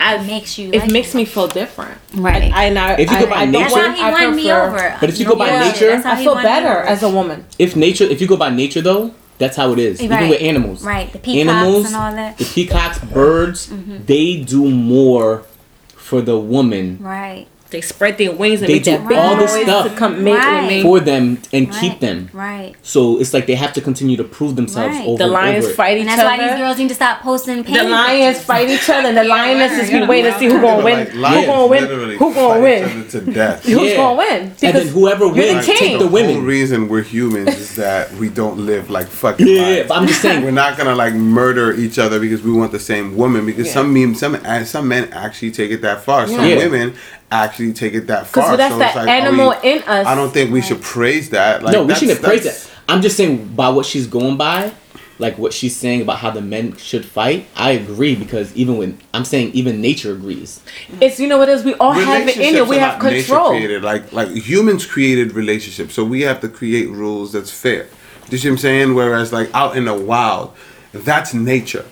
I, It makes you It like makes him. me feel different. Right. I, and I, If you go by I, I nature- That's want- how he I won me prefer- over. But if you go by Yeah, nature- I feel better as a woman. if nature, if you go by nature though, that's how it is. Even with animals, Right, the peacocks animals, and all that. the peacocks, birds, mm-hmm. they do more for the woman Right. They spread their wings and They make do that big all this stuff to come mate Right. with me. for them and right. keep them. Right. So it's like they have to continue to prove themselves Right. over the and lions over. fight each And that's why these girls need to stop posting. The lions fight each other, and the lionesses be waiting to see who gonna win. Like, Who gonna win? Who gonna win? each to death Who's Yeah. gonna win? and then Because whoever you're the wins, king. take the The whole women. reason we're humans is that we don't live like fucking Yeah, lions. but I'm just saying. We're not gonna like murder each other because we want the same woman. Because some men, some some men actually take it that far. Some women actually take it that far. Because that's So that like, animal we- in us. I don't think we should praise that. Like, no, we shouldn't praise that's- that. I'm just saying by what she's going by, like what she's saying about how the men should fight. I agree because even when I'm saying even nature agrees. It's you know what it is. We all have it in it. We have control. created. Like like humans created relationships, so we have to create rules that's fair. Do you see what I'm saying? Whereas like out in the wild, that's nature.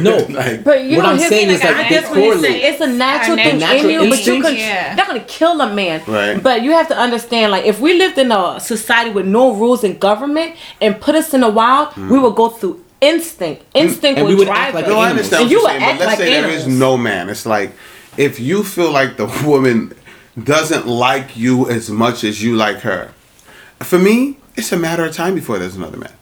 No, like, But you What know, I'm here's saying is, thing, like, I they guess what you're correlate. saying, It's a natural Our thing natural in you, but you instinct. could. Yeah. Not gonna kill a man, Right. But you have to understand, like, if we lived in a society with no rules and government and put us in the wild, hmm. we would go through instinct. Instinct And would, we would drive act like us. No, I understand And you you're would saying, but let's like say there is no man. It's like if you feel like the woman doesn't like you as much as you like her, for me, it's a matter of time before there's another man.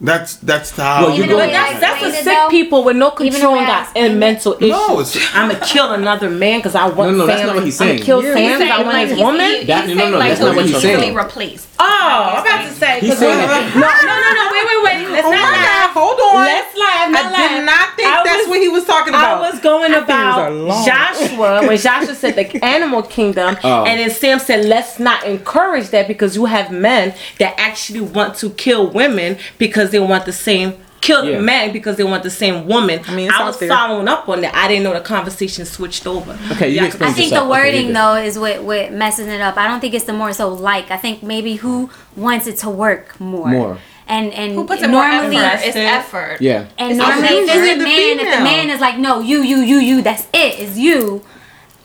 That's that's how. Well, you go- But that's I that's the sick though, people with no control and got and mental issues. No, I'm gonna kill another man because I want. No, no, that's not what he's saying. I'ma kill Yeah, Sam because I want like, his woman. he- That- he's no, saying, no, like, that's not what be he's saying. replaced. Oh, I'm about to say. He's 'cause saying no, no, no, no. Wait, wait, wait. Let's Oh not my laugh. God, hold on. Let's laugh. Not I did not think I that's was- what he was talking about. I was going My fingers are about long. Joshua when Joshua said the animal kingdom, Oh. and then Sam said, "Let's not encourage that because you have men that actually want to kill women because they want the same." Kill Yeah. men because they want the same woman. I mean, I was there. following up on that. I didn't know the conversation switched over. Okay, you Yeah, can explain I think yourself. the wording you're though is what what messing it up. I don't think it's the more so like. I think maybe who wants it to work more. More. And and Who puts in more normally effort? It's effort. Yeah. and It's normally if it's a the man, if the man is like, no, you, you, you, you, that's it, it's you.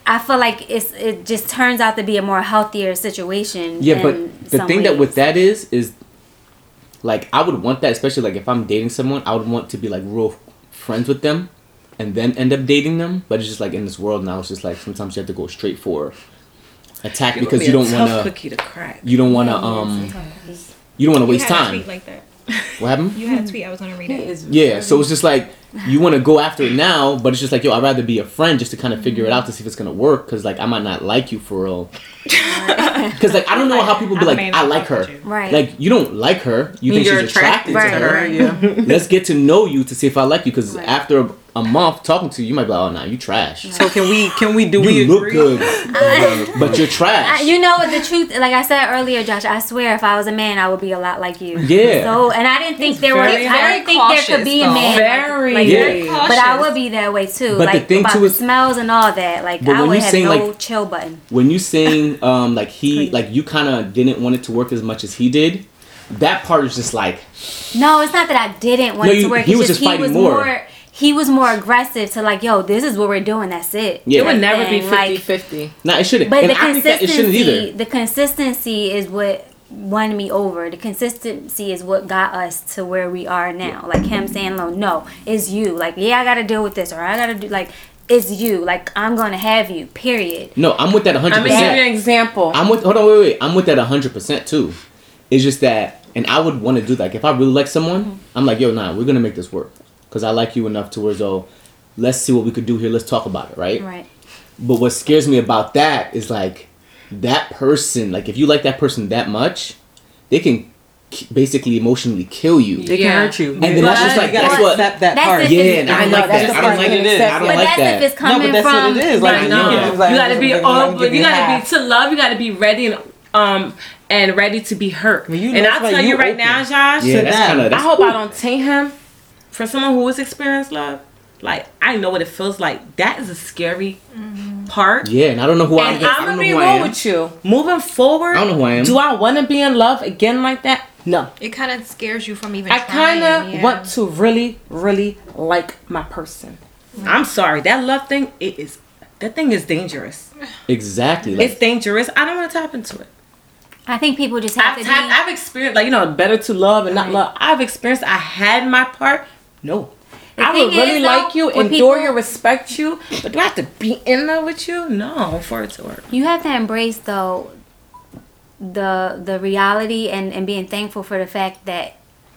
I feel like it's it just turns out to be a more healthier situation. Yeah, but the some thing that with that is is like I would want that, especially like if I'm dating someone, I would want to be like real friends with them, and then end up dating them. But it's just like in this world now, it's just like sometimes you have to go straight for attack because you don't want to. cookie to crack. You don't want to. Um. You don't want to waste had a time. tweet like that. What happened? You had a tweet. I was gonna read it. Yeah, so it's just like you want to go after it now, but it's just like yo, I'd rather be a friend just to kind of figure it out to see if it's gonna work, because like I might not like you for real. Because like I don't know how people be I like I like her. Right. Like you don't like her, you think You're she's attracted, attracted to to her. her. Yeah. Let's get to know you to see if I like you. Because Right. after a, a month talking to you, you might be like, oh nah, you trash. So can we can we do You we look agree? good, but you're I, trash. you know what the truth like I said earlier, Josh, I swear if I was a man I would be a lot like you. Yeah. So and I didn't think there was very, I very didn't think there could be a man Very. like, Very that. But I would be that way too. But the like thing, about too, the is- smells and all that. Like I would you have saying, no like- chill button. when you sing, um like he like you kind of didn't want it to work as much as he did, that part is just like No, it's not that I didn't want No, it to work. he it's was just, just he was fighting more. more. He was more aggressive to like, yo, this is what we're doing. That's it. Yeah. It would Type never be thing, 50 like- 50. nah, it shouldn't. But and the I think it shouldn't consistency, either. the consistency is what won me over. The consistency is what got us to where we are now. Like him saying, "No, no, it's you." Like, yeah, I got to deal with this, or I got to do like, it's you. Like, I'm gonna have you. Period. No, I'm with that 100. I'm gonna give you an percent example. I'm with. Hold on, wait, wait. I'm with that 100 percent too. It's just that, and I would want to do like if I really like someone, Mm-hmm. I'm like, yo, nah, we're gonna make this work because I like you enough towards oh, let's see what we could do here. Let's talk about it, right? Right. But what scares me about that is like that person. Like if you like that person that much, they can basically emotionally kill you. They Yeah. can hurt you. And then that's just like- that's what- accept that That's part. Yeah, and I I don't know, like that's that. I don't like you it. I don't But like that's that. if it's No, coming but that's from. what it is. Like, I know. Yeah. like, you gotta be open. You gotta half. be to love. You gotta be ready and um and ready to be hurt. Well, you know and I'll like tell you you right open. now, Josh. Yeah, that's them. kind of. I hope I don't taint him. For someone who has experienced love, like I know what it feels like. That is a scary mm-hmm. part. Yeah, and I don't know who I am. And I I'm gonna be who real with you. Moving forward, I don't know who I am. Do I want to be in love again like that? No. It kind of scares you from even. I kind of yeah. want to really, really like my person. Mm-hmm. I'm sorry, that love thing, it is. That thing is dangerous. Exactly. Like, It's dangerous. I don't want to tap into it. I think people just have I've, to tapped- be. I've experienced, like you know, better to love and not Right. love. I've experienced. I had my part. No. The I would really is, like though, you, adore people- you, respect you, but do I have to be in love with you? No, for it to work. you have to embrace though the the reality and and being thankful for the fact that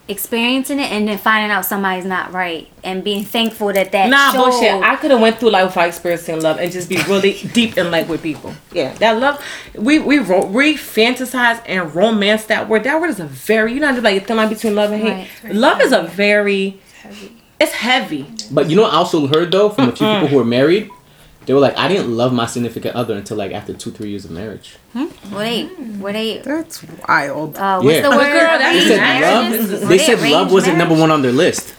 experiencing it and then finding out somebody's not right and being thankful that that Nah, showed. bullshit. I could have went through life without experiencing love and just be really deep in like with people. Yeah, that love. We we we fantasize and romance that word. That word is a very you know like a thin line between love and hate. Right. Love is a very. It's heavy. but you know, what I also heard though from a few people who are married, they were like, I didn't love my significant other until like after two, three years of marriage. Wait, were they? That's wild. Uh, what's Yeah. the word? girl, that's They said love. Were They said love wasn't number one on their list.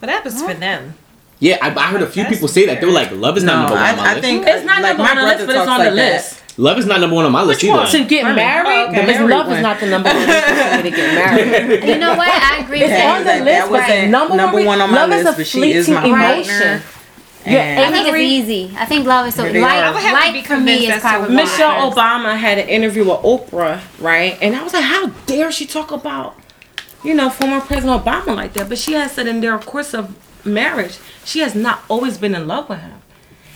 But that was for them. Yeah, I, I heard a few people say that they were like, love is not No, number one on my I, I list. think It's not like number my on the list, but it's talks on the list. that. List. Love is not number one on my list either. To get married, Oh, okay. because Married love is not the number one reason for me to get married. You know what? I agree It's on the that- that list, but wasn't number, number one, one on my love list, is a but she is fleeting my emotion. partner. You're And- I think it's easy. I think love is so Here they like are. I would have to be like for me is probably Michelle first. Obama had an interview with Oprah, right? And I was like, how dare she talk about, you know, former President Obama like that? But she has said in their course of marriage, she has not always been in love with him.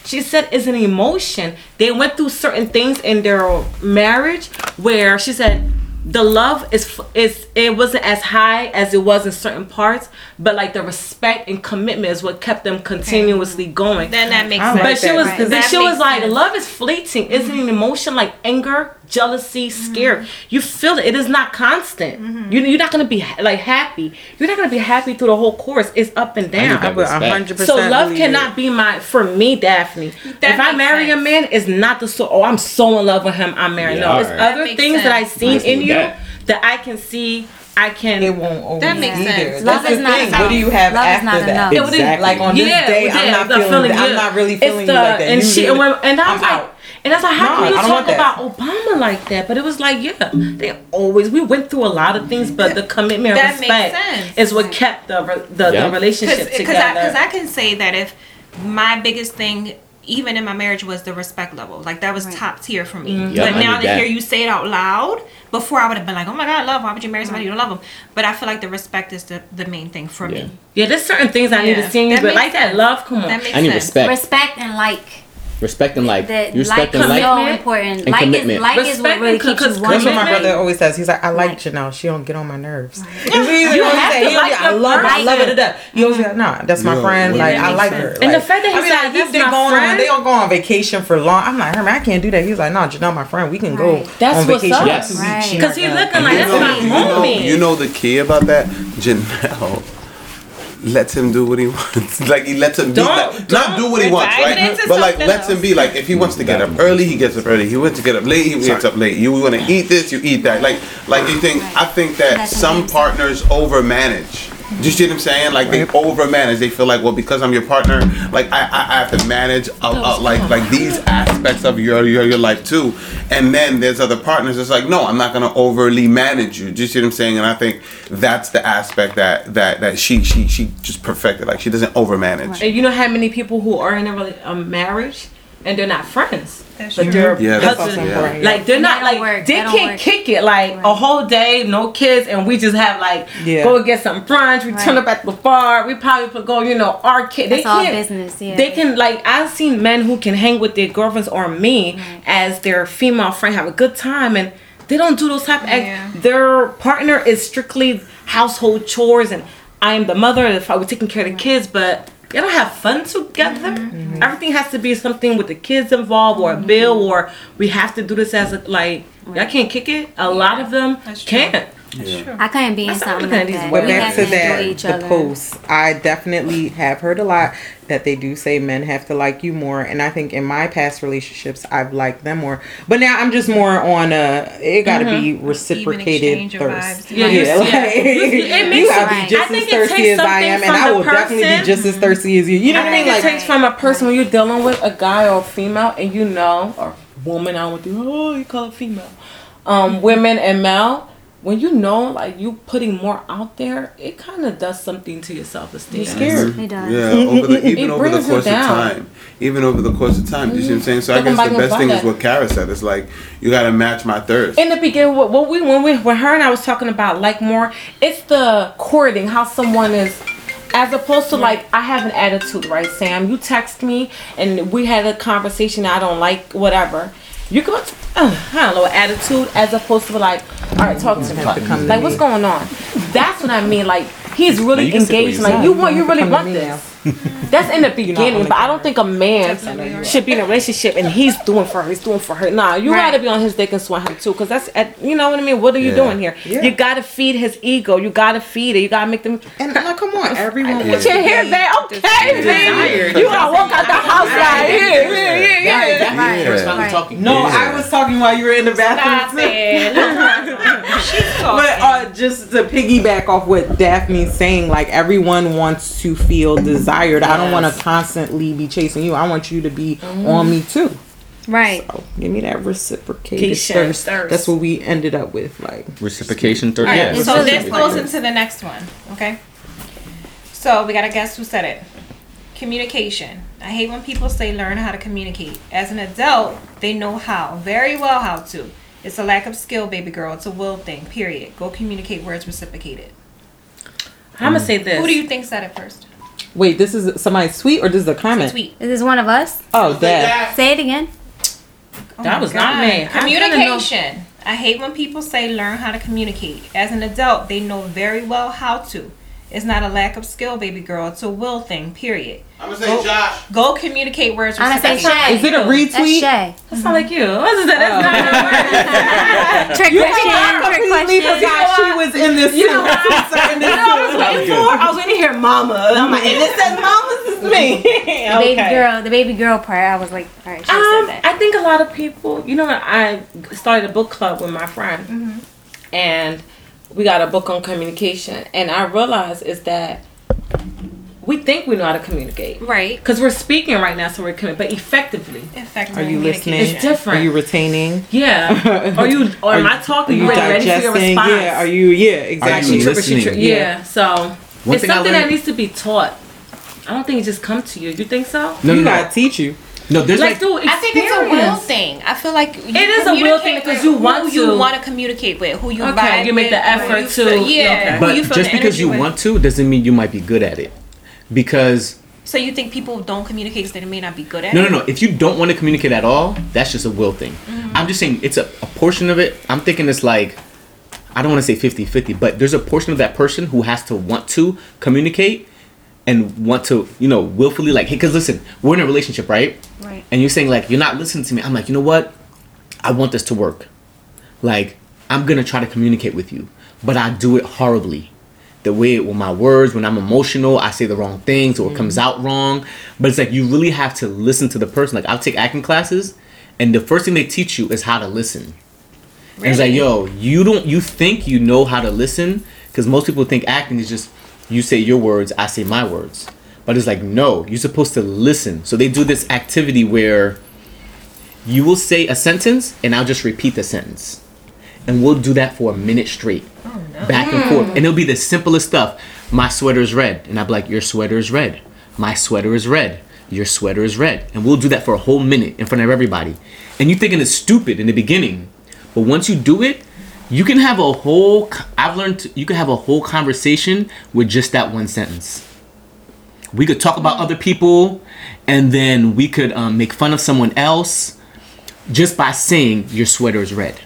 She said it's an emotion. They went through certain things in their marriage where she said the love is is it wasn't as high as it was in certain parts, but like the respect and commitment is what kept them continuously going. Then that makes I sense. like But she that. was, Right. but That she was makes like, love is fleeting. It's an emotion like anger, jealousy, scare. Mm-hmm. You feel it. It is not constant. Mm-hmm. You, you're not gonna be ha- like happy. You're not gonna be happy through the whole course. It's up and down. that But 100% So love cannot it. be my for me, Daphne. if I makes marry a man, it's not the so. Oh, I'm so in love with him. I'm married. Yeah, no, it's alright. That other makes things that I sense. seen Nice in you that. that I can see. I can. It won't always That makes either. sense. That's Love the is not thing. enough. What do you have Love is after not that? enough. It would- Exactly. Like on this Yeah, day, yeah, I'm not feeling. feeling, I'm not really It's feeling the- you like that. And You she do. and, when, and I was I'm like, out. And I was like, how No, can you talk about Obama like that? But it was like, yeah, they always we went through a lot of things, but the commitment and That makes respect sense. is what kept the the, Yeah. the relationship because together. I, cause I can say that if my biggest thing even in my marriage was the respect level like that was top tier for me Mm-hmm. Yeah, but now to hear you say it out loud before i would have been like oh my god love why would you marry somebody you don't love them but i feel like the respect is the, the main thing for Yeah. me yeah, there's certain things I need to see in you, that but makes like that love, come on. that makes I need sense respect. Respect and like. Respect and like. The You respect like and is like. so important. and Like is commitment. like is what really keeps co- you That's what my brother always says. He's like, I like Like- Janelle. She don't get on my nerves. You have to He like always- I your love her. I love her to death. He always mm-hmm. like, nah, that's my Yeah, friend. well, Like, that I like sense. her. And the fact that he I mean, like, if they my going on, they don't go on vacation for long. I'm like, Herman, I can't do that. He's like, no, Janelle, my friend. We can go Right. That's on what's vacation. up. Yes. She Right. Because he's looking like that's my you homie. you know the key about that, Janelle lets him do what he wants. like he lets him Don't- be, like, not don't- do what he wants, right? But like something lets him be like if he wants to get up early, he gets up early. He wants to get up late, he gets up late. You want to eat this, you eat that. Like like you think I think that some partners overmanage. Do you see what I'm saying? Like they overmanage. They feel like, well, because I'm your partner, like I, I, I have to manage, uh, uh, like like these aspects of your, your your life too. And then there's other partners. It's like, no, I'm not gonna overly manage you. Do you see what I'm saying? And I think that's the aspect that that that she she she just perfected. Like she doesn't overmanage. And you know how many people who are in a, rela- a marriage and they're not friends, That's but true. they're Yeah, that's husband. also important. Like they're not like don't work. they That can't work. kick it like a whole day, no kids, and we just have like Yeah. go get some brunch. We turn up at the bar. We probably put go you know arcade. They That's all can't. business, yeah. They can like I've seen men who can hang with their girlfriends or me as their female friend, have a good time, and they don't do those type of. Yeah. Act. Their partner is strictly household chores, and I am the mother. If I was taking care of the kids, but. They don't have fun together. Mm-hmm. Everything has to be something with the kids involved, or a bill, or we have to do this as a like. I can't kick it. A lot of them That's true. can't. I couldn't be in something like these that. women. But We back to that, the other. posts. I definitely have heard a lot that they do say men have to like you more, and I think in my past relationships I've liked them more. But now I'm just more on a. It got to be reciprocated exchange thirst. vibes. Yeah, you- like, yeah. It makes you gotta sense. be just as thirsty as I am, and I will the definitely be just as thirsty as you. You know I what I mean? think Like, it takes from a person when you're dealing with a guy or a female, and you know, or woman. I don't want to. Oh, you call it female. Um, women and male. When you know, like you putting more out there, it kind of does something to your self esteem. You're scared. It does. Yeah, over the, even over the course of time. Even over the course of time. Do you see what I'm saying? So I Looking guess the best thing is what Kara said. It's like you gotta match my thirst. In the beginning, what, what we when we when her and I was talking about like more, it's the courting how someone is. As opposed to like I have an attitude, right, Sam? You text me and we had a conversation. I don't like whatever. You go, uh, I don't know, attitude as opposed to like, all right, talk to me. have to come to Like, me. what's going on? That's what I mean. Like, he's really you can sit where engaged. Like, you want, you really want me this. That's in the beginning, but I don't think a man should be in a relationship and he's doing for her, he's doing for her. Nah, you Right. gotta be on his dick and swat him too, cause that's at, you know what I mean. What are you Yeah. doing here? Yeah. You gotta feed his ego. You gotta feed it. You gotta make them. and like, come on, everyone Put wants your to hair back, okay, baby. You gotta walk out the house like, yeah, yeah, yeah, yeah. Right. First time Right. talking. No, Yeah. I was talking while you were in the bathroom. too. it. But uh, just to piggyback off what Daphne's saying, like everyone wants to feel desired. I don't want to constantly be chasing you. I want you to be mm-hmm. on me too. Right. So give me that reciprocated thirst. thirst. That's what we ended up with. Like Reciprocation third. All right, Yeah. So this goes into the next one. Okay. So we gotta guess who said it. Communication. I hate when people say learn how to communicate. As an adult, they know how, very well how to. It's a lack of skill, baby girl. It's a will thing. Period. Go communicate where it's reciprocated. I'm gonna mm. say this. Who do you think said it first? Wait, this is somebody tweet or this is a comment? Tweet. Is this one of us? Oh, that. Say it again. Oh That my was not me. I Communication. I hate when people say learn how to communicate. As an adult, they know very well how to. It's not a lack of skill, baby girl. It's a will thing. Period. I'm gonna say Josh. Go communicate where it's I'm gonna say. Shay. Is it a retweet? That's retweet? Shay. That's not like you. What is that? That's not a Trick You question. Trick completely question. forgot she was in this You know suit. what? In this You know what I was waiting for? I was waiting to hear mama. And I'm like, and it says mama's is me. okay. The baby girl, the baby girl part. I was like, all right, she Um, said that. I think a lot of people, you know, I started a book club with my friend, Mm-hmm. and we got a book on communication, and I realized is that we think we know how to communicate Right. because we're speaking right now, so we're coming, but effectively, Effective Are you listening? It's different. Are you retaining? yeah. Are you? Or am I talking? you You ready, ready for your digesting? response? Yeah. Are you? Yeah. Exactly. Are you Trip or she listening? trip. Yeah. So it's thing I something that needs to be taught. I don't think it just come to you. You think so? No, you no, gotta no. teach you. No, there's Like, like, through I think it's a will thing. I feel like you It is a will thing because you who want you to. want to communicate with, who you Okay, vibe you make the with, who effort to- feel- yeah. okay. but you just because you with. want to doesn't mean you might be good at it. Because So you think people don't communicate because they may not be good at no, it? No, no, no. If you don't want to communicate at all, that's just a will thing. Mm-hmm. I'm just saying it's a, a portion of it. I'm thinking it's like, I don't want to say 50 50, but there's a portion of that person who has to want to communicate and want to, you know, willfully, like, hey, because listen, we're in a relationship, right? Right. And you're saying, like, you're not listening to me. I'm like, you know what? I want this to work. Like, I'm going to try to communicate with you, but I do it horribly. The way with my words, when I'm emotional, I say the wrong things or it comes mm. out wrong. But it's like you really have to listen to the person. Like I'll take acting classes, and the first thing they teach you is how to listen. And it's like, yo, you don't, you think you know how to listen because most people think acting is just you say your words, I say my words. But it's like, no, you're supposed to listen. So they do this activity where you will say a sentence and I'll just repeat the sentence. And we'll do that for a minute straight. Oh, back and forth. And it'll be the simplest stuff. My sweater is red. And I'll be like, your sweater is red. My sweater is red. Your sweater is red. And we'll do that for a whole minute in front of everybody. And you're thinking it's stupid in the beginning. But once you do it, you can have a whole, I've learned, to, you can have a whole conversation with just that one sentence. We could talk about other people and then we could um, make fun of someone else just by saying your sweater is red.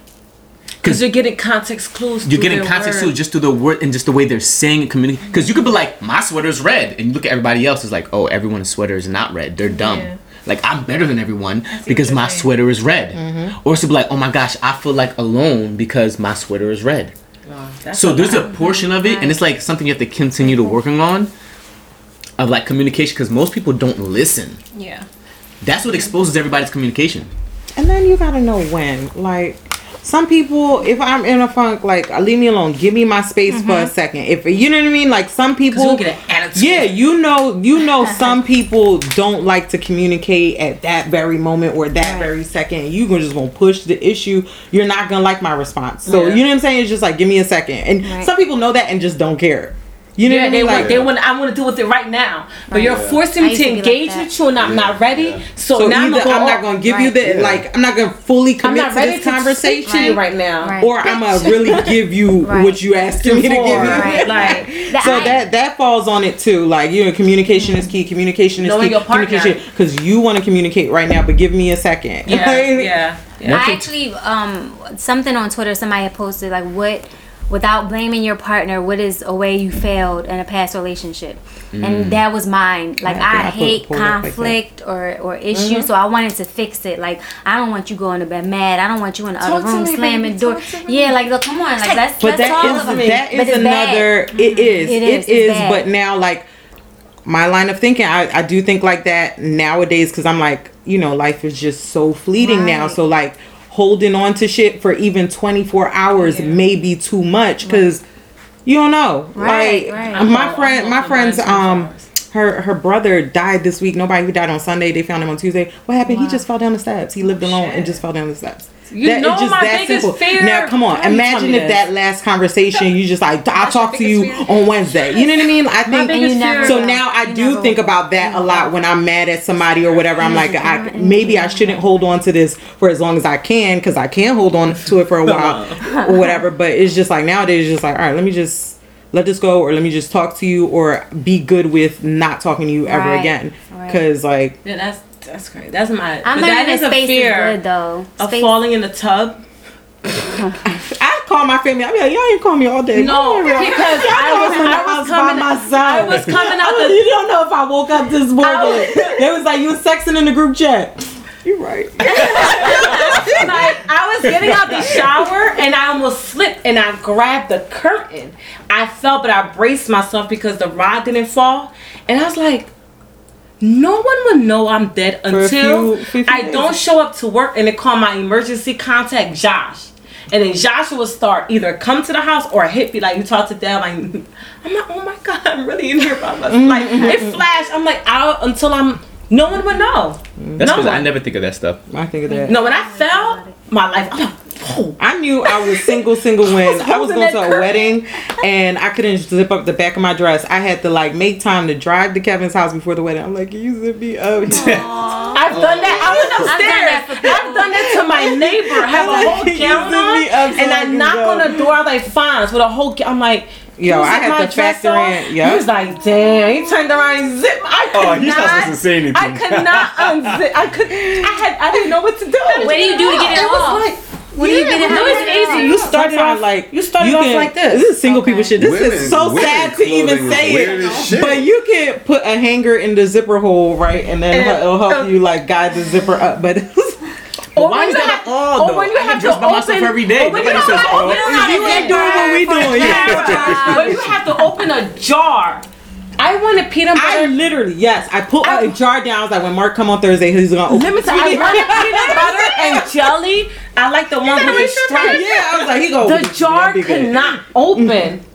Because you're getting context clues. You're getting context words. too, just through the word and just the way they're saying and communicating. Because you could be like, my sweater's red, and you look at everybody else, is like, oh, everyone's sweater is not red. They're dumb. Yeah. Like I'm better than everyone what because my saying. sweater is red. Mm-hmm. Or it's to be like, oh my gosh, I feel like alone because my sweater is red. That's So a there's a portion of it, and it's like something you have to continue to working on of like communication because most people don't listen. Yeah. That's what exposes everybody's communication. And then you gotta know when. Like some people, if I'm in a funk, like uh, leave me alone. Give me my space for a mm-hmm. second. If you know what I mean. Like some people you'll get an attitude. Yeah, you know, you know, some people don't like to communicate at that very moment or that very second. You gonna just gonna push the issue. You're not gonna like my response. So Yeah. you know what I'm saying? It's just like give me a second. And Right. some people know that and just don't care. You know Yeah, what I they mean? want, Like they want. I want to deal with it right now, but you're forcing me to to be like engage with you, and I'm not ready. So, so now I'm, gonna I'm not gonna give you Right. the Yeah. like I'm not gonna fully I'm commit not to ready this to conversation. speak to right now. Right. Or I'm gonna really give you Right. what you asking me to give you. Right. Like, So I- that that falls on it too. Like you know, communication is key. Communication is Knowing key. your. Communication because you want to communicate right now, but give me a second. yeah, yeah, yeah. I actually um something on Twitter somebody had posted like what without blaming your partner what is a way you failed in a past relationship and mm. that was mine like I I, hate up like conflict or or issues mm-hmm. so I wanted to fix it like I don't want you going to bed mad I don't want you in the Talk other room me, slamming baby, door talk to me. yeah like look come on like let's But let's that about is it. that is another. Mm-hmm. It is. It It is. is. It's. But now, like my line of thinking, I I do think like that nowadays because I'm like, you know, life is just so fleeting now. So like holding on to shit for even 24 hours may be too much because you don't know. Right, like right. my Oh, friend, I'm my friends, mind um. her her brother died this week. Nobody who died on Sunday. They found him on Tuesday. What happened? He just fell down the steps. He lived alone and just fell down the steps. You know my biggest fear. Now, come on. Imagine if that last conversation, you just like, I'll talk to you fear? on Wednesday. You know what I mean? I think biggest you never fear- so now I do never think about that a lot when I'm mad at somebody or whatever. I'm like, I, maybe I shouldn't hold on to this for as long as I can because I can hold on to it for a while or whatever. But it's just like nowadays, it's just like, all right, let me just let this go or let me just talk to you or be good with not talking to you ever Right, again. right. Because like, Yeah, that's that's great. That's my. I'm but that learning is that a space fear is good though. of Space- falling in the tub. I call my family. I be like, y'all ain't call me all day. No, because Y'all I know was- I'm in the I was coming- by myself. I was coming out I was- the- You don't know if I woke up this morning. was- they was like, you was sexing in the group chat. You're right. like I was getting out the shower and I almost slipped and I grabbed the curtain. I fell, but I braced myself because the rod didn't fall. And I was like, no one would know I'm dead until few- few I don't show up to work and they call my emergency contact Josh. And then Joshua will start either come to the house or hit me like you talk to them. Like I'm like, oh my god, I'm really in here by myself. Like it flashed. I'm like out until I'm. No one would know. That's no because I never think of that stuff. I think of that. No, when I fell, my life. I'm like, whoa. I knew I was single, single when was I was going to a curtain. wedding and I couldn't zip up the back of my dress. I had to like make time to drive to Kevin's house before the wedding. I'm like, you zip me up? I've done that. I went that upstairs. for I've done that to my neighbor. Have a whole gown on, me up so and I I knock go. on the door. I'm like, fine, with a whole. ga- I'm like. Yo, I zip had to dress factor off?" in- yeah. He was like, damn. He turned around and zipped. I oh, could Oh, he's not not. supposed to say anything. I could not unzip. I could. I had. I didn't know what to do. What do you do to get it It was off? like. What do you get it No, it's easy. You started off like You started off like this. This is single people shit. This Women- is so sad to even say it. But you can put a hanger in the zipper hole, right, and then And- it'll help uh, you like guide the zipper up. But Or Why is that have, all, or though? when you I have get to by myself open, every day. or when you Nobody have says, to "Oh, you ain't doing what we doing. Yeah. when you have to open a jar. I wanted peanut I butter. literally yes, I put I- a jar down. I was like, when Mark come on Thursday, he's gonna open. Let me tell you, I wanted peanut butter and jelly. I like the one with the stripes. Yeah, I was like, he go. The jar could not mm-hmm. open.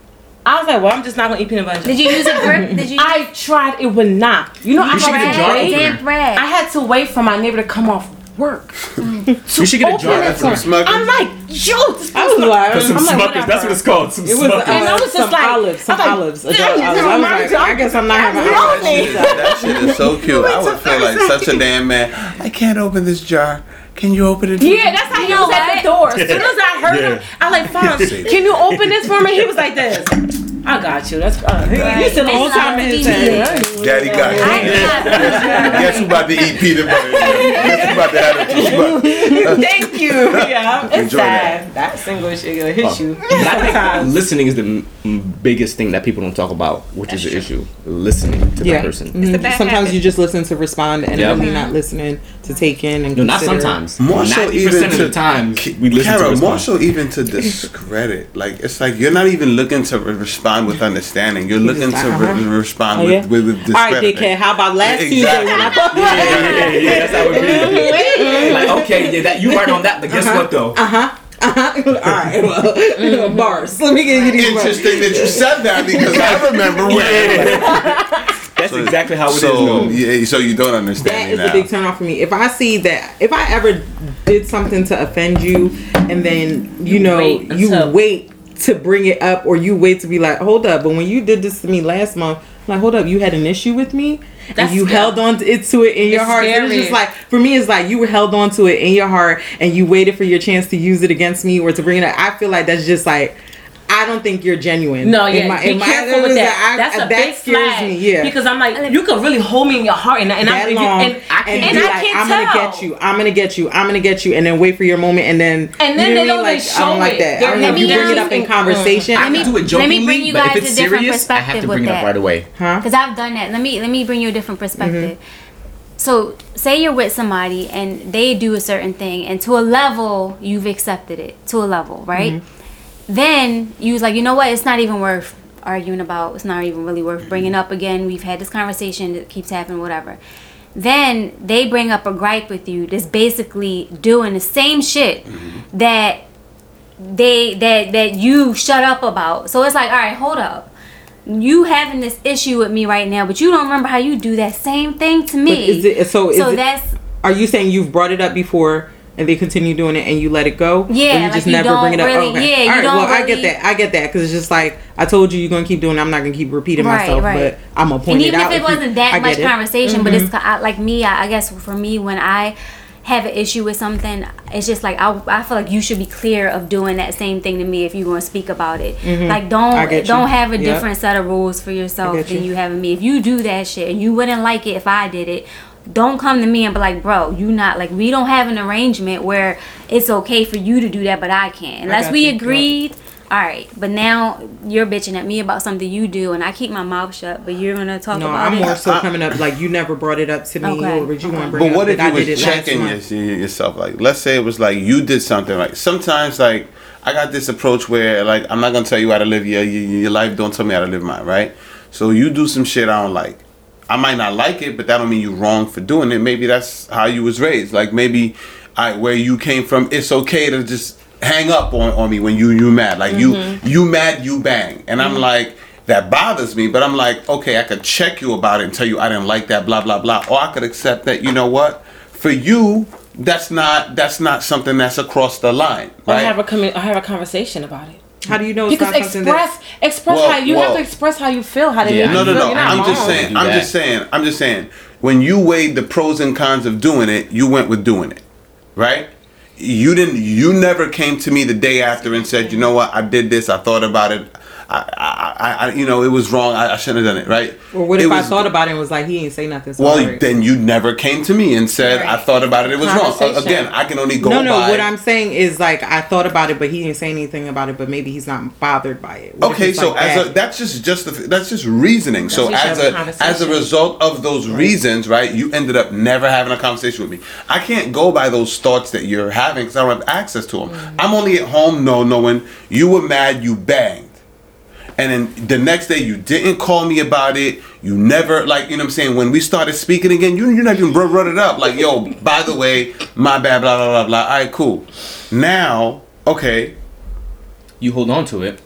I was like, well, I'm just not gonna eat peanut butter. Did you use a grip? Did you? I tried, it would not. You know, I should had get a to jar wait. opener. I had to wait for my neighbor to come off work. You should get a jar it opener. for- Some Smuckers. I'm like, yo, this I was like, Put some I'm like, Smuckers. That's what it's called. Some it was, uh, Smuckers. And I was just some like- olives, some I was like, olives. a jar of you olives. I was like, I guess I'm not having olives. That shit, that shit is so cute. I would feel like such a damn man. I can't open this jar. Can you open it? Yeah, that's how he You know was at the door. As soon as I heard him, I like, fine, can you open this for me? He was like this. I got you. That's uh, he, Right. he said the time not in his head. Daddy got it. I Guess who about to eat peanut butter? Guess who about to have a toothbrush? Thank you. Yeah, it's Enjoy that. sad. That. single shit gonna hit you. I think Sometimes. listening is the m- m- biggest thing that people don't talk about, which is the issue. Listening to the Yeah. person. Mhm. Sometimes habit. you just listen to respond and Yeah. really not listening to take in and No, not sometimes. More so 90% even of to the time, we listen Kara, to more so even to discredit. Like it's like you're not even looking to re- respond with understanding. You're looking to re- Uh-huh. respond Oh, with, yeah? with, with All right, discrediting. dickhead. How about last Tuesday when I Exactly. yeah, yeah, yeah, yeah, that's how it be. like, okay, yeah, that you right on that, but guess what though? Uh huh. Uh-huh. All right, well, bars. Let me give you these bars. Interesting that you said that because I remember when. That's exactly how it is. So though. yeah, so you don't understand That me is now. a big turn off for me. If I see that, if I ever did something to offend you, and then you, know wait you until- wait to bring it up, or you wait to be like, hold up. But when you did this to me last month, I'm like, hold up, you had an issue with me, That's and you scary. held on to it to it in your It's heart. It's scary. just like for me, it's like you were held on to it in your heart, and you waited for your chance to use it against me or to bring it up. I feel like that's just like. I don't think you're genuine. No, In yeah, my- be in my- careful with that. I- That's a that big scares flag. me. Yeah, because I'm like, you could really hold me in your heart, and, and that I'm long and I can't, and, be I like, can't I'm tell. gonna get you. I'm gonna get you. I'm gonna get you, and then wait for your moment, and then And then you know they don't mean? even Like I show don't like that. I They're- don't know if you bring it up in conversation. I Let me- can do it let me bring you but if guys it's a different serious, I have to bring it up that. right away. huh? Because I've done that. Let me let me bring you a different mm-hmm. perspective. So say you're with somebody and they do a certain thing, and to a level you've accepted it to a level, right? Mm-hmm. Then you was like, you know what? It's not even worth arguing about. It's not even really worth bringing up again. We've had this conversation. It keeps happening. Whatever. Then they bring up a gripe with you that's basically doing the same shit mm-hmm. that they that that you shut up about. So it's like, all right, hold up. you having this issue with me right now, but you don't remember how you do that same thing to me. Is it so? So it, that's are you saying you've brought it up before and they continue doing it and you let it go? Yeah, you like just you never don't bring it up. really- okay. yeah, All right. well, I get that. I get that because it's just like I told you, you're gonna keep doing. it. I'm not gonna keep repeating Right, myself, right. but I'm gonna point and it out. And even if it wasn't that much it. conversation, but Mm-hmm. it's I, like me. I, I guess for me, when I have an issue with something, it's just like I, I feel like you should be clear of doing that same thing to me if you're going to speak about it. Like don't don't have a Yep. different set of rules for yourself than you. you have in me. If you do that shit and you wouldn't like it if I did it. Don't come to me and be like, bro, you not like we don't have an arrangement where it's okay for you to do that, but I can't. Unless got we you. Yep. agreed, all right. But now you're bitching at me about something you do, and I keep my mouth shut. But you're gonna talk No, about I'm it. more so coming up like you never brought it up to me, Okay. or would you want to Okay. bring But what up if you I was checking your, yourself? Like, let's say it was like you did something. Like sometimes, like I got this approach where, like, I'm not gonna tell you how to live your your, your life. Don't tell me how to live mine, right? So you do some shit I don't like. I might not like it, but that don't mean you're wrong for doing it. Maybe that's how you was raised. Like maybe I where you came from, it's okay to just hang up on, on me when you you mad. Like you mm-hmm. you mad, you bang. And I'm mm-hmm. like, that bothers me, but I'm like, okay, I could check you about it and tell you I didn't like that, blah blah blah. Or I could accept that, you know what? For you, that's not that's not something that's across the line. Or Right? have a commu- or have a conversation about it. How do you know it's Because not something express that? express Well, how you have to express how you feel, how they Yeah, make No, you no, no. You're I'm just saying. I'm just saying. I'm just saying. When you weighed the pros and cons of doing it, you went with doing it, right? You didn't. You never came to me the day after and said, "You know what? I did this. I thought about it. I, I, I, you know, it was wrong. I, I shouldn't have done it, right?" Or what It if I thought about it and was like, he ain't say nothing? So Well, alright. then you never came to me and said, "I thought about it. It was wrong." Again, I can only go by no, no. What I'm saying is like I thought about it, but he didn't say anything about it. But maybe he's not bothered by it. What Okay, so like as that? a that's just just that's just reasoning. so as a as a result of those reasons, right? You ended up never having a conversation with me. I can't go by those thoughts that you're having because I don't have access to them. Mm-hmm. I'm only at home, no, knowing you were mad, you banged, and then the next day you didn't call me about it. You never like you know what I'm saying. When we started speaking again, you you not even brought brought it up. Like yo, by the way, my bad, blah blah blah blah. All right, cool. Now, okay, You hold on to it.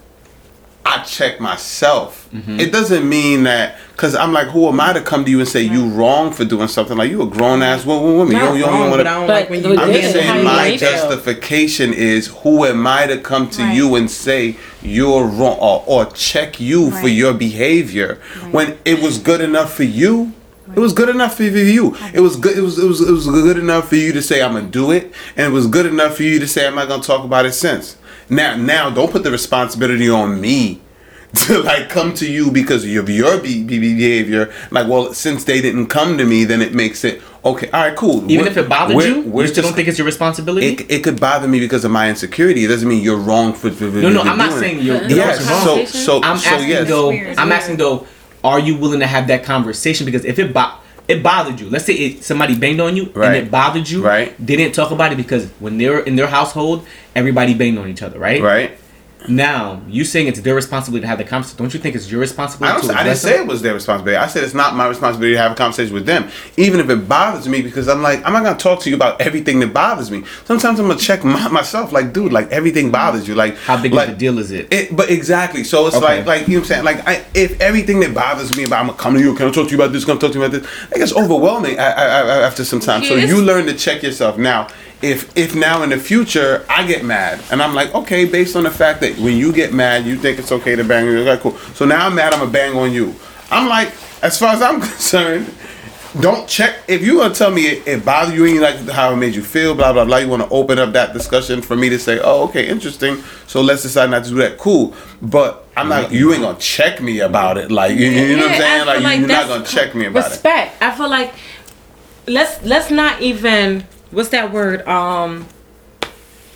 I check myself. Mm-hmm. It doesn't mean that because I'm like, who am I to come to you and say you wrong for doing something? Like you a grown ass woman. woman. You not don't, you don't wrong, want but I to. don't But like when the you. I'm just saying my justification is who am I to come to Right. you and say you're wrong or, or check you for your behavior when it was good enough for you. It was good enough for you. It was good. It was it was it was good enough for you to say I'm gonna do it, and it was good enough for you to say I'm not gonna talk about it since. Now now don't put the responsibility on me to like come to you because of your be- be- behavior. Like well, since they didn't come to me, then it makes it okay. All right, cool. Even We're- if it bothered we're- you, we're you still just- don't think it's your responsibility. it, it could bother me because of my insecurity. It doesn't mean you're wrong for. for no, no, for I'm not doing it. saying you're, you're Yes. wrong. So so I'm so asking yes. though. weird. I'm asking though. Are you willing to have that conversation? Because if it bo- it bothered you, let's say it, somebody banged on you Right. and it bothered you, Right. Didn't talk about it because when they're in their household, everybody banged on each other, right? Right. Now you saying it's their responsibility to have the conversation. Don't you think it's your I responsibility? don't. to I didn't address say them? it was their responsibility. I said it's not my responsibility to have a conversation with them, even if it bothers me. Because I'm like, I'm not gonna talk to you about everything that bothers me. Sometimes I'm gonna check my, myself. Like, dude, like everything bothers you. Like, How big like, of a deal is it? It, but exactly. So it's Okay. like, like you know what I'm saying. Like, I, if everything that bothers me about, I'm gonna come to you. Can I talk to you about this? Can I talk to you about this? Like, it's overwhelming I, I, I, after some time. So you learn to check yourself. Now, if if now in the future I get mad and I'm like, okay, based on the fact that when you get mad, you think it's okay to bang on you. Okay, cool. So now I'm mad. I'm gonna bang on you. I'm like, as far as I'm concerned. Don't check if you gonna tell me it, it bothered you and you like how it made you feel, blah blah blah. You want to open up that discussion for me to say, oh okay, interesting. So let's decide not to do that. Cool, but I'm not. You ain't gonna check me about it. Like you, you know what I'm saying? Like, like you're not gonna check me about it. respect. I feel like let's let's not even what's that word? Um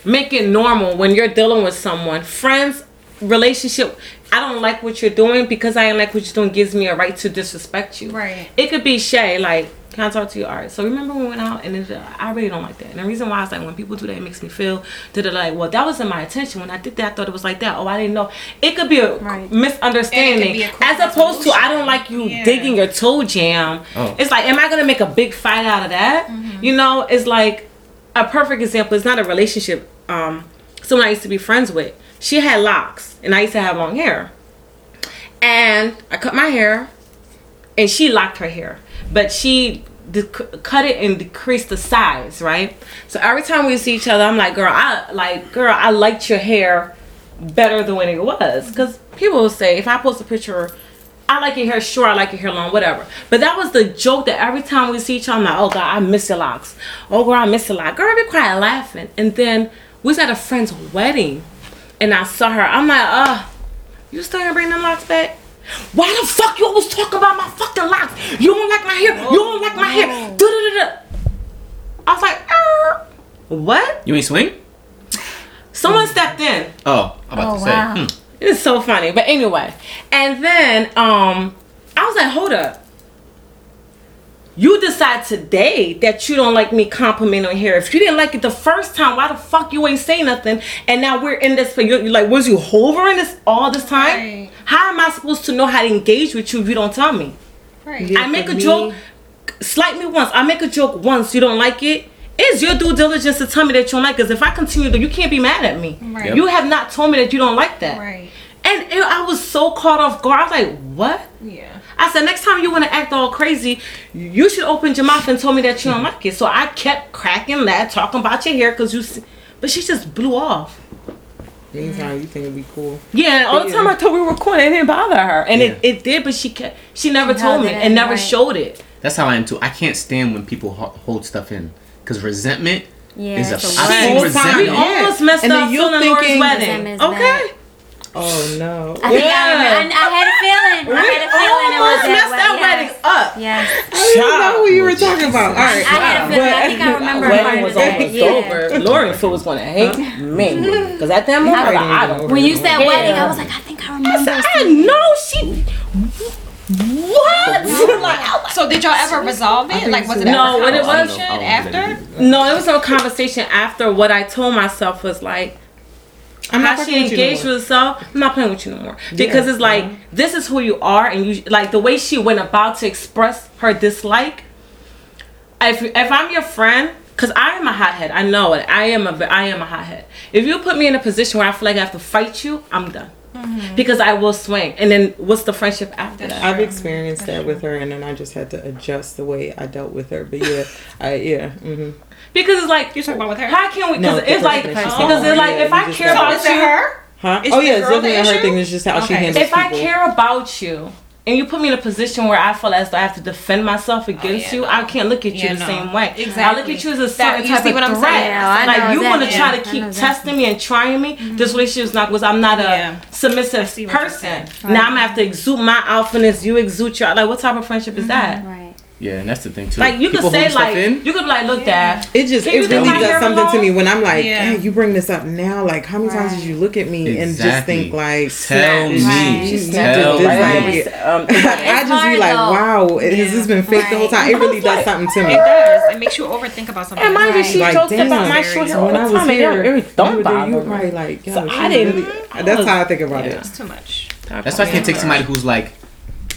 make it normal when you're dealing with someone. Friends, relationship, I don't like what you're doing because I ain't like what you're doing gives me a right to disrespect you. Right. It could be Shay, like, can I talk to you? All right. So remember when we went out and it, I really don't like that. And the reason why is like when people do that, it makes me feel that they're like, well, that wasn't my intention. When I did that, I thought it was like that. Oh, I didn't know. It could be a Right. misunderstanding. be a quick As opposed to, I don't like you Yeah. digging your toe jam. Oh. It's like, am I gonna make a big fight out of that? You know, it's like a perfect example. It's not a relationship. Um, someone I used to be friends with. She had locks, and I used to have long hair. and I cut my hair, and she locked her hair, but she cut it and decreased the size, right? So every time we see each other, I'm like, girl, I like, girl, I liked your hair better than when it was, because people will say if I post a picture. I like your hair short, I like your hair long, whatever. But that was the joke that every time we see each other, I'm like, oh God, I miss your locks. Oh girl, I miss your locks. Girl, be quiet laughing. And then we was at a friend's wedding and I saw her. I'm like, uh, you still gonna bring them locks back? Why the fuck you always talk about my fucking locks? You don't like my hair. You don't like my hair. Da-da-da-da. I was like, what? You ain't swing? Someone stepped in. Oh, I'm about Oh, to say. wow. hmm. It's so funny. But anyway. And then um I was like, hold up. You decide today that you don't like me complimenting on hair. If you didn't like it the first time, why the fuck you ain't say nothing? And now we're in this. You're, you're like, was you hovering this all this time? Right. How am I supposed to know how to engage with you if you don't tell me? Right. Yeah, I make a me- joke, slight me once. I make a joke once. You don't like it. It's your due diligence to tell me that you don't like. Because if I continue to, you can't be mad at me. Right. Yep. You have not told me that you don't like that. Right. And it, I was so caught off guard. I was like, what? Yeah. I said, next time you want to act all crazy, you should open your mouth and tell me that you don't like it. So I kept cracking that, talking about your hair, because you. See, but she just blew off. Meantime, you think it'd be cool? Yeah, all the time I thought we were recording, it didn't bother her, and it, Yeah. it did. But she kept, she never She told me it and never right. showed it. That's how I am too. I can't stand when people hold stuff in. Because resentment Yeah, is a it's a fucking word. Whole time. resentment. We almost messed And then up you're filming Lori's thinking- wedding. Resentment is Okay, bad. Oh no. I think I, Yeah. remember, I, I had a feeling. we I had a feeling it oh, was almost that messed way. that yes. up. Yes. I didn't know who you were talking about. All right. I had a uh, feeling. I think I remember a part wedding was almost Yeah. over. Lori Phil was gonna hate uh-huh. me because at that moment I, was like, I don't. When you said Yeah. wedding, I was like, I think I I remember. said, I know she. What? like, So did y'all ever resolve it? Like was it No, ever what it was- conversation I don't know. I don't know after? No, it was a conversation after what I told myself was like I'm how not she fucking with you no engaged with herself. I'm not playing with you no more because Yeah. it's like this is who you are, and you like the way she went about to express her dislike. If if I'm your friend, because I am a hothead, I know it. I am a I am a hothead. If you put me in a position where I feel like I have to fight you, I'm done. Because I will swing, and then what's the friendship after that? I've experienced that with her, and then I just had to adjust the way I dealt with her. But yeah, I yeah. hmm Because it's like you're talking about with her? How can we? Because No, it's like because it's like if. I care just about have Is it you, her? Huh? Is oh the yeah, it's definitely her thing. It's just how she Okay. handles if I care about you and you put me in a position where I feel as though I have to defend myself oh, against yeah, you, no. I can't look at you Yeah, the no. same way. Exactly. I look at you as a That- certain you type see of what I'm threat. saying? Yeah, like you want to try to keep testing me and trying me. Mm-hmm. This relationship's not because I'm not a submissive see what you're person. saying. Now I'm gonna have to exude my outfitness. You exude your like. What type of friendship is mm-hmm. that? Right. Yeah, and that's the thing too. Like you People could say like in. you could be like, look, dad. It just it really does something to me when I'm like, Yeah. "Hey, you bring this up now. Like, how many times did you look at me and just think like, Tell is me. she- She snapped Tell it me. like- Um, I just be like, wow, it, has this been fake the whole time? It really does something to me. It does. It makes you overthink about something. And mind you, Right. she Like, joked damn. about my short hair So all the I was time. it really you don't bother you me. probably like, yo, So I didn't- that's how I think about it. It's too much. That's why I can't take somebody who's like,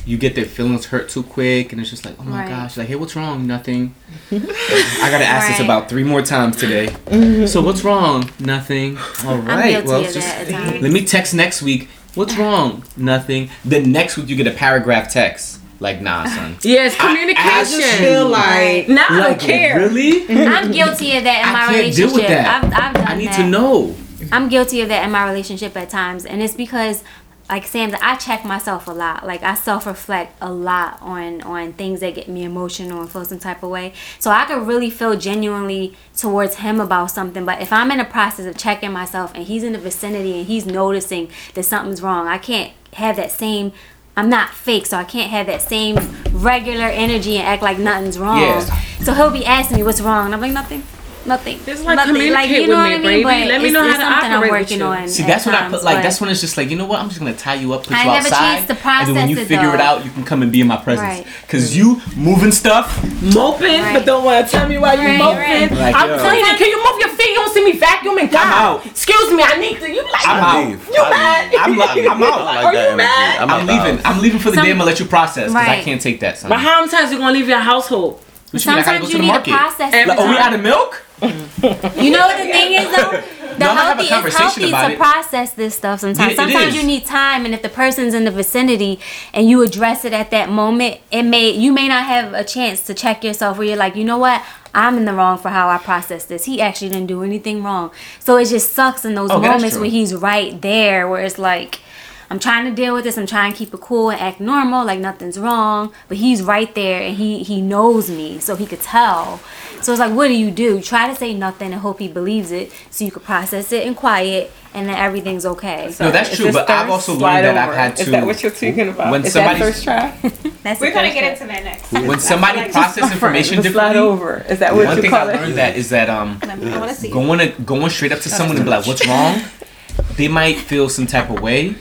you get their feelings hurt too quick, and it's just like, oh my Right. gosh, like, hey, what's wrong? Nothing. I gotta ask this about three more times today. Mm-hmm. So what's wrong? Nothing. All right. guilty well, of just that let me text next week. What's wrong? Nothing. Then next week you get a paragraph text. Like, nah, son. Yes, communication. I communication. just Feel like now I don't Like, care. really? I'm guilty of that in I my can't relationship. deal with that. I've, I've done I need that. to know. I'm guilty of that in my relationship at times, and it's because, like Sam, I check myself a lot. Like I self-reflect a lot on on things that get me emotional and feel some type of way. So I could really feel genuinely towards him about something, but if I'm in the process of checking myself and he's in the vicinity and he's noticing that something's wrong, I can't have that same. I'm not fake, so I can't have that same regular energy and act like nothing's wrong. Yeah. So he'll be asking me what's wrong, and I'm like nothing. Nothing. Just, like, nothing. communicate with me, baby. Let me know how to something I'm operate with working you. on See, at that's when I put like that's when it's just like you know what I'm just gonna tie you up, put I you have a outside, chance to and then when you it, figure it out, you can come and be in my presence. Right. Cause you moving stuff, moping, Right. but don't want to tell me why you Right, moping. right. Like, I'm yo. cleaning. Can you move your feet? You don't see me vacuuming. God, out. Excuse me, I need to. You like I'm out. You mad? I'm I'm out. Are you mad? I'm, I'm out the leaving. I'm leaving for the Some- day. I'm gonna let you process because I can't take that. Son. But how many times you gonna leave your household? What you mean? I gotta Sometimes go you to the need to market. process Every it. Like, are we out of milk? Mm. You know what the thing is though? the No, I'm gonna have a healthy, it's conversation healthy to it. process this stuff sometimes. Yeah, sometimes you need time, and if the person's in the vicinity and you address it at that moment, it may you may not have a chance to check yourself where you're like, you know what, I'm in the wrong for how I process this. He actually didn't do anything wrong. So it just sucks in those Oh, moments where he's right there, where it's like. I'm trying to deal with this. I'm trying to keep it cool and act normal, like nothing's wrong. But he's right there, and he he knows me, so he could tell. So it's like, what do you do? Try to say nothing and hope he believes it, so you could process it in quiet, and then everything's okay. No, that's Is true, but I've also learned Slide that I've had to. Is that what you're talking about? when Is that first trap? That's We're gonna get into that next. when somebody Like, process information the slide differently, over. Is that what you call it? one you thing call I it? learned that is that um Let me- I want to see. going going straight up to someone and be like, "What's wrong?" They might feel some type of way.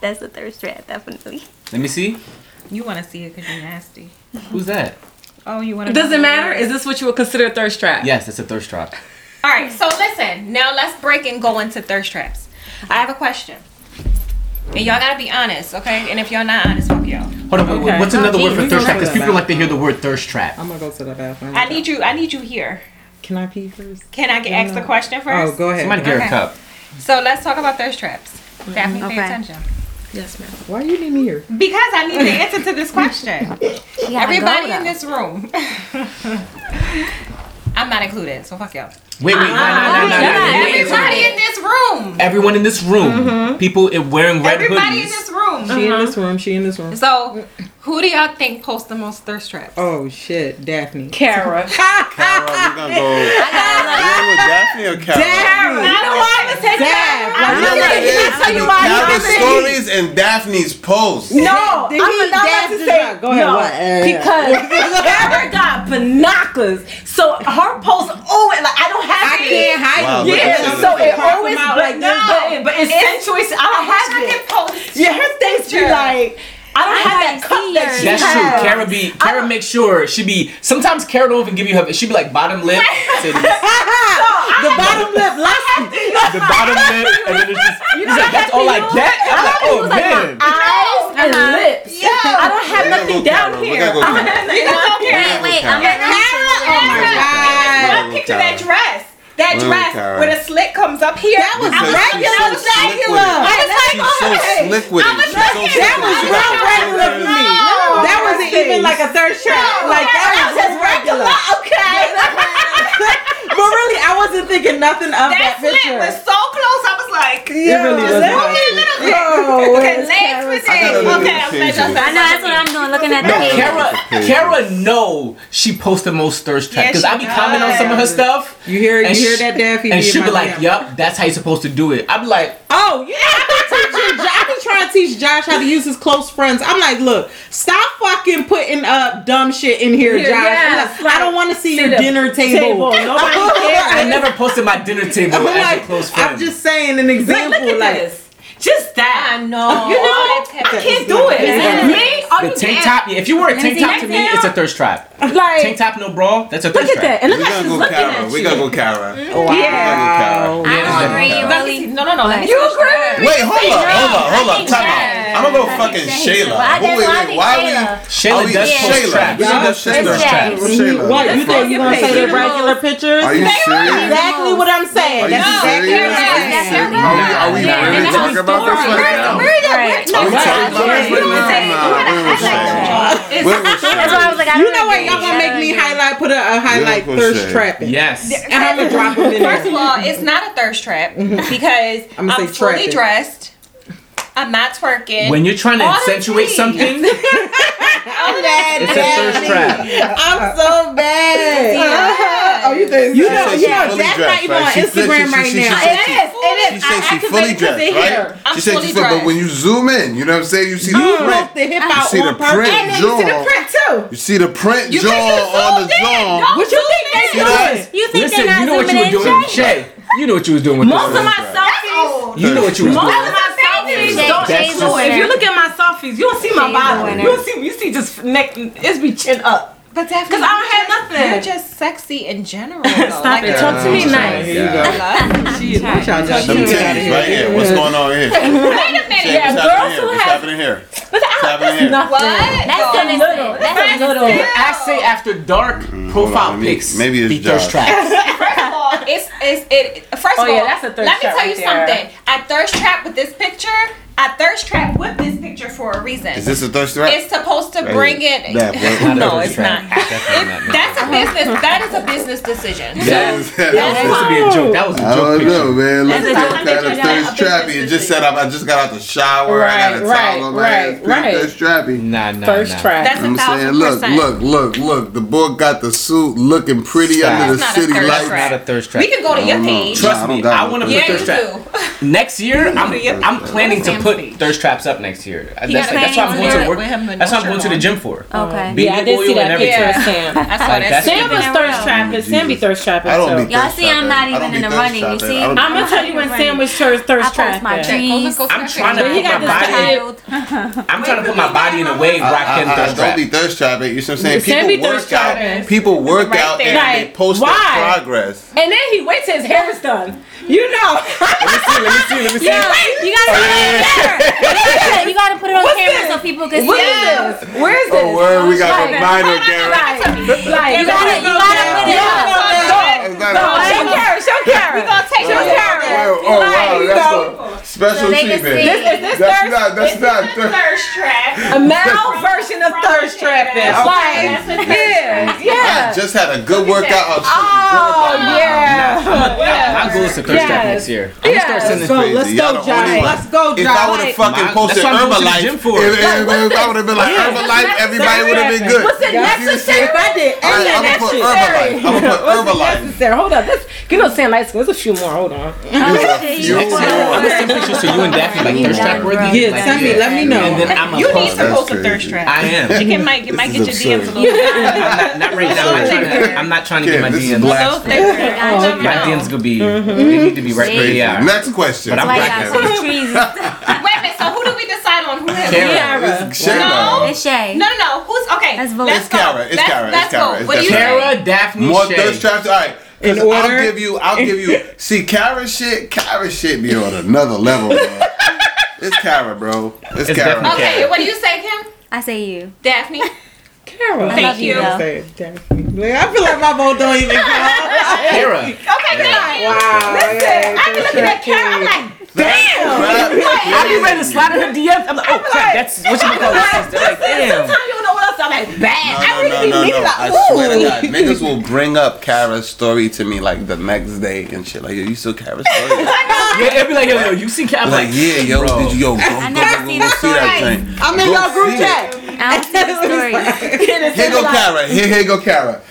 That's the thirst trap, definitely. Let me see. You want to see it because you're nasty. Who's that? Oh, you want to? Does it matter? Is this what you would consider a thirst trap? Yes, it's a thirst trap. All right. So listen. Now let's break and go into thirst traps. I have a question. And y'all gotta be honest, okay? And if y'all not honest, fuck y'all. Hold on, wait, wait, Okay. what's another Oh, word for geez, thirst trap? Because don't people know like to hear the word thirst trap. I'm gonna go to the bathroom. I need you. I need you here. Can I pee first? Can I get ask the question oh, first? Oh, first? go ahead. Somebody get her Okay. a cup. So let's talk about thirst traps. Daphne, pay Okay. attention. Yes, ma'am. Why do you need me here? Because I need the answer to this question. Everybody in this room. I'm not included, so fuck y'all. Wait, wait, no, no, no, no, no, no, no. Everybody in this room. Everyone in this room, people wearing red Everybody in this room. She in this room. She in this room. So, who do y'all think posts the most thirst traps? Oh shit, Daphne. Kara. Carol, we're gonna go. We're going with Daphne or Carol? Daphne. You know why? Let's take Dad, Kara. like, You know what it is? tell you why. Carol's Daphne. stories and Daphne's posts. No, I'm not dab about to say? Go ahead, no. Uh, because Kara got binoculars, so her posts always like I don't have I it. can't hide Wow, them. look at Yeah, so it always them out but, like no, but, but it accentuates. I don't have I can it. post. Yeah, her things be like I don't I have that haven't cup seen that she That's has. true. Kara be Kara make sure she be. Sometimes Kara don't even give you her. She be like bottom lip, titties, The bottom lip last the bottom lip, and then it's just. He's like, that's all I get. I'm like, oh man. eyes and lips. I don't have We're gonna nothing go down Carol. We're here. gonna go I don't have nothing down here. Wait, wait, I'm Carol. gonna Oh my god. But picture that dress. That Well, dress Kara. where the slit comes up here. That was Because regular. she's That was so slick with regular. it. I was like, She's so oh, okay. slick with it. She's so slick That with was it. real regular for me. That wasn't even like a thirst trap. Like that was just regular. Okay. But really, I wasn't thinking nothing of That that slit picture. was so close. I was like, It really was. just only a little bit. Oh, The legs was I gotta in. Okay, at I'm the glad y'all I know that's what I'm doing, looking at the No, page. Kara, Kara no, she posts the most thirst trap Yeah, because she I be commenting on some of her stuff. You hear, you And hear she- that, Daffy? And she'll be like, DM. "Yup, that's how you're supposed to do it." I be like, Oh, yeah, I be teaching. Jo- I be trying to teach Josh how to use his close friends. I'm like, look, stop fucking putting up dumb shit in here, Yeah, Josh. I'm yes, like, I don't want to see, see your dinner table. table. Nobody cares. I never posted my dinner table I'm as a close friend. I'm just saying an Like, example. look at like, this. Just that. I know. You know, I can't do it. Yeah. Me? Are the tank dead? top. If you wear a tank top to me, it's a thirst trap. Like, Tank top, no bra. That's a look thirst at that. trap. And look We're how gonna she's go looking Carol. at We gotta go Carol. Mm-hmm. wow. Yeah, I don't agree, you Let really. No, no, no. You agree? Wait, hold up, hold up, hold up. Time out. I'm gonna go fucking Shayla. Shayla. I Who- Wait, wait, why Shayla. we? Shayla are we- does post Shayla. traps. She Y'all does Shayla. thirst Shayla. traps. What's Shayla? What you think you gonna say the Shayla. regular pictures? Are you serious? Exactly what I'm saying. Are you That's exactly serious? what I'm saying. Are we, are we Yeah, really talking about this right now? Are we talking about this right now? Nah, we was. Where was That's why I was like, I You know what? Y'all gonna make me highlight, put a, a highlight thirst shit. trapping. Yes. And I'm gonna drop them in First of all, it's not a thirst trap because I'ma I'm, say fully dressed. I'm not twerking. When you're trying to All accentuate something, I'm bad. it's a thirst trap. I'm uh-huh. so bad. Uh-huh. Oh, you think you She know? said You know that's dressed, not even right? on She Instagram she- right she- she now. said It she- is. It She is. said I she fully dressed, right? I'm She said fully she fully, but when you zoom in, you know what I'm saying? You see the You print. broke the hip out see the print And then you see the print too. You see the print jaw on the zoomed jaw. What you think zoom they in. doing? You think they're not you know what you zooming were in, doing, Shay? Shay. You know what you was doing with Most of my selfies. You know what you was doing. Of my selfies Shay- don't. Shay's So the if you look at my selfies, you don't see my Shay's the bottom. You don't see. You see just neck. It's be chin up. But definitely, because I don't have nothing. You're just sexy in general. Stop like, it. Talk to me nice. Yeah. Jeez, what y'all Some titties right here. What's going on here? Wait a minute. Yeah, girls who have. What's happening here? What's happening Nothing. What? That's a little. That's a little. I say after dark mm, profile pics. Maybe it's thirst traps. First of all, it's it's it. First oh, of all, let me tell you something. I thirst trap with this picture. I thirst trap with this picture for a reason. Is this a thirst trap? It's supposed to bring it. That, no, it's not. It, that's a business. That is a business decision. That, was, that supposed to be a joke. That was a joke. I don't picture. know, man. Look at that thirst trap, It just said I just got out the shower. Right, I got a right, on my right, head. Right. Thirst trappy. Nah, nah, thirst nah. trap. That's I'm saying, look, look, look, look. The boy got the suit looking pretty under the city lights. Not a thirst trap. We can go to your page. Trust me, I want to put thirst trap. Next year, I'm planning to put put thirst traps up next year. That's, like, that's what I'm going to work. That's what I'm going to the gym for. Okay. Baby yeah, I did see that picture of Sam. I saw that. Sam was thirst trapping. Sam be thirst trapping. I don't be Y'all see, I'm not even in the running. You see, I'm gonna tell you when Sam was thirst thirst trapping. I'm trying to put my body. I'm trying to put my body in a way where I can uh, uh, uh, thirst trap. Don't be thirst trapping. You see what I'm saying? People work out. People work out and they post their progress. And then he waits till his hair is done. You know. let me see. Let me see. Let me see. Yeah, you gotta put it on You gotta put it on camera so people can what see. This? Where is oh, this? Oh, where we got the vinyl, Like, you gotta, you gotta put it up. Karen. we gonna take your care. Oh, oh like, wow, that's a special treatment. This is this that's thirst, not, that's not thirst, thirst trap. A male version of thirst trap. Then, like, yeah, yeah. I just had a good workout. Oh yeah. My goal is to thirst trap next year. I'm gonna start sending. Let's go, Johnny. Let's go, Johnny. If I would have fucking posted Herbalife, if I would have been like Herbalife, everybody would have been good. What's the necessary? If I did, I'm gonna put Herbalife. I'm gonna put Herbalife. Hold up, you know Sam in high school. There's a few more. Hold on. I'm gonna send pictures to you and Daphne like thirst trap worthy. Yeah, send me. Let me know. And then I'm you need to post a thirst trap. I am. It can might might get your DMs a little. Not right now. I'm not trying to get my DMs. My DMs gonna be. Mm-hmm. They need to be right where they are. Next question. But I'm black. Wait a. So who do we decide on? Who is Kiara? Kiara. No. It's Shay. No, no, no. Who's okay? That's Let's go. It's Kara. It's Kara. It's Kara. Kara, Daphne, More Shay. thirst traps. All right. In order, I'll give you. I'll give you. See, Kara, shit. Kara, shit be on another level, man. it's Kara, bro. It's, it's Kyra. Okay, what do you say, Kim? I say you, Daphne. Kara. Thank you. you. I feel like my vote don't even count. Kara. Okay, thank you. Wow. Listen, yeah, I be looking at Kara, I'm like, damn. Right. Like, I be ready to slide in her DM. I'm like, oh, crap, that's what you call it. Like, damn stomach bad. No, I really no, no, no. Like, I swear to God, niggas will bring up Kara's story to me like the next day and shit. Like, yo, you still Kara's story? yeah, it'd be like, yo, yo, you see Kara? Like, like, yeah, yo, bro. did you yo go, go, go, go, go, go see that thing? I'm in go your group chat. I don't see the story. Here go Kara. Here, here go Kara.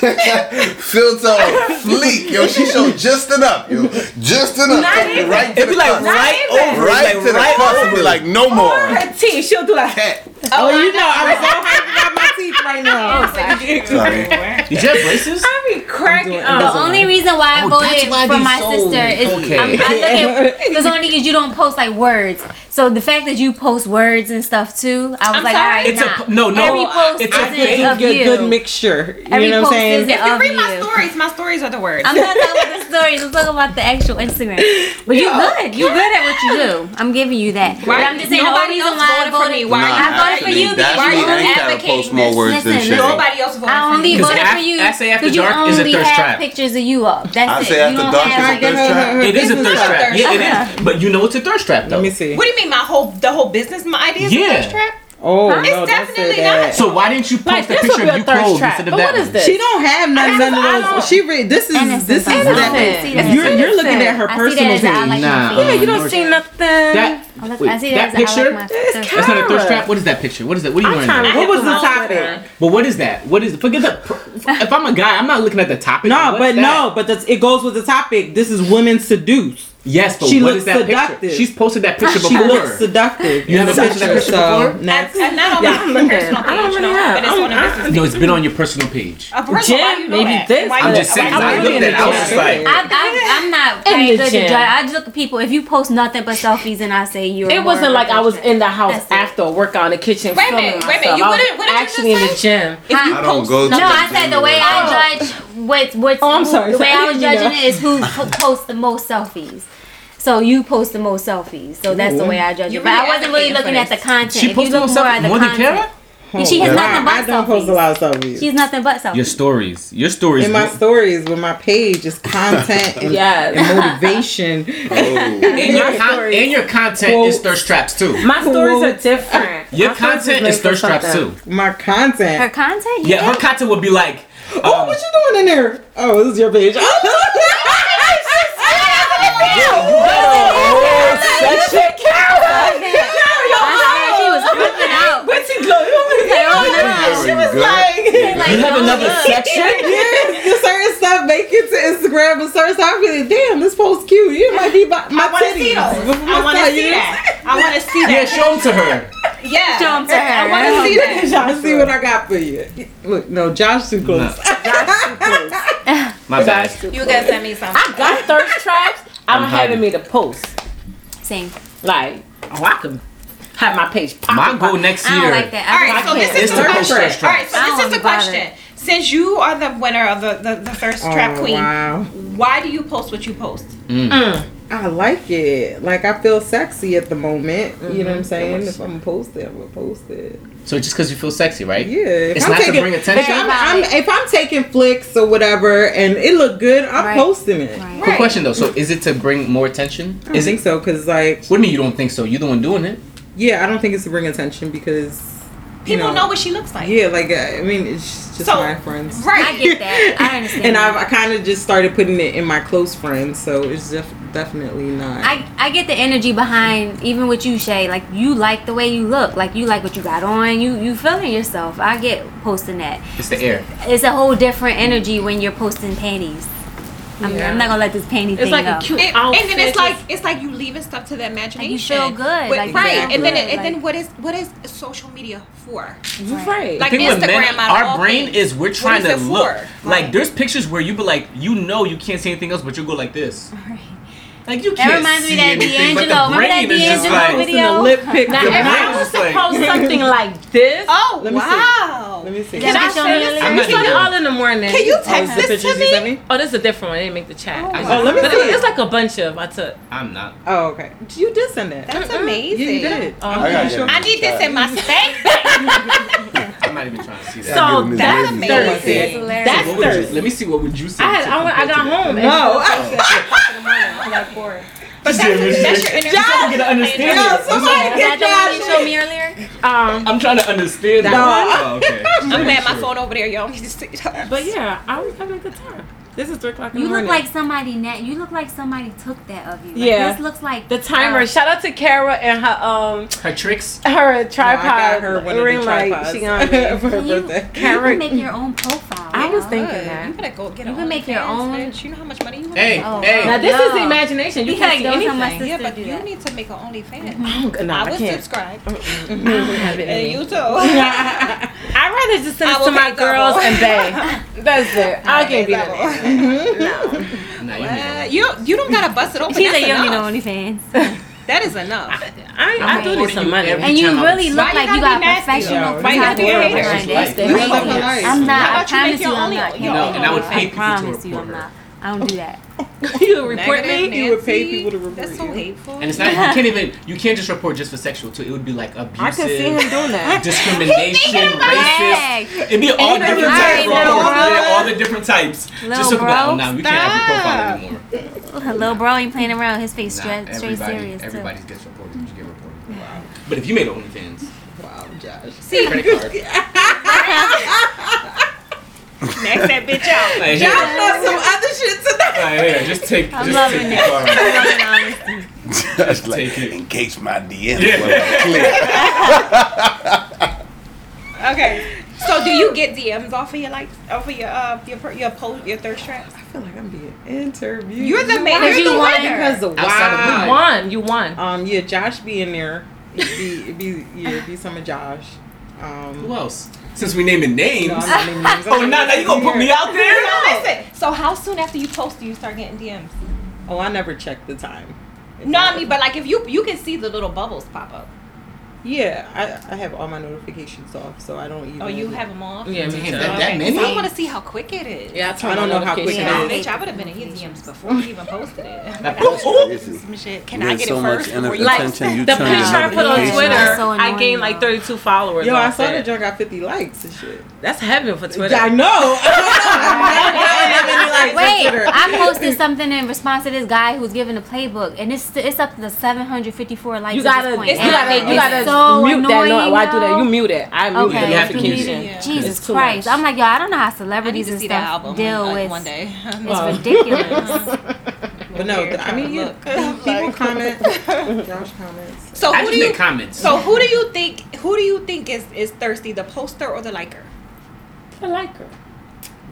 Filter fleek, yo. She showed just enough, yo. Just enough. Not even, right it'd be like right over, right to the right cup. Be like no more. Her teeth, she'll do like. Cat. Oh, oh you know, I was so happy about my asleep right now. Oh, sorry. Did you have braces? I be cracking up. The only reason why I oh, voted why for my sold. sister is okay. I'm, I'm only because you don't post like words. So the fact that you post words and stuff too, I was I'm like, sorry. all right, it's nah. no, no, Every post it's a good, good mixture. You Every know what I'm saying? If you read my stories, my stories are the words. I'm not talking about the stories. I'm talking about the actual Instagram. But you good. You good at what you do. I'm giving you that. Why? But I'm just saying, nobody the reason why I voted for me. Why I voted for you because you advocating forwards listen, and shit. Nobody else voted I only voted for you. I say after dark is a thirst trap. Pictures of you up. That's I say it. after dark is a thirst trap. It is a thirst trap. Yeah, it is. But you know it's a thirst trap though. Let me see. What do you mean? My whole the whole business, my idea is a thirst trap. Oh, huh? no, definitely that. not. So why didn't you post like, picture of you cold trap. instead of but that? What is this? She don't have none, none of those. She really, this is innocent. this is innocent. that. Innocent. You're you're looking at her personal page. Like nah, yeah, you don't see nothing. That, wait, that picture? Like that's not a thirst trap. What is that picture? What is that? What are you wearing? What was the topic? But what is that? What is? Forget the. If I'm a guy, I'm not looking at the topic. No, but no, but it goes with the topic. This is women seduced. Yes, but she what is that seductive. picture? She's posted that picture she before. She looks seductive. You haven't posted that picture so before? Next. That's, not on yeah, my personal page. I don't really no, have. It's I'm, I'm, no, it's been on your personal page. A personal gym, you know maybe that. this. I'm just saying. I'm looked at. I was just like, I, am not very good to. I just look at people. If you post nothing but selfies, and I say you're. It wasn't like I was in the house after a workout in the kitchen. Wait a minute. Wait a minute. You wouldn't. Actually, in the gym. I don't go. No, I said the way I judge what's what's. Oh, I'm sorry. The way I was judging it is who posts the most selfies. So you post the most selfies. So that's the way I judge You it. But I wasn't really looking for at the this. content. She if you posted look herself more at the more than content, Kara? She has Yeah. nothing but I don't post a lot of selfies. She's nothing but selfies. Your stories. Your stories. in my will- stories with my page is content and, Yes. and motivation. Oh. and, your con- stories. and your content is Quotes. thirst traps too. My stories are different. Your My content made is for thirst traps too. My content. Her content? Yeah, her content would be like. oh, um, what you doing in there? Oh, this is your page. I swear she was flipping out. What's he glow? Like, oh no. She was Like, you have oh, another look. section. yeah, the certain stuff make it to Instagram, but certain stuff I be like, damn, this post cute. You might be my, my I want to see titties. those. I want to see that. I want to see Yeah, show them to her. Yeah. show them to her. I want to see that. Y'all see what I got for you. Look, no, Josh too close. My bad. You guys send me something. I got thirst traps. I'm, I'm having me to post. Same. Like, oh, I could have my page My popping. goal popping. next I don't year. like that. All I right, so this is the the question. All right, so this is the question. Since you are the winner of the, the, the thirst trap Oh, queen, wow. why do you post what you post? I like it. Like I feel sexy at the moment. You Mm-hmm. know what I'm saying? If I'm gonna post it, I'm gonna post it. So just because you feel sexy, right? Yeah. It's I'm not to bring attention? If I'm, I'm- if I'm taking flicks or whatever and it look good, I'm Right. posting it. Right. Quick question though. So is it to bring more attention? I don't Is think it? so because like What do you mean you don't think so? You're the one doing it. yeah, I don't think it's to bring attention because you People know, know what she looks like. Yeah, like uh, I mean, it's just So, my friends. Right. I get that. I understand. and that. I've, I kind of just started putting it in my close friends, so it's def- definitely not. I, I get the energy behind even what you Shay. Like you like the way you look. Like you like what you got on. You you feeling yourself. I get posting that. It's the air. It's a whole different energy when you're posting panties. I'm, Yeah. I'm not gonna let this panty It's thing like go. a cute It- outfit. and then it's like it's like you leaving stuff to the imagination. You feel good, But- like, right, feel and then good, and then what is what is social media for? right. Like thing with men, Instagram, out of all our brain things. is we're trying is to look. for? Like Right. there's pictures where you be like, you know, you can't see anything else, but you go like this. Like you can't reminds me see of that anything, D'Angelo. Remember that brain is just D'Angelo like. video? the lip pic. now, the if I was to post something like this, Oh Let me see. wow! Let me see. Is can that I what you send this? I'm You not send it all in the morning. Can you Oh, text the this pictures to you sent me? me? Oh, this is a different one. I didn't make the chat. Oh I Oh, let me but see. It's like a bunch of I took. I'm not. Oh, okay. You did send it. That's amazing. Yeah, you did. Oh, I. I need this in my spank. I'm not even trying to see that. So that's amazing. That's Thursday. That's What would you- Thursday. let me see what would you say. I had I, went, I got home. and- No. But that's, that's your inner Just get an understanding. No, somebody get that the you showed me earlier? Um, I'm trying to understand. That that. one? Oh, okay. I'm glad my phone over there. Y'all need to see that. but yeah, I was having a good time. This is three o'clock in You the look morning. like somebody net. You look like somebody took that of you. Like, Yeah. This looks like the timer. uh, Shout out to Kara and her um Her tricks. her No, tripod I got her one of ring the light. She on me. for her Can you, birthday. you can make your own profile. I was thinking Good. that. You better go get You can make your own- Bitch. You know how much money you have? Hey, Oh, hey. Now this is the imagination. You He can't had see those on my anything. Yeah, but do you that. need to make an OnlyFans. Oh, no, I I would can't. subscribe. I don't have And you too. I'd rather just send it will to my pay girls and Bay. That's it. I can't be double. that. Mm-hmm. No. Nah, you need you you don't gotta bust it open. She's That's like, you don't need no enough. OnlyFans. That is enough. I, I do I'm need some money. every And you time I really was- look Why you like you gotta got be nasty, professional though? Why you gotta be a photography hater? behind Life. it. Live your life. I'm not. I about you make promise you, your I'm not. No, and I would pay people to promise you, report I'm her. not. I don't do that. you report Negative me? You would pay people to report That's so you. hateful. And it's not. You can't even. You can't just report just for sexual too. It would be like abusive. I can see him doing that. discrimination, Heck. racist. It'd be all Even different types. it's All, little bro. all the different types. Little Just talk about. Oh, now we can't have your profile anymore. Little bro ain't playing around. His face Nah, straight, straight serious everybody too. gets reported. You get reported. Wow. But if you made OnlyFans, Wow, Josh. See, credit card. next that bitch out. Like, Josh here, knows some other shit tonight. like, here, just take. I'm just loving take it. the. I'm loving honesty. Just like, Take it. in case my DM Yeah. wasn't clear. Okay. So do you get DMs off of your like off of your uh your per- your post your thirst traps? I feel like I'm being interviewed. You're the man. Because You're you the won. Because of Outside of wow. You won. You won. Um, yeah, Josh be in there. It'd be, it'd be, yeah, it'd be some of Josh. Um, Who else? Since we naming names. no, I'm not naming names. oh, now, now you gonna put me out there? No, listen. So how soon after you post do you start getting DMs? Oh, I never checked the time. No, I mean, but like if you you can see the little bubbles pop up. Yeah, I, I have all my notifications off, so I don't even. Oh, you have them off? Yeah, me too. that- that Okay, many? 'cause I want to see how quick it is. Yeah, I, turn I don't know how quick notifications it Yeah, off. is. bitch, I would have been in his DMs before you even posted it. Crazy. Some shit. Can You I get get so it first inner before Like you the picture I put on Twitter, That's so I gained like 32 followers. Yo, I saw that. that John got 50 likes and shit. That's heaven for Twitter. Yeah, I know. I Wait, I posted something in response to this guy who's giving a playbook, and it's it's up to the 754 likes. You gotta, this point. you gotta, you it's gotta so mute that. No, annoying, why do that? You mute it. I mute Okay, the you notification. Yeah. Jesus Christ! much. I'm like, yo, I don't know how celebrities and see that stuff album deal like, with. one day. It's ridiculous. But no, Here, I mean, you, trying to people comment. Josh comments. So I who just do you make comments. So who do you think who do you think is is thirsty, the poster or the liker? The like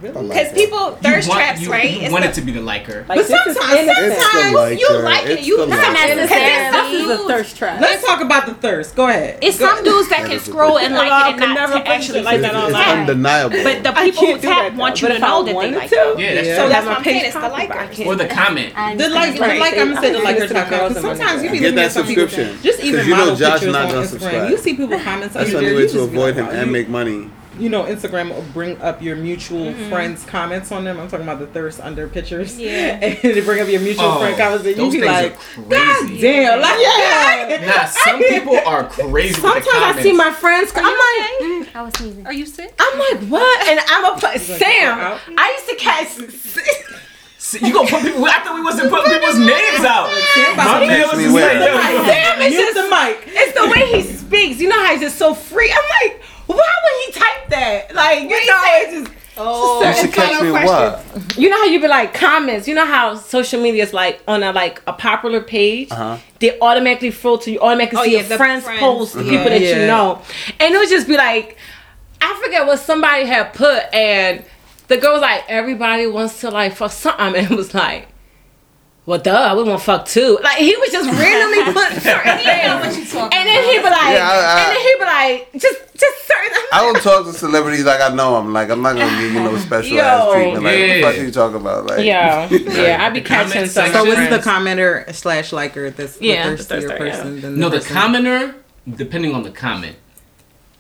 her. Really? Because people thirst want- traps, you, right? You It's want the- it to be the liker. Like, But this sometimes. It's the sometimes liker. you like it, It's you the not liker. necessarily. This is a Dudes- thirst trap. Let's talk about the thirst. Go ahead. It's Go- some dudes that That can scroll and like it and could not never to actually shit like It's, that it's online. undeniable. But the people who do tap want you to know that they wanted like to, it. Yeah, that's So that's my what I'm saying. It's the popping, but I liker. Or the comment. The understand. like, Right. like I'm gonna say, the I liker think type it's girls. the Sometimes you be Get looking that at some people- subscription. Just even you know model pictures not on gonna Instagram. You see people comments on That's the only way to avoid him and make money. You know, Instagram will bring up your mutual friends' comments on them. I'm talking about the thirst under pictures. Yeah. and they bring up your mutual Oh, friend comments, and you those be like, are God crazy. damn, like yeah. Nah, some people are crazy. with the Sometimes I see my friends. I'm like, Mm, I was sneezing. Are you sick? I'm like, what? And I'm a put like, Sam. I used to catch. See, You gonna put people? I thought we wasn't putting people's names out. My man was me just weird. like, yo, Sam is Mute just the mic. It's the way he speaks. You know how he's just so free. I'm like, why would he type that? Like, you know, it's just. Oh, You should catch me what? You know how you be like comments. You know how social media is like on a like a popular page. Uh-huh. They automatically filter. You automatically Oh, see yeah, your the friends, friends. post, the Mhm. people that Yeah. you know, and it would just be like, I forget what somebody had put, and the girl was like, everybody wants to like fuck something, and it was like. Well, duh, we want to fuck too. Like he was just randomly put certain things, and then he be like, Yeah, I- I- and then he be like, just, just certain. I don't talk to celebrities like I know them. Like I'm not gonna give you no special Yo. ass treatment. Like what the fuck you talking about? Like Yeah, yeah, I be catching some. So section. it's the commenter slash liker that's Yeah, the the thirstier thirster, yeah. person than No, the person- commenter, depending on the comment,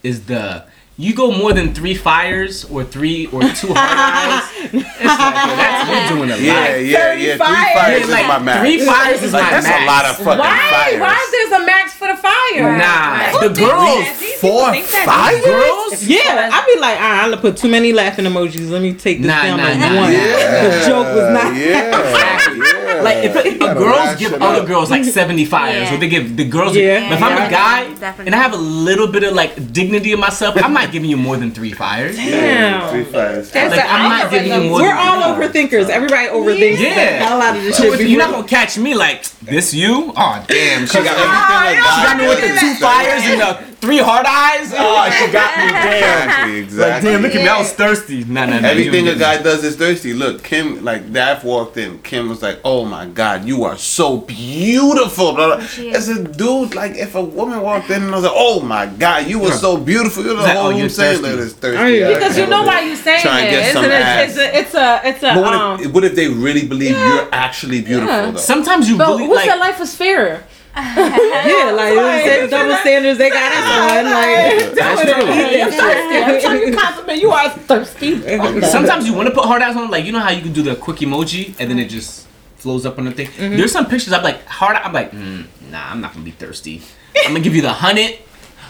is the you go more than three fires or three or two hard eyes. It's like, yo, that's you doing a lot. yeah, yeah, yeah. Three fires. fires Yeah, is like, my max. three fires is like, my that's max. That's a lot of fucking Why? fires. Why is there a max for the fire? Nah, Who the girls, that? Four people think that. fires? girls. Yeah, I'd be like, ah, I'm gonna put too many laughing emojis. Let me take this Nah, down nah, like nah, one. Yeah, The joke was not. Yeah, Exactly. Yeah. Like if, if girls ration give up. other girls like seventy fires, Yeah. or they give the girls. Yeah. but if I'm a guy Definitely. and I have a little bit of like dignity in myself, I'm not giving you more than three fires. Yeah, three fires. That's Like I'm not giving you more. We're than all three fires. overthinkers. Everybody overthinks Yeah. the hell out of this shit. you're not gonna catch me like this, you? Oh damn, she got me. Everything She got me with the two fires and the three hard eyes. Oh, she got me. Damn. Exactly, Like damn, look at me. I was thirsty. Nah, nah, nah. Everything a guy does is thirsty. Look, Kim, like Daph walked in. Kim was like, "Oh my God, you are so beautiful." Blah, blah. As a dude, like if a woman walked in and I was like, "Oh my God, you were so beautiful," you're the Like, whole oh, room you're saying thirsty. that it's thirsty. Yeah. I Because you know why you're saying Try and get It's, some an, ass. it's a, it's a, it's a, But what, um. if, what if they really believe you're actually beautiful Yeah. though? Sometimes you But believe what's like that life is fair? Yeah, like the same double standards they got us on. Like that's true. You're thirsty. I'm trying to compliment you. Are thirsty. Sometimes you want to put hard eyes on, like you know how you can do the quick emoji and then it just flows up on the thing. There's some pictures I'm like hard. I'm like, mm, nah, I'm not gonna be thirsty. I'm gonna give you the hundred,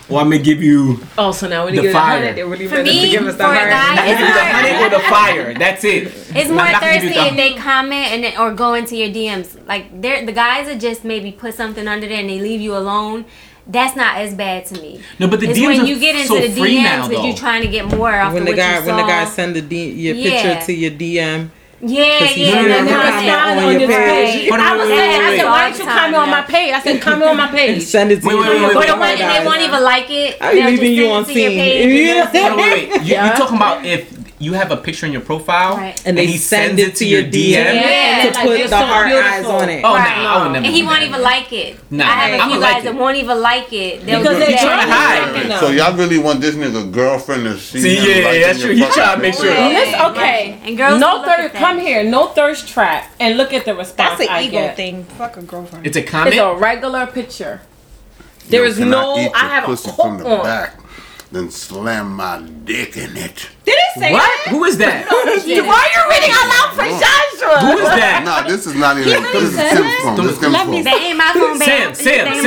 or I'm gonna give you Oh, so now when The you get a fire. hundred, they really For better to me, give us the for a heart. guy, not give you the honey or the fire. That's it. It's I'm more not gonna thirsty the- if they comment and then, or go into your DMs. Like they're the guys that just maybe put something under there and they leave you alone. That's not as bad to me. No, but the it's DMs when are you get into so the free DMs now, because though. you're trying to get more off when of the what guy you when the saw. guy send the D, your Yeah. picture to your DM. Yeah, 'Cause he's yeah, gonna no, no, comment no, on no, your you're page. right. Hold on, I wait, was wait, saying, wait, I wait. said, why don't you comment on my page? I said, comment on my And page. send it to Wait, you. wait, wait, wait, But wait. it won't- and they won't even like it. I'm They'll just leaving you send it on to your scene. page and Yeah. they'll- Hold on, wait, wait. You, Yeah. You're talking about if you have a picture in your profile, right. and, they he send sends it to your DM, yeah. to put like, the hard so eyes on it. Oh right. no, I would never. And he won't even like it. Nah, I have a few guys like that won't even like it They'll because they're trying to hide. Right. So y'all really want this nigga girlfriend to see? See, him yeah, that's true. He trying to make sure. Yes, okay. And girls, no third. Come here, no thirst trap, and look at the response. That's an ego thing. Fuck a girlfriend. It's a comment. It's a regular picture. There is no. I have a hook on then slam my dick in it. Did it say what? That? Who is that? no, Why are you reading out loud for Joshua? Who is that? no, this is not even. He this is Sim's phone. This is Sim's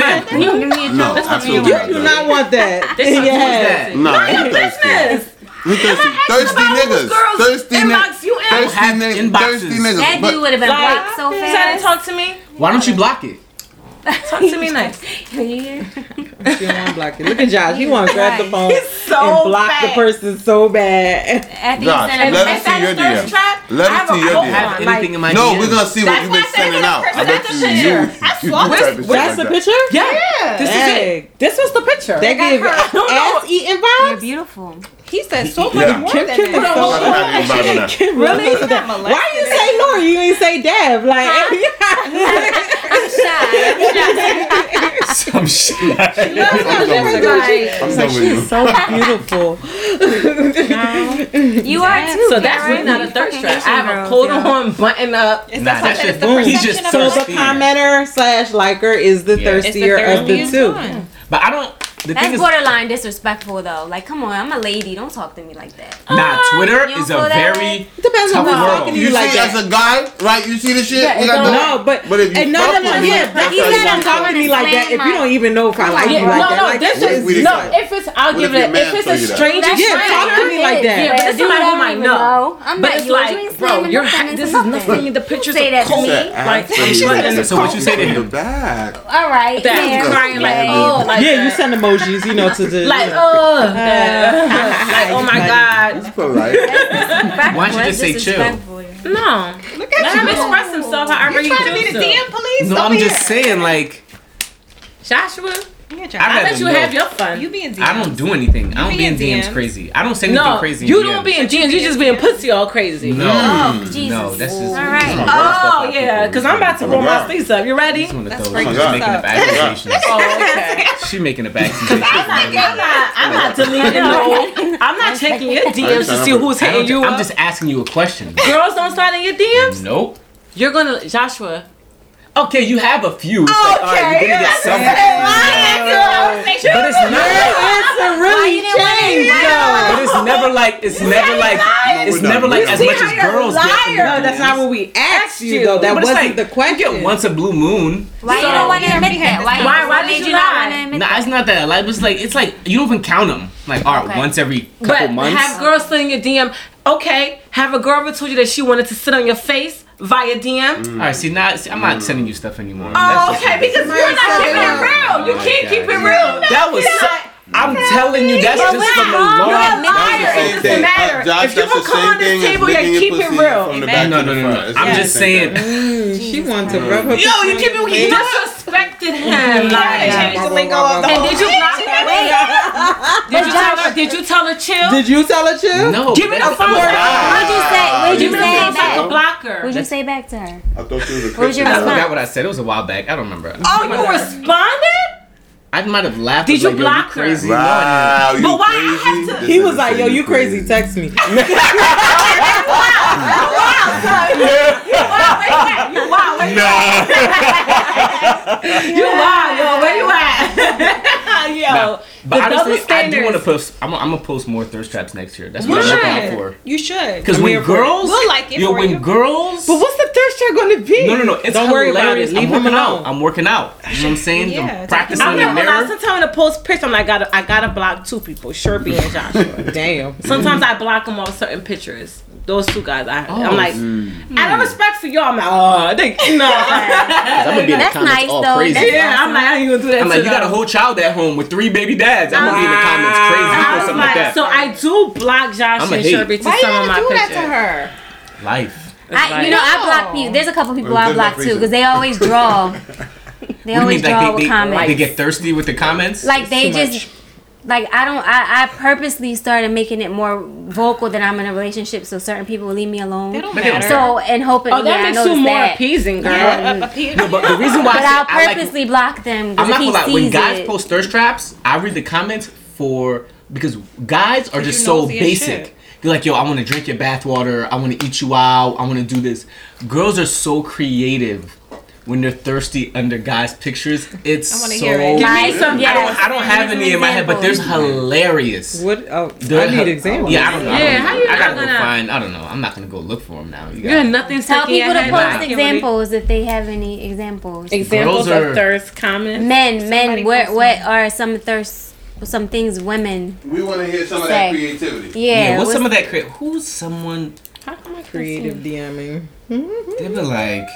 phone. No, absolutely You do not want that. This is that. No, your business. Thirsty? Thirsty niggas. Thirsty niggas. Thirsty niggas. Thirsty niggas. That dude would have been blocked so fast. Trying to talk to me. Why don't you block it? Talk to me nice. Yeah. you here? block it. Look at Josh. He wants to grab the phone so and block the person so bad. At Josh, let, let us see your DM. Let us see your DM. Anything in my no, DM. we're gonna see what you've been sending out. I bet you, you, you, That's the picture. Yeah. This is it. This was the picture. They gave S E Eating. You're beautiful. He said so much yeah. more Kim, than Kim that. Kim, Kim, Kim, really? He's not molested. Why you say Nori? You ain't say Dev. Like I'm shy. I'm shy. I'm shy. I'm shy. She's so beautiful. you are too. So that's really not a thirst trap. I have a coat on, button up. Nah, that's just boom. He's just so the commenter slash liker is the thirstier of the two. But I don't. The That's borderline is, disrespectful though. Like, come on, I'm a lady. Don't talk to me like that. Nah, oh, Twitter is a very depends tough on world. You, you see, like as a guy, right? You see the shit. Yeah, you got no, but but if you no, no, no, no, yeah, but you gotta talk to me like that if you don't even know if I like you like that. No, no, that's is no. If it's, I'll give it. If it's a stranger, yeah, talk to me like that. Yeah, but this somebody who might know. But it's like, bro, you're this is nothing. The pictures are me. Like, so what you say to him? All right, that crying like, oh, yeah, you send them emojis, you know, to the like, you know, oh, uh, like, oh my god. It's polite. Why don't you just say chill? No, look at Let you. him express himself however you trying to be the so. police. No, I'm here. just saying, like Joshua. I, I bet you know. have your fun. You being DMs. I don't do anything. You I don't be in DMs. Crazy. I don't say anything no, crazy. You don't be in DMs. You just being pussy all crazy. No, oh, no, Jesus. no that's just. All right. Oh yeah, because I'm about to roll my sleeves up. You ready? That's those. She's oh, making up accusations. oh, okay. She's making up accusations. I'm not. I'm not deleting no. I'm not checking your DMs to see who's hitting you. I'm just asking you a question. Girls don't slide in your DMs. Nope. You're gonna Joshua. Okay, you have a few. It's okay. like, all right, you're gonna get some. But it's not. Really changed. But it's never like it's never like it's never like as much as girls get. No, that's not what we asked you though. That wasn't the question. once a blue moon. Why you don't want to admit that? Why? Why did you not want to admit? Nah, it's not that. Like, it's like it's like you don't even count them. Like, all right, once every couple months. have girls sitting your DM. Okay, have a girl ever told you that she wanted to sit on your face? via DM. Mm. All right, see, not see, I'm not mm. sending you stuff anymore. Oh, okay, because you're not keeping it real. You oh can't God. keep it real. That was. I'm telling you, that's but just from the law. You're a liar. It doesn't thing. matter. Uh, Josh, if you will come on this table, you keep it real. Back no, no, no, no. I'm just saying. She wants to rub her. Yo, you keep it. You disrespected him. Like, yeah, yeah, yeah, and did you Wait. Did you, tell her, did you tell her chill? Did you tell her chill? No. Give me the phone back. What'd you say? What'd you, you say back? A blocker. What'd you say back to her? I thought she was a What your response? I forgot what I said. It was a while back. I don't remember. Oh, you responded? I might have laughed. Did you like, block you crazy? her? Wow, you but why crazy? I have to? He was like, "Yo, you crazy. crazy. Text me." wow, wow, wow, you wow, where you at? You wow, yo, where you at? yo, nah, but honestly, I do want to post. I'm, I'm, gonna post more thirst traps next year. That's what I'm looking out for. You should. Because when girls, we'll like it. Yo, when you. girls. But what's the thirst trap gonna be? No, no, no. It's Don't worry about it. Leave I'm working out. I'm working out. You know what I'm saying? Yeah, I'm practicing I'm not, the mirror. Sometimes I post pictures, I'm like, I gotta, I gotta block two people, Sherby and Joshua. Damn. Sometimes I block them on certain pictures those two guys. I, oh, I'm like, mm. out of mm. respect for y'all, I'm like, oh, they, no. I'm gonna be That's in the comments nice, all though. crazy. Yeah, awesome. I'm like, I ain't gonna do that. I'm like, you got a whole child at home with three baby dads. I'm uh, gonna be in the comments ah. crazy or something like, like, that. So I do block Josh and Sherby to Why some of my do. That to her? Life. I, you know, I block oh. people. There's a couple people I block too because they always draw. They always draw with comments. They get thirsty with the comments. Like they just like I don't I, I purposely started making it more vocal that I'm in a relationship so certain people will leave me alone. They don't matter. So and hoping oh, that yeah, makes you more that. appeasing, girl. Yeah. no, but the reason why but I, I purposely like, block them. I'm not gonna lie. When guys it. post thirst traps, I read the comments for because guys are just so basic. They're like, yo, I want to drink your bathwater. I want to eat you out. I want to do this. Girls are so creative when they're thirsty under guys' pictures. It's I so. hear it. Give Like, some- yes. I don't. I don't have any in my head, but there's hilarious. What? Oh, They're I need hel- examples. Yeah, I don't know. I Yeah, don't how know. you I gotta go gonna- find. I don't know. I'm not gonna go look for them now. You You got got nothing Tell people your to post like, examples if they have any examples. Examples are- of thirst comments. Men, men, what what are some thirst, some things women? We want to hear some of that creativity. Yeah, Yeah, what's what's- some of that? Cra- who's someone? How come I can't Creative see? DMing. They be like,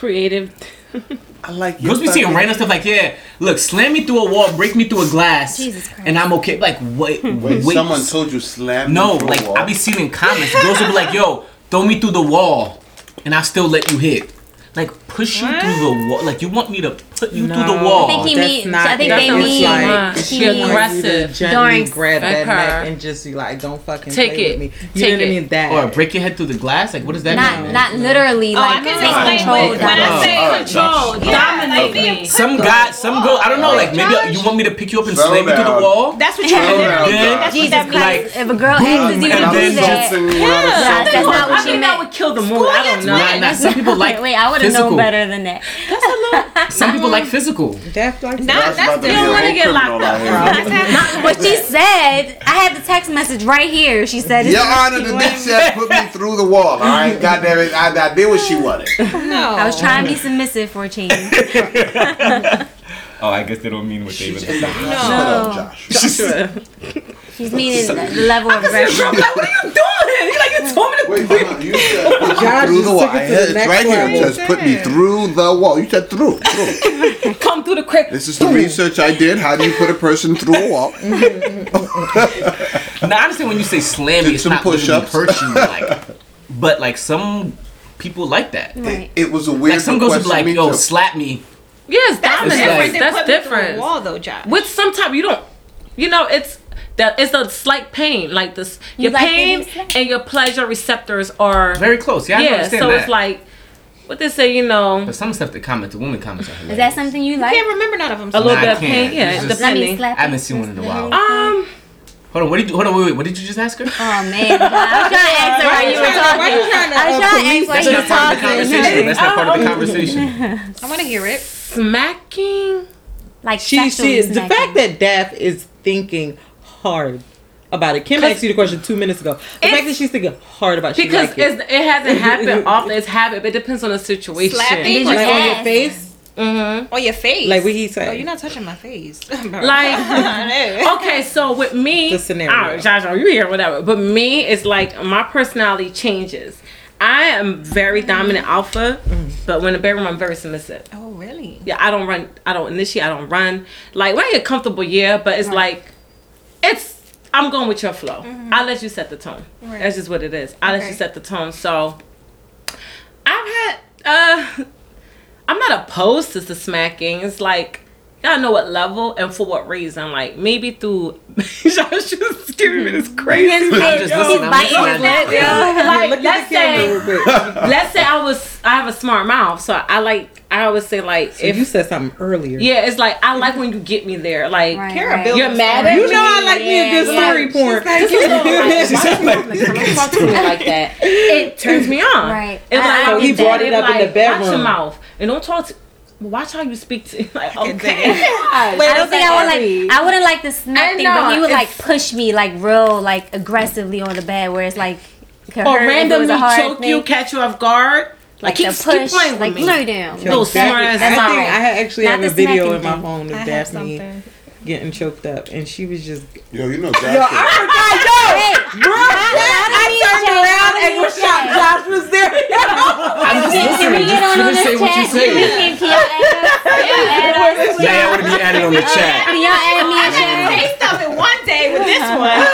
creative. I like you. girls be seeing random stuff like, yeah, look, slam me through a wall, break me through a glass, Jesus and I'm okay. Like, wait, Wait, wait. someone told you slam No, me through a like wall? I be seeing in comments, girls will be like, "Yo, throw me through the wall, and I still let you hit." Like push you through the wall. Like you want me to put you through the wall. I think he That's means. not I think they That's not mean. what she wants. she She aggressive. Gently During- grab that Like her. neck and just be like, don't fucking Take play it. with me. You Take know what I mean? That. or break your head through the glass. Like what does that Not mean? not literally Oh, I like can take control. what- when I say Alright, Control, Yeah, dominate me. some guy, some girl. I don't know. Like maybe you want me to pick you up and slam you through the wall. That's what you Settle down, literally Yeah. that's what Jesus that means. Christ! if a girl asks you to do that, Yeah, that's not what I she think meant. that would kill the mood. I don't know. Nah, nah, some people like Wait, I would have known physical. Better than that. That's a little. Some people like physical. Daft like Not- That's that's about to be different. wanna get locked up, here. What she said, I had the text message right here. She said, Your Honor, the bitch said put me through the wall. All right, goddamn it, I, I did what she wanted. No. I was trying to be submissive for a change. Oh, I guess they don't mean what they She's would. in the hospital, Josh. She's meaning the the level of aggression. what are you doing? You like you told me to Wait, hold on. You said put me Josh through the wall. took it to It's right here. level. It says put me through the wall. You said through. through. come through the crib. This is the research I did. How do you put a person through a wall? Now I understand when you say slam me, it's some not literally push-ups. hurt you. Like, but like some people like that. Right. It was a weird Like some girls would be like, "Yo, me slap me." Yes, That's dominate. different different than That's put me through a different. wall, though, Josh. With some type, you don't. You know, it's that it's a slight pain. Like this, You your like pain and your pleasure receptors are Very close. Yeah, I yeah. understand So that. it's like what they say. You know, but some stuff that comments, the women comments are hilarious. Is that something you like? I like? can't remember none of them. a little Nah, bit I of pain. can't. Yeah, It's it's just- Let me depending. slap I haven't seen one in a while. Um, Hold on, what did you? Hold on, wait, wait. What did you just ask her? Oh man, I was trying to ask her while you were Why you talking. trying to, I was trying to police ask while That's not part of the conversation. That's not part of the conversation. I want to hear it. smacking. Like She, she is the fact that Daff is thinking hard about it. Kim asked you the question two minutes ago. The fact that she's thinking hard about it, she Because like it. it's, it hasn't happened often. It's happened, but it depends on the situation. Slapping? Did like on your face, Mm-hmm. On your face. like what he said. Oh, you're not touching my face. Like, okay, so with me, The scenario. I don't Josh, you here, whatever. But me, it's like my personality changes. I am very mm-hmm. dominant alpha, mm-hmm. but when the bedroom, I'm very submissive. oh, really? Yeah, I don't run. I don't initiate. I don't run. Like when I get comfortable, yeah, but it's like, it's. I'm going with your flow. I'll let you set the tone. Right. That's just what it is. I let Okay. you set the tone. So, I've had. uh I'm not opposed to the smacking. It's like y'all know what level and for what reason. Like maybe through. Josh mm-hmm. just giving me this crazy. I'm just listening. I'm biting his lip, Yeah, like, Look let's say, let's say I was, I have a smart mouth, so I like, I always say like, If if you said something earlier, yeah, it's like I like when you get me there. Like Right, Kara right. you're mad story. at you me. know I like me a good Yeah, story yeah. porn. This is all like, why don't talk to me like that? It turns me on. Right. It's like I I he brought it up in the bedroom. Watch your mouth and don't talk to. Watch how you speak to. Like okay. I don't think I would like. I wouldn't like the smack thing, but he would like push me like real like aggressively on the bed, where it's like could or hurt if it was randomly a hard choke you, catch you off guard. Like, like keep, the keep push, playing with like me. slow down. Little smart ass I think. I actually Not have a video smacking in my phone of I have Daphne something. Getting choked up, and she was just. Yo, you know Yo, I forgot, yo, bro, I turned Check, around and was shocked. Josh was there. I'm just Can listening. we get Just on on finish this say what you chat? Can say. can, can y'all add us? Can y'all add us? Yeah, I want to be added on the chat. Y'all add me a chat? Say something one day with this one.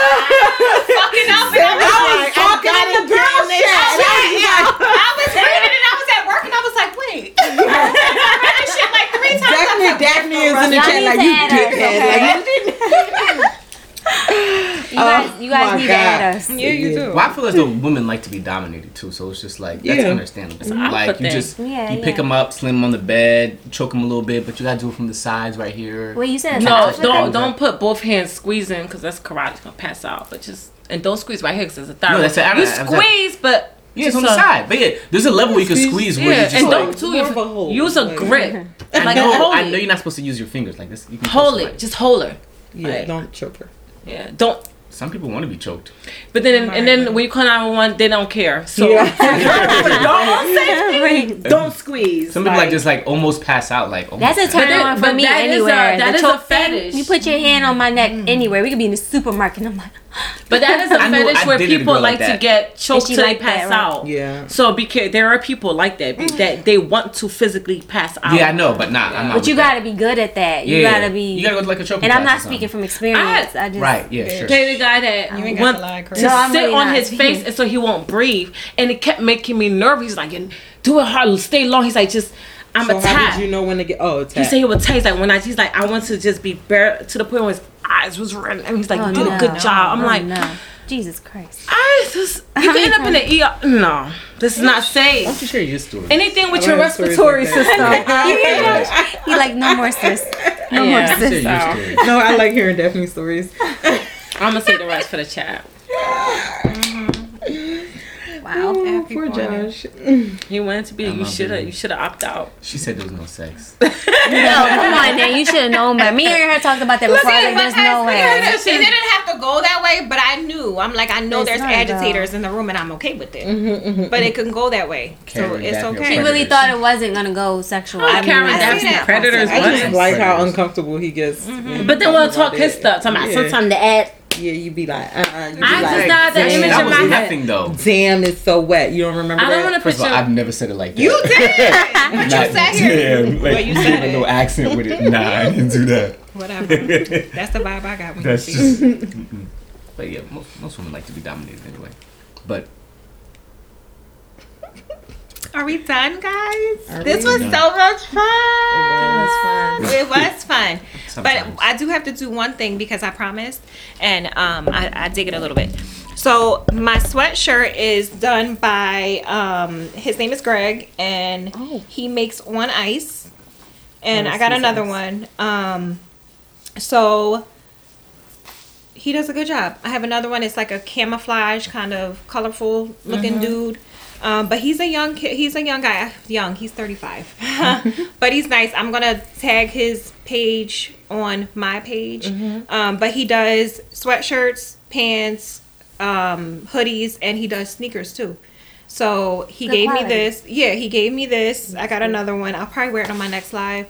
Fucking up and I was I was like, talking in the girl chat. I was reading and I was at work and I was like, wait. I read this shit like three times. I was Daphne, like, Daphne is in the Y'all chat need like to you add us, dickhead. okay? Like, You guys, you guys my need God. to add us. Yeah, you do. Well, I feel as though women like to be dominated too, so it's just like that's Yeah. understandable. alpha Like you just Yeah, you pick yeah. them up, slam them on the bed, choke them a little bit, but you gotta do it from the sides right here. Wait, you said No, don't don't put both hands squeezing because that's karate. It's gonna pass out. But just and don't squeeze right here because it's a thyroid. No, that's it. I- you I- I- squeeze, but Yeah, it's on So- the side. But yeah, there's a level you can squeeze where Yeah, you just and like. don't too. more of a hold, Use a grip. I like know, hold I know you're not supposed to use your fingers like this. You can Hold it. Just hold her. Yeah, don't choke her. Yeah. Don't. Some people want to be choked. But then and then when you call 911, they don't care. So Yeah. Right. don't squeeze. Some people like just like almost pass out. Like almost That's a pass turn on for but me that is a- anywhere. that the is a choke thing, fetish. You put your hand on my neck mm. anywhere. We could be in the supermarket. and I'm like, But that is a I knew- fetish I where people like, like to get choked she till they like that, pass right? out. Yeah. So be care. There are people like that be- that mm. they want to physically pass out. Yeah, I know, but not. I'm not. but you gotta be good at that. You Yeah, gotta be. You gotta go to like a choking and I'm not speaking from experience. I, just Right. Yeah. Sure. Pay the guy that You ain't got want to lie, Chris. to No, I'm sit really on not. his face and so he won't breathe, and it kept making me nervous. He's like, do it hard, stay long. He's like, just I'm So a how tap. did you know when to get? Oh, He tap. said he would taste like when I. He's like, I want to just be bare to the point where his eyes was red, and he's like, Oh, "Do no. a good job." I'm Oh, like, no. Jesus Christ. I just you can end up in the ER. No, this is not Why safe. don't you share your story? Anything with your don't have stories respiratory like that. system. He like no more sis. No Yeah. more Share sis. So- no, I like hearing Daphne's stories. I'm gonna say the rest for the chat. Wow. Oh, Happy poor morning. Josh. He wanted to be. I'm You should have. You should have opted out. She said there was no sex. No, come on, man. You should have known better. Me and her talked about that before. I like, there's no way. It didn't have to go that way, but I knew. I'm like, I know It's there's not, agitators in the room, and I'm okay with it. Mm-hmm, mm-hmm, but it mm-hmm. can go that way, so it's okay. She really thought it wasn't gonna go sexual. Oh, I mean, Karen, I that's see that. predators. I just What? like how uncomfortable he gets. when But then we we'll talk talk his stuff. Talking about sometimes the ad. Yeah, you be like, uh, uh you be I like, just not the image That in was my head. though. Damn, it's so wet. You don't remember I don't that? want to First of all. I've never said it like that. You did. Not sat here. damn. Like, But you you said with it. no accent with it. Nah, I didn't do that. Whatever. That's the vibe I got when That's you see. just. But yeah, most, most women like to be dominated anyway. But Are we done, guys? Are this was done? so much fun. It was fun. It was fun. But. I do have to do one thing because I promised, and um, I, I dig it a little bit. So my sweatshirt is done by um, his name is Greg, and Oh. he makes one ice, and Oh, I got another ice. one. Um, so he does a good job. I have another one. It's like a camouflage kind of colorful looking dude. Um, but he's a young kid. He's a young guy. Young. He's 35. but he's nice. I'm going to tag his page on my page. Um, but he does sweatshirts, pants, um, hoodies, and he does sneakers too. So he Good gave quality. me this. Yeah, he gave me this. I got another one. I'll probably wear it on my next live.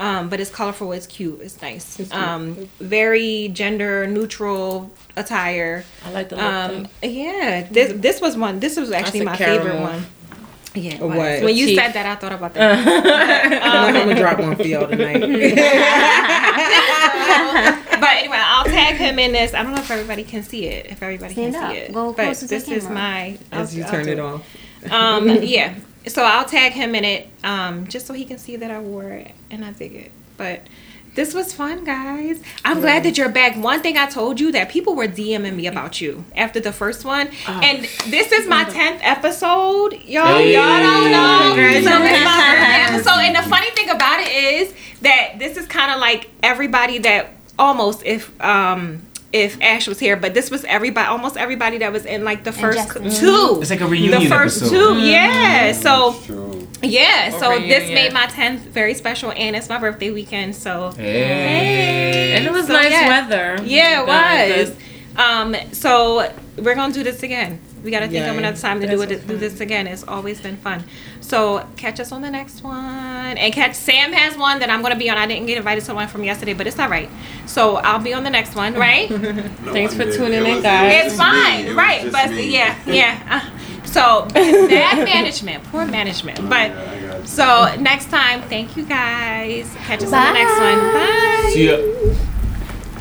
Um, but it's colorful. It's cute. It's nice. It's cute. Um, very gender neutral attire. I like the look. Um, too. yeah, this this was one. This was actually a my favorite one. Yeah, it was. what? when you said that, I thought about that. I'm gonna drop one for y'all tonight. but anyway, I'll tag him in this. I don't know if everybody can see it. If everybody Stand can up. see it, Go but to the this is camera. my. As I'll- you I'll turn it off. Um, yeah. So I'll tag him in it, um, just so he can see that I wore it and I dig it. But this was fun, guys. I'm glad that you're back. One thing I told you that people were DMing me about you after the first one, and this is my tenth episode. Y'all, Hey. y'all don't know. So it's my Congratulations. episode, and the funny thing about it is that this is kind of like everybody that almost if um if Ash was here, but this was everybody, almost everybody that was in like the first Justin. two. It's like a reunion The first episode. two, yeah. So True. yeah, so Over this here, made my tenth very special, and it's my birthday weekend. So Hey. and it was so, nice yeah. weather. yeah, it was. Um, so we're gonna do this again. We gotta think of Yay. another time to do That's it. Do this again. It's always been fun. So catch us on the next one, and catch Sam has one that I'm gonna be on. I didn't get invited to one from yesterday, but it's all right. So I'll be on the next one, right? Thanks for It- tuning it in, was- guys. It's fine. It right? But me. yeah, yeah. Uh, so bad management, poor management. But Yeah, I got you. so next time, thank you guys. Catch us on the next one. Bye. See ya.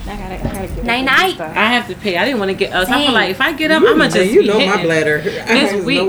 I gotta, I gotta get Night night. I have to pay. I didn't want to get us. I Same. feel like if I get up, I'm gonna just you be know my bladder. It's There's weak. no